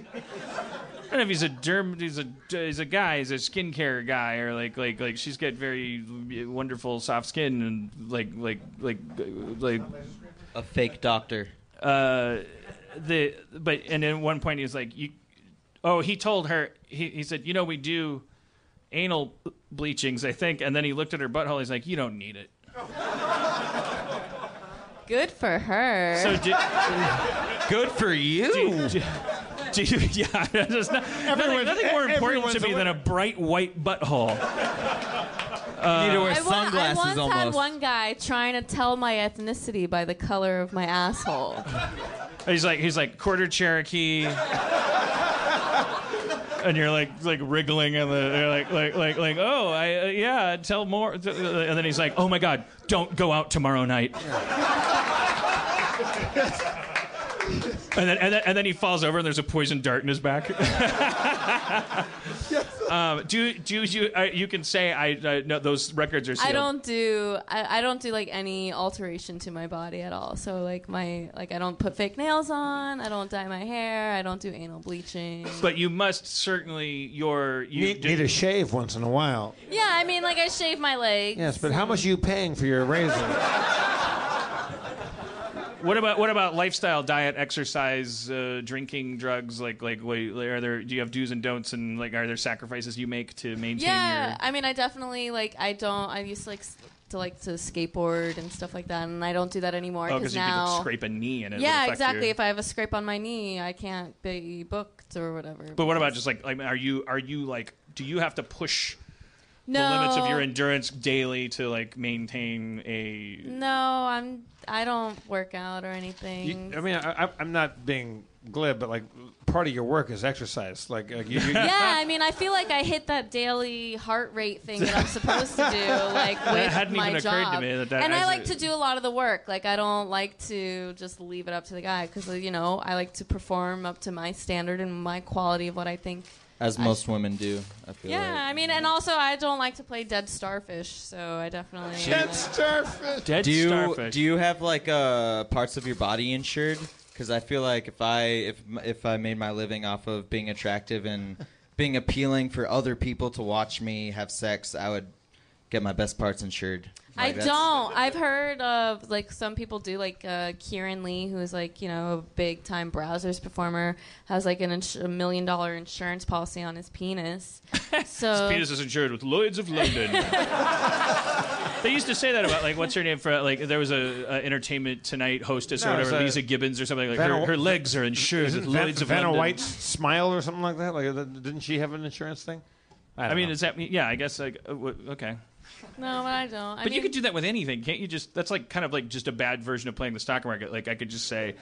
I don't know if he's a derm, he's a he's a guy, he's a skincare guy, or like like like she's got very wonderful soft skin and like like like like
A fake doctor.
uh the but and then at one point he was like you oh he told her he he said you know we do anal bleachings I think and then he looked at her butthole he's like you don't need it
Good for her.
so do,
Good for you.
do, Do <laughs> you, yeah, there's not, nothing, nothing more important to me than a bright white butthole.
you need to wear
I, wa- I
sunglasses
once
almost.
had one guy trying to tell my ethnicity by the color of my asshole.
He's like he's like quarter Cherokee. And you're like like wriggling and the you're like like like like oh I uh, yeah tell more and then he's like oh my god don't go out tomorrow night <laughs> <laughs> and then, and then and then he falls over and there's a poison dart in his back. <laughs> <laughs> um, do do you uh, you can say I uh, no those records are sealed.
I don't do I, I don't do like any alteration to my body at all. So like my like I don't put fake nails on. I don't dye my hair. I don't do anal bleaching.
But you must certainly your you
Need,
do-
need a shave once in a while.
yeah, I mean like I shave my legs.
Yes, but how much are you paying for your razor?
What about what about lifestyle, diet, exercise, uh, drinking, drugs? Like like wait, are there? Do you have do's and don'ts, and like are there sacrifices you make to maintain
Yeah,
your?
I mean I definitely like I don't I used to like to like to skateboard and stuff like that, and I don't do that anymore
Oh,
because
you could
now.
scrape a knee and it
yeah, exactly.
your-
If I have a scrape on my knee, I can't be booked or whatever.
But what about just like like are you are you like do you have to push
no,
the limits of your endurance daily to like maintain a?
No, I'm. I don't work out or anything.
You, I mean, I, I- I'm not being glib, but like part of your work is exercise. Like uh, you, you, <laughs>
yeah, I mean, I feel like I hit that daily heart rate thing that I'm supposed to do, <laughs> like with
hadn't
my
even occurred to
job.
me that that
and I
actually-
like to do a lot of the work. Like, I don't like to just leave it up to the guy because you know I like to perform up to my standard and my quality of what I think.
As most women do, I feel
Yeah,
like.
I mean, and also I don't like to play dead starfish, so I definitely.
Dead starfish.
Dead
do you
starfish.
do you have like uh, parts of your body insured? Because I feel like if I if if I made my living off of being attractive and being appealing for other people to watch me have sex, I would get my best parts insured.
I
Like, that's-
don't. I've heard of like some people do like uh, Kieran Lee, who is like you know a big time Brazzers performer, has like an ins- a million dollar insurance policy on his penis. <laughs> So his
Penis is insured with Lloyd's of London. <laughs> they used to say that about like what's her name for like there was a, a Entertainment Tonight hostess or
No, it's
whatever
a-
Leeza Gibbons or something like
Vanna-
her, her legs are insured
Isn't
with
Van,
Lloyd's of
Vanna
London.
White's smile or something like that? Like, uh, didn't she have an insurance thing?
I
don't
mean,
know.
does that mean? Yeah, I guess like uh, okay.
No, but I don't. I
But
mean,
you could do that with anything, can't you? Just that's like kind of like just a bad version of playing the stock market. Like I could just say,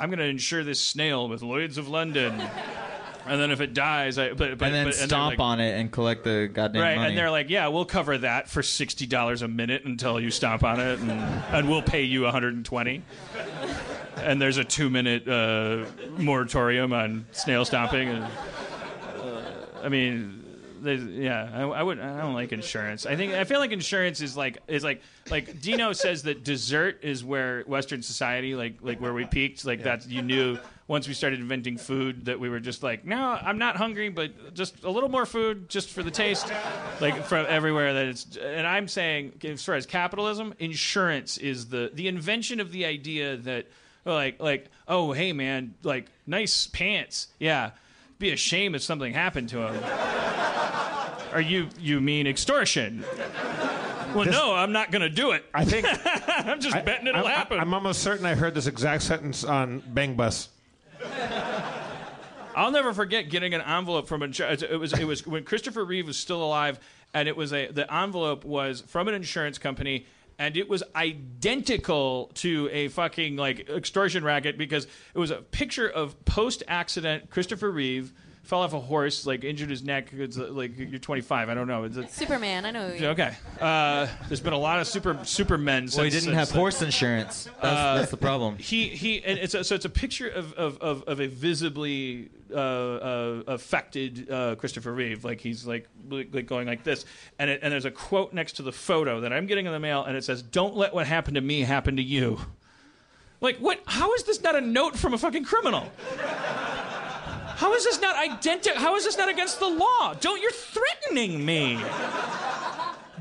I'm going to insure this snail with Lloyd's of London, <laughs> and then if it dies, I but, but
and then
but, they're
stomp
like,
on it and collect the goddamn
Right,
money.
and they're like, "Yeah, we'll cover that for sixty dollars a minute until you stomp on it, and, and we'll pay you one hundred and twenty. And there's a two-minute uh, moratorium on snail stomping. And, uh, I mean, there's- yeah, I, I would. I don't like insurance. I think I feel like insurance is like is like like Dino says that dessert is where Western society like like where we peaked. Like that you knew once we started inventing food that we were just like, no, I'm not hungry, but just a little more food just for the taste. Like from everywhere that it's. And I'm saying as far as capitalism, insurance is the the invention of the idea that like like oh hey man like nice pants yeah. Be a shame if something happened to him. Or you you mean extortion? Well, no, I'm not going to do it.
I think <laughs>
I'm just betting it'll
I'm,
happen.
I'm almost certain I heard this exact sentence on Bang Bus.
I'll never forget getting an envelope from a. It was it was when Christopher Reeve was still alive, and it was a the envelope was from an insurance company. And it was identical to a fucking like extortion racket because it was a picture of post accident Christopher Reeve fell off a horse, like injured his neck. It's uh, like you're 25. I don't know. It's a,
Superman. I know. who you-
okay. Uh, there's been a lot of super supermen. Since,
well, he didn't
since
have
then.
horse insurance. That's, that's the problem.
he he and it's a, so it's a picture of of, of, of a visibly uh, uh, affected uh, Christopher Reeve like he's like like going like this and it, and there's a quote next to the photo that I'm getting in the mail and it says don't let what happened to me happen to you like what how is this not a note from a fucking criminal how is this not identi- how is this not against the law don't you're threatening me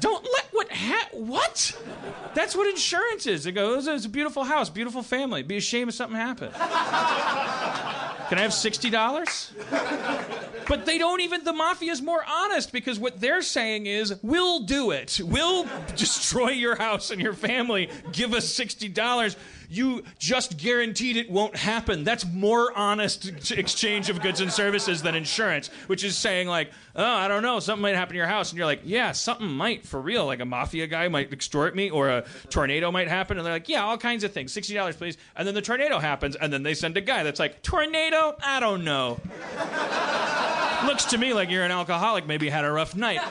don't let what ha- what? That's what insurance is. It goes, it's a beautiful house, beautiful family. Be ashamed if something happened. Can I have sixty dollars? But they don't even. The mafia is more honest because what they're saying is, "We'll do it. We'll destroy your house and your family. Give us sixty dollars." You just guaranteed it won't happen. That's more honest exchange of goods and services than insurance, which is saying like, "Oh, I don't know, something might happen to your house," and you're like, "Yeah, something might for real. Like a mafia guy might extort me, or a tornado might happen," and they're like, "Yeah, all kinds of things. Sixty dollars, please." And then the tornado happens, and then they send a guy that's like, "Tornado? I don't know." <laughs> Looks to me like you're an alcoholic, maybe had a rough night.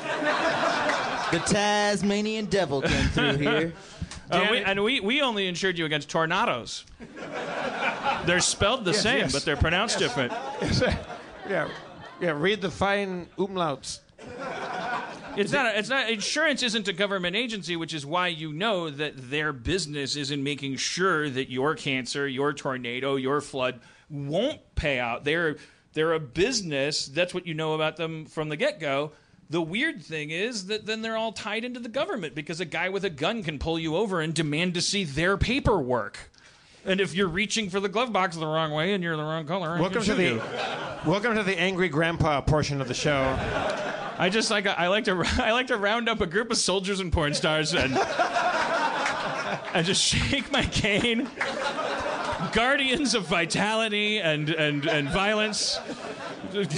The Tasmanian devil came through here. <laughs>
Uh, we, and we, we only insured you against tornadoes. They're spelled the same,
yes.
but they're pronounced different.
yeah, yeah. Read the fine umlauts.
It's not. A, it's not. Insurance isn't a government agency, which is why you know that their business is in making sure that your cancer, your tornado, your flood won't pay out. They're they're a business. That's what you know about them from the get go. The weird thing is that then they're all tied into the government because a guy with a gun can pull you over and demand to see their paperwork. And if you're reaching for the glove box the wrong way and you're the wrong color,
Welcome to the
you.
welcome to the angry grandpa portion of the show.
I just like I like to <laughs> I like to round up a group of soldiers and porn stars and and just shake my cane. Guardians of vitality and and and violence,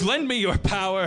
lend me your power.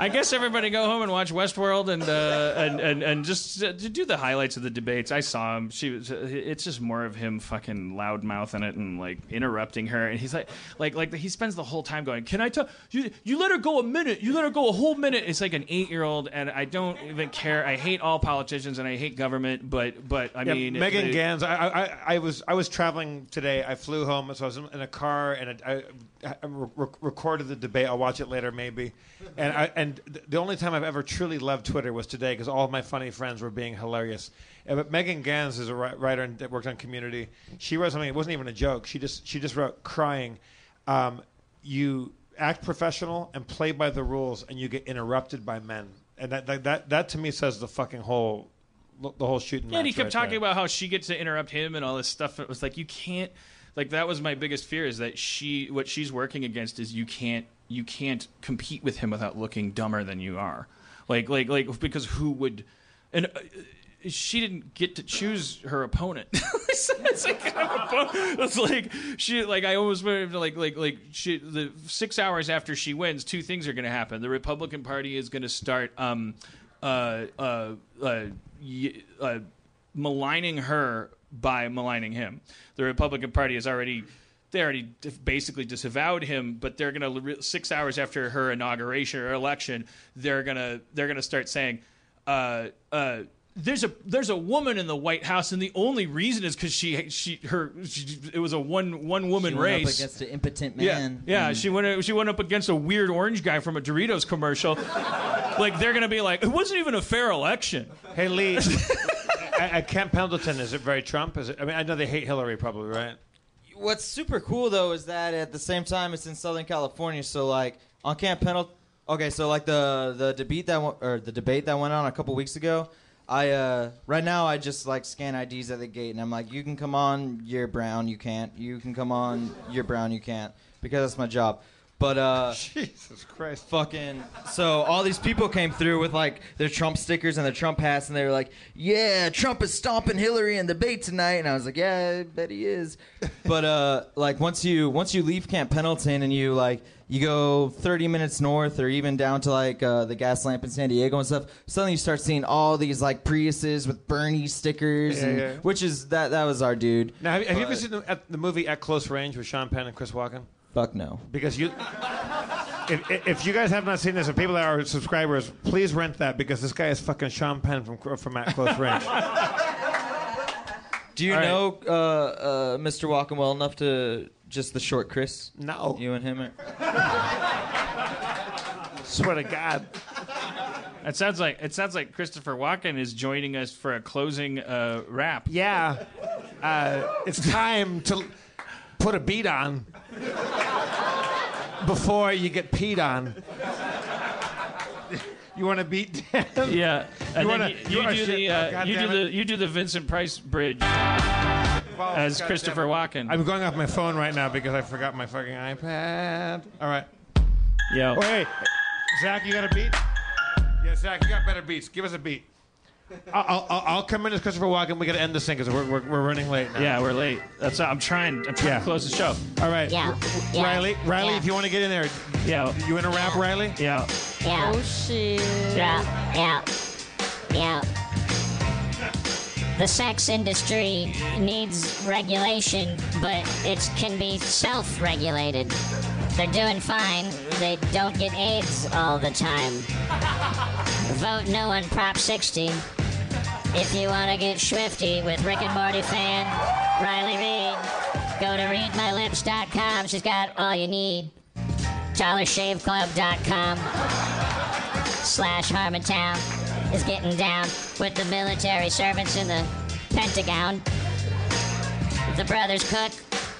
I guess everybody go home and watch Westworld and uh, and, and and just uh, do the highlights of the debates. I saw him. She was. uh, It's just more of him fucking loud mouthing it and like interrupting her. And he's like, like, like he spends the whole time going, "Can I tell you? You let her go a minute. You let her go a whole minute." It's like an eight year old, and I don't even care. I hate all politicians and I hate government, but but I
Yeah,
mean,
Megan
it-
Ganz. I, I, I was I was traveling today. I flew home, so I was in a car, and I, I, I re- recorded the debate. I'll watch it later, maybe. And I, and th- the only time I've ever truly loved Twitter was today because all of my funny friends were being hilarious. Uh, But Megan Ganz is a ri- writer and that worked on Community. She wrote something. It wasn't even a joke. She just she just wrote crying. Um, you act professional and play by the rules, and you get interrupted by men. And that that that, that to me says the fucking whole the whole shooting.
Yeah, and he kept
right
talking
there.
about how she gets to interrupt him and all this stuff. It was like you can't. Like that was my biggest fear is that she what she's working against is you can't you can't compete with him without looking dumber than you are. Like like like because who would and. Uh, she didn't get to choose her opponent. <laughs> it's like, <laughs> it's like she like I almost like like like she the six hours after she wins, two things are going to happen. The Republican Party is going to start um uh uh uh, uh maligning her by maligning him. The Republican Party is already they already basically disavowed him, but they're gonna six hours after her inauguration or election, they're gonna they're gonna start saying, uh, uh, "There's a there's a woman in the White House, and the only reason is because she she her she, it was a one one woman
She went
race."
up against an impotent
Yeah,
man.
yeah. She went. She went up against a weird orange guy from a Doritos commercial. <laughs> like they're gonna be like, it wasn't even a fair election.
Hey Lee, <laughs> at, at Camp Pendleton, is it very Trump? Is it? I mean, I know they hate Hillary, probably, right?
What's super cool though is that at the same time it's in Southern California, so like on Camp Pendleton. Okay, so like the the debate that or the debate that went on a couple weeks ago. I uh right now I just like scan IDs at the gate and I'm like, you can come on, you're brown, you can't. You can come on, you're brown, you can't, because that's my job. But uh.
Jesus Christ.
fucking so all these people came through with like their Trump stickers and their Trump hats and they were like, "Yeah, Trump is stomping Hillary in the debate tonight." And I was like, "Yeah, I bet he is." but uh like once you once you leave Camp Pendleton and you like you go 30 minutes north or even down to like uh, the gas lamp in San Diego and stuff, suddenly you start seeing all these like Priuses with Bernie stickers
Yeah,
and,
yeah.
which is that that was our dude.
Now, have, have you ever seen the, at the movie At Close Range with Sean Penn and Chris Walken?
Fuck no.
Because you, if, if you guys have not seen this, and people that are subscribers, please rent that because this guy is fucking Sean Penn from from At Close Range.
Do you
All right.
know uh, uh, Mr. Walken well enough to just the short Chris?
No,
You and him are
swear to God.
It sounds like it sounds like Christopher Walken is joining us for a closing uh, rap.
Yeah, uh, it's time to put a beat on before you get peed on. You want to beat Dan?
Yeah, and
You
then
wanna-
you,
you
you do the uh, you do the you do the Vincent Price bridge.
balls.
as
God
Christopher. Walken.
I'm going off my phone right now because I forgot my fucking iPad. All right.
Yo.
Oh, hey, Zach, you got a beat? Yeah, Zach, you got better beats. Give us a beat. I'll, I'll, I'll come in as Christopher Walken. We got to end this thing because we're, we're, we're running late now.
Yeah, we're late. That's I'm trying. I'm trying
Yeah.
to close the show.
All right.
Yeah,
R-
yeah,
Riley, Riley,
yeah.
if you want to get in there,
Yeah.
you in a rap, Riley?
Yeah.
Yeah.
Oh shit.
Yeah, yeah, yeah. The sex industry needs regulation, but it can be self-regulated. They're doing fine. They don't get AIDS all the time. Vote no on Prop 60. If you want to get swifty with Rick and Morty fan Riley Reid, go to reidmylips.com. She's got all you need. DollarShaveClub.com slash Harmontown is getting down with the military servants in the Pentagon. The brothers cook.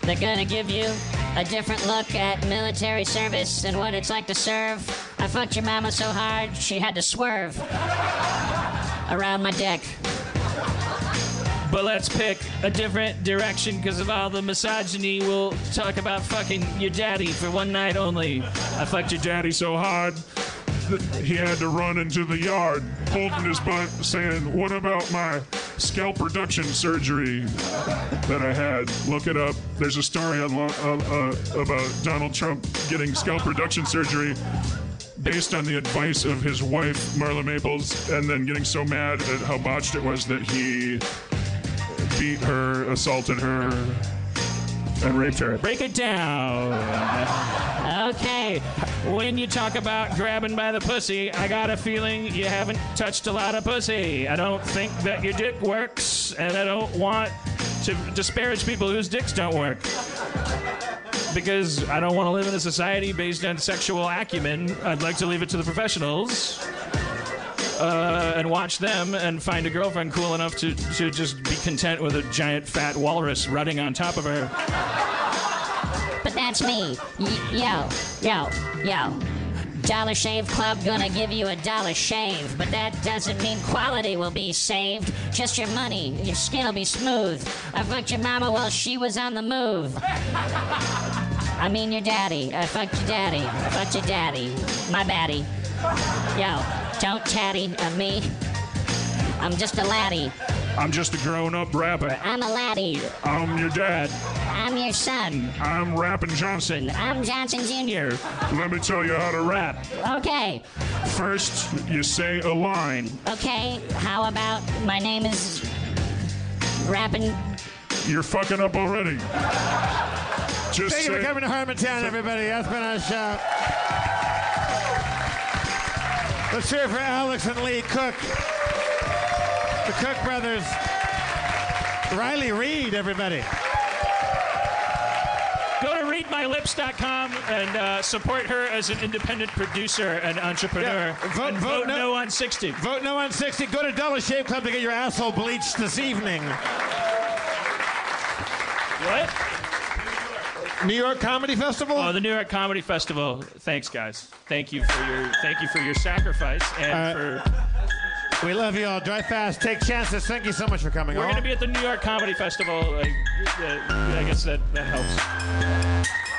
They're gonna give you a different look at military service and what it's like to serve. I fucked your mama so hard she had to swerve around my dick.
But let's pick a different direction because of all the misogyny. We'll talk about fucking your daddy for one night only. I fucked your daddy so hard.
that he had to run into the yard, holding his butt, saying, "What about my scalp reduction surgery that I had?" Look it up. There's a story on, uh, uh, about Donald Trump getting scalp reduction surgery based on the advice of his wife, Marla Maples, and then getting so mad at how botched it was that he beat her, assaulted her, and raped her.
Break it down. Okay, when you talk about grabbing by the pussy, I got a feeling you haven't touched a lot of pussy. I don't think that your dick works, and I don't want to disparage people whose dicks don't work. Because I don't want to live in a society based on sexual acumen. I'd like to leave it to the professionals. Uh, and watch them and find a girlfriend cool enough to, to just be content with a giant fat walrus rutting on top of her.
But that's me. Y- yo, yo, yo. Dollar Shave Club gonna give you a dollar shave, but that doesn't mean quality will be saved. Just your money. Your skin will be smooth. I fucked your mama while she was on the move. I mean your daddy. I fucked your daddy. I fucked your daddy. My baddie. Yo, don't tatty on me. I'm just a laddie.
I'm just a grown-up rapper.
I'm a laddie.
I'm your dad.
I'm your son.
I'm Rappin' Johnson.
I'm Johnson Jr.
Let me tell you how to rap.
Okay.
First, you say a line.
Okay, how about my name is Rappin'
You're fucking up already. Just
Thank you for coming to Harmontown, everybody. That's been our show. Let's hear it for Alex and Lee Cook. The Cook brothers. Riley Reid, everybody.
Go to reidmylips.com and uh, support her as an independent producer and entrepreneur.
Yeah, vote-
and
vote
vote
no-
no on 60.
Vote no on 60. Go to Dollar Shave Club to get your asshole bleached this evening.
What?
New York Comedy Festival?
Oh, the New York Comedy Festival. Thanks, guys. Thank you for your thank you for your sacrifice and
Uh,
for.
We love you all. Drive fast. Take chances. Thank you so much for coming.
We're going to be at the New York Comedy Festival. Like, uh, I guess that that helps.